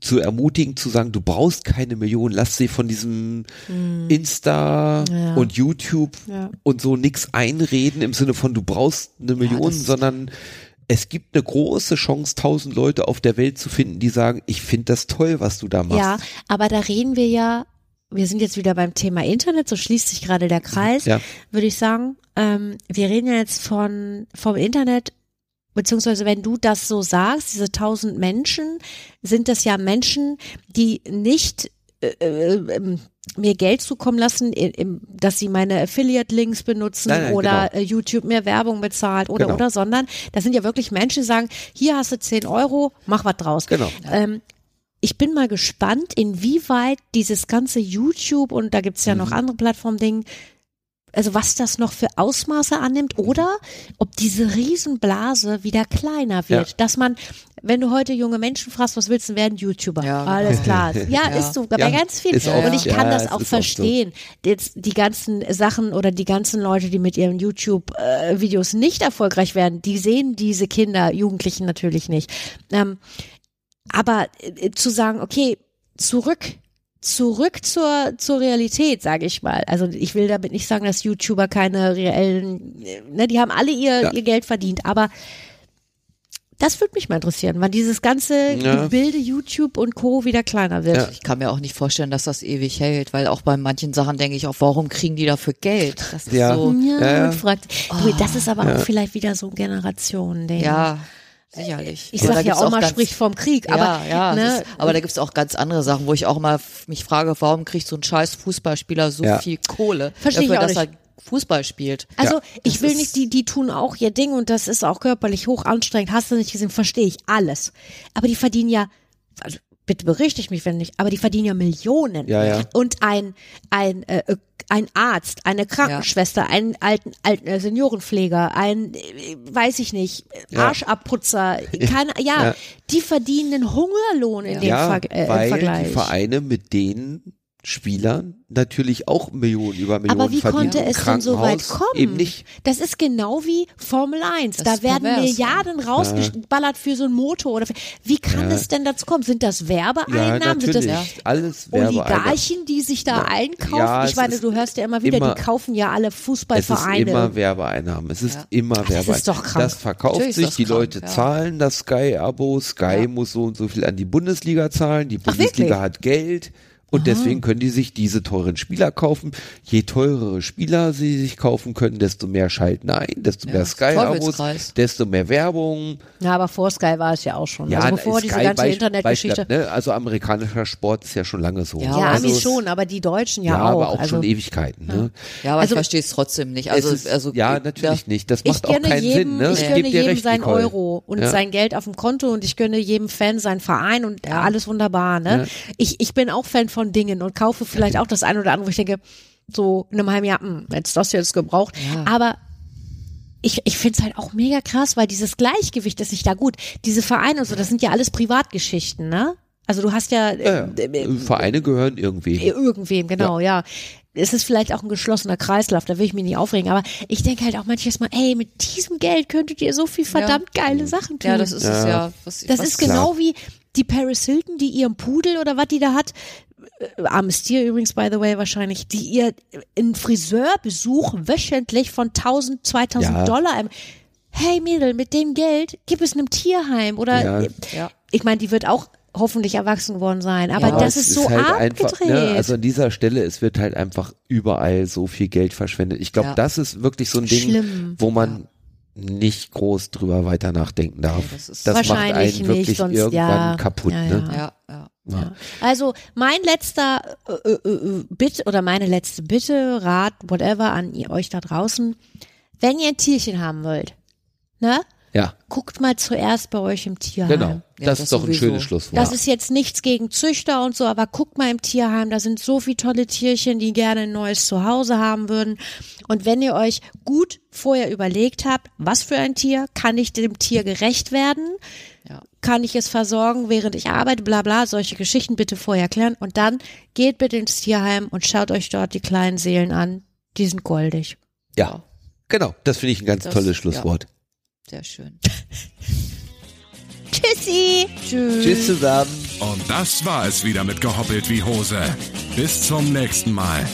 zu ermutigen, zu sagen, du brauchst keine Millionen, lass sie von diesem hm. Insta ja. und YouTube ja. und so nix einreden im Sinne von, du brauchst eine Million, ja, sondern es gibt eine große Chance, tausend Leute auf der Welt zu finden, die sagen, ich finde das toll, was du da machst. Ja, aber da reden wir ja wir sind jetzt wieder beim Thema Internet, so schließt sich gerade der Kreis, ja. würde ich sagen. Ähm, wir reden ja jetzt von vom Internet, beziehungsweise wenn du das so sagst, diese tausend Menschen, sind das ja Menschen, die nicht äh, äh, ähm, mir Geld zukommen lassen, im, dass sie meine Affiliate-Links benutzen nein, nein, oder genau. Äh, YouTube mir Werbung bezahlt oder genau. oder, sondern das sind ja wirklich Menschen, die sagen, hier hast du 10 Euro, mach was draus. Genau. Ähm, ich bin mal gespannt, inwieweit dieses ganze YouTube und da gibt's ja mhm. noch andere Plattform-Ding, also was das noch für Ausmaße annimmt oder ob diese Riesenblase wieder kleiner wird, ja. dass man, wenn du heute junge Menschen fragst, was willst du werden, YouTuber, ja. alles klar, ja, ja, ist so, bei ganz viel auch, und ich kann das auch verstehen, so. jetzt die ganzen Sachen oder die ganzen Leute, die mit ihren YouTube-Videos äh, nicht erfolgreich werden, die sehen diese Kinder, Jugendlichen natürlich nicht. Ähm, aber äh, zu sagen, okay, zurück zurück zur zur Realität, sage ich mal. Also ich will damit nicht sagen, dass YouTuber keine reellen, ne, die haben alle ihr ja. ihr Geld verdient, aber Das würde mich mal interessieren, wann dieses ganze ja. Gebilde, YouTube und Co. wieder kleiner wird. Ja. Ich kann mir auch nicht vorstellen, dass das ewig hält, weil auch bei manchen Sachen denke ich auch, warum kriegen die dafür Geld? Das ist ja. so. Ja, ja. Fragt, oh. das ist aber auch vielleicht wieder so ein Generationending. Ja. Sicherlich. Ich sag ja auch mal, sprich vom Krieg, aber, ja, ne, ist, aber da gibt's auch ganz andere Sachen, wo ich auch mal mich frage, warum kriegt so ein scheiß Fußballspieler so viel Kohle Verstehe dafür, dass er Fußball spielt. Also ja, ich will nicht, die, die tun auch ihr Ding und das ist auch körperlich hoch anstrengend. Hast du nicht gesehen, verstehe ich alles. Aber die verdienen ja, also bitte berichtige mich, wenn nicht, aber die verdienen ja Millionen. Ja, ja. Und ein, ein, äh, ein Arzt, eine Krankenschwester, ja. ein alten, alten äh, Seniorenpfleger, ein, äh, weiß ich nicht, Arschabputzer, ja. keine, ja, ja, die verdienen einen Hungerlohn in dem Ver äh, weil Vergleich. Die Vereine mit denen Spielern natürlich auch Millionen über Millionen Aber wie verdienen. konnte es denn so weit kommen? Eben nicht. Das ist genau wie Formel 1. Das da werden pervers, Milliarden ja. rausgeballert für so ein Motor oder für, wie kann ja. es denn dazu kommen? Sind das Werbeeinnahmen? Ja, Sind das alles Oligarchen, die sich da einkaufen? Ja, ich meine, du hörst ja immer wieder, immer, die kaufen ja alle Fußballvereine. Es ist immer Werbeeinnahmen. Es ist immer Werbeeinnahmen. Das ist doch krank. Das verkauft Natürlich sich, die krank, Leute zahlen das Sky-Abo, Sky muss so und so viel an die Bundesliga zahlen, die Bundesliga Ach, hat Geld. Und Aha. deswegen können die sich diese teuren Spieler kaufen. Je teurere Spieler sie sich kaufen können, desto mehr schalten ein, desto ja, mehr Sky-Abos, desto mehr Werbung. Ja, aber vor Sky war es ja auch schon. Ja, also bevor Sky diese ganze Internetgeschichte. Ne? Also amerikanischer Sport ist ja schon lange so. Ja, ja also Amis schon, aber die Deutschen ja, ja auch. aber auch also, schon Ewigkeiten. Ne? Ja, aber also, ich verstehe es trotzdem nicht. Also, ist, also ja, natürlich nicht. Das macht auch keinen jedem, Sinn. Ne? Ich, gönne jedem sein Euro und sein Geld auf dem Konto und ich gönne jedem Fan seinen Verein und alles wunderbar. Ne? Ich, ich bin auch Fan von Dingen und kaufe vielleicht auch das eine oder andere, wo ich denke, so in einem halben Jahr, mh, hm, jetzt das jetzt gebraucht. Ja. Aber ich, ich finde es halt auch mega krass, weil dieses Gleichgewicht ist nicht da gut. Diese Vereine und so, das sind ja alles Privatgeschichten, ne? Also du hast ja, ja, ja. Äh, Vereine gehören irgendwem. Irgendwem, genau, ja. ja. Es ist vielleicht auch ein geschlossener Kreislauf, da will ich mich nicht aufregen, aber ich denke halt auch manches Mal, ey, mit diesem Geld könntet ihr so viel verdammt geile Sachen tun. Ja, das ist es ja. Was, das was ist genau wie die Paris Hilton, die ihren Pudel oder was die da hat, äh, armes Tier übrigens, by the way, wahrscheinlich, die ihr einen Friseurbesuch wöchentlich von 1000, 2000 ja. Dollar. Hey Mädel, mit dem Geld gib es einem Tierheim oder, ja. Äh, ja. ich meine, die wird auch hoffentlich erwachsen geworden sein, aber das ist so halt abgedreht. Einfach, ne, also an dieser Stelle, es wird halt einfach überall so viel Geld verschwendet. Ich glaube, das ist wirklich so ein Ding, Schlimm. wo man nicht groß drüber weiter nachdenken darf. das, das macht einen wirklich nicht, sonst, irgendwann kaputt. Ne? ja, ja. Ja. Also mein letzter äh, äh, äh, Bitte oder meine letzte Bitte, Rat, whatever an ihr, euch da draußen, wenn ihr ein Tierchen haben wollt, ne? Ja. Guckt mal zuerst bei euch im Tierheim. Genau. Das, ja, das ist doch sowieso. ein schönes Schlusswort. Das ist jetzt nichts gegen Züchter und so, aber guckt mal im Tierheim, da sind so viele tolle Tierchen, die gerne ein neues Zuhause haben würden. Und wenn ihr euch gut vorher überlegt habt, was für ein Tier, kann ich dem Tier gerecht werden? Ja. Kann ich es versorgen, während ich arbeite, bla bla, solche Geschichten bitte vorher klären. Und dann geht bitte ins Tierheim und schaut euch dort die kleinen Seelen an. Die sind goldig. Ja, genau. Das finde ich ein ganz das, tolles Schlusswort. Ja. Sehr schön. Tschüssi. Tschüss. Tschüss zusammen. Und das war es wieder mit Gehoppelt wie Hose. Bis zum nächsten Mal.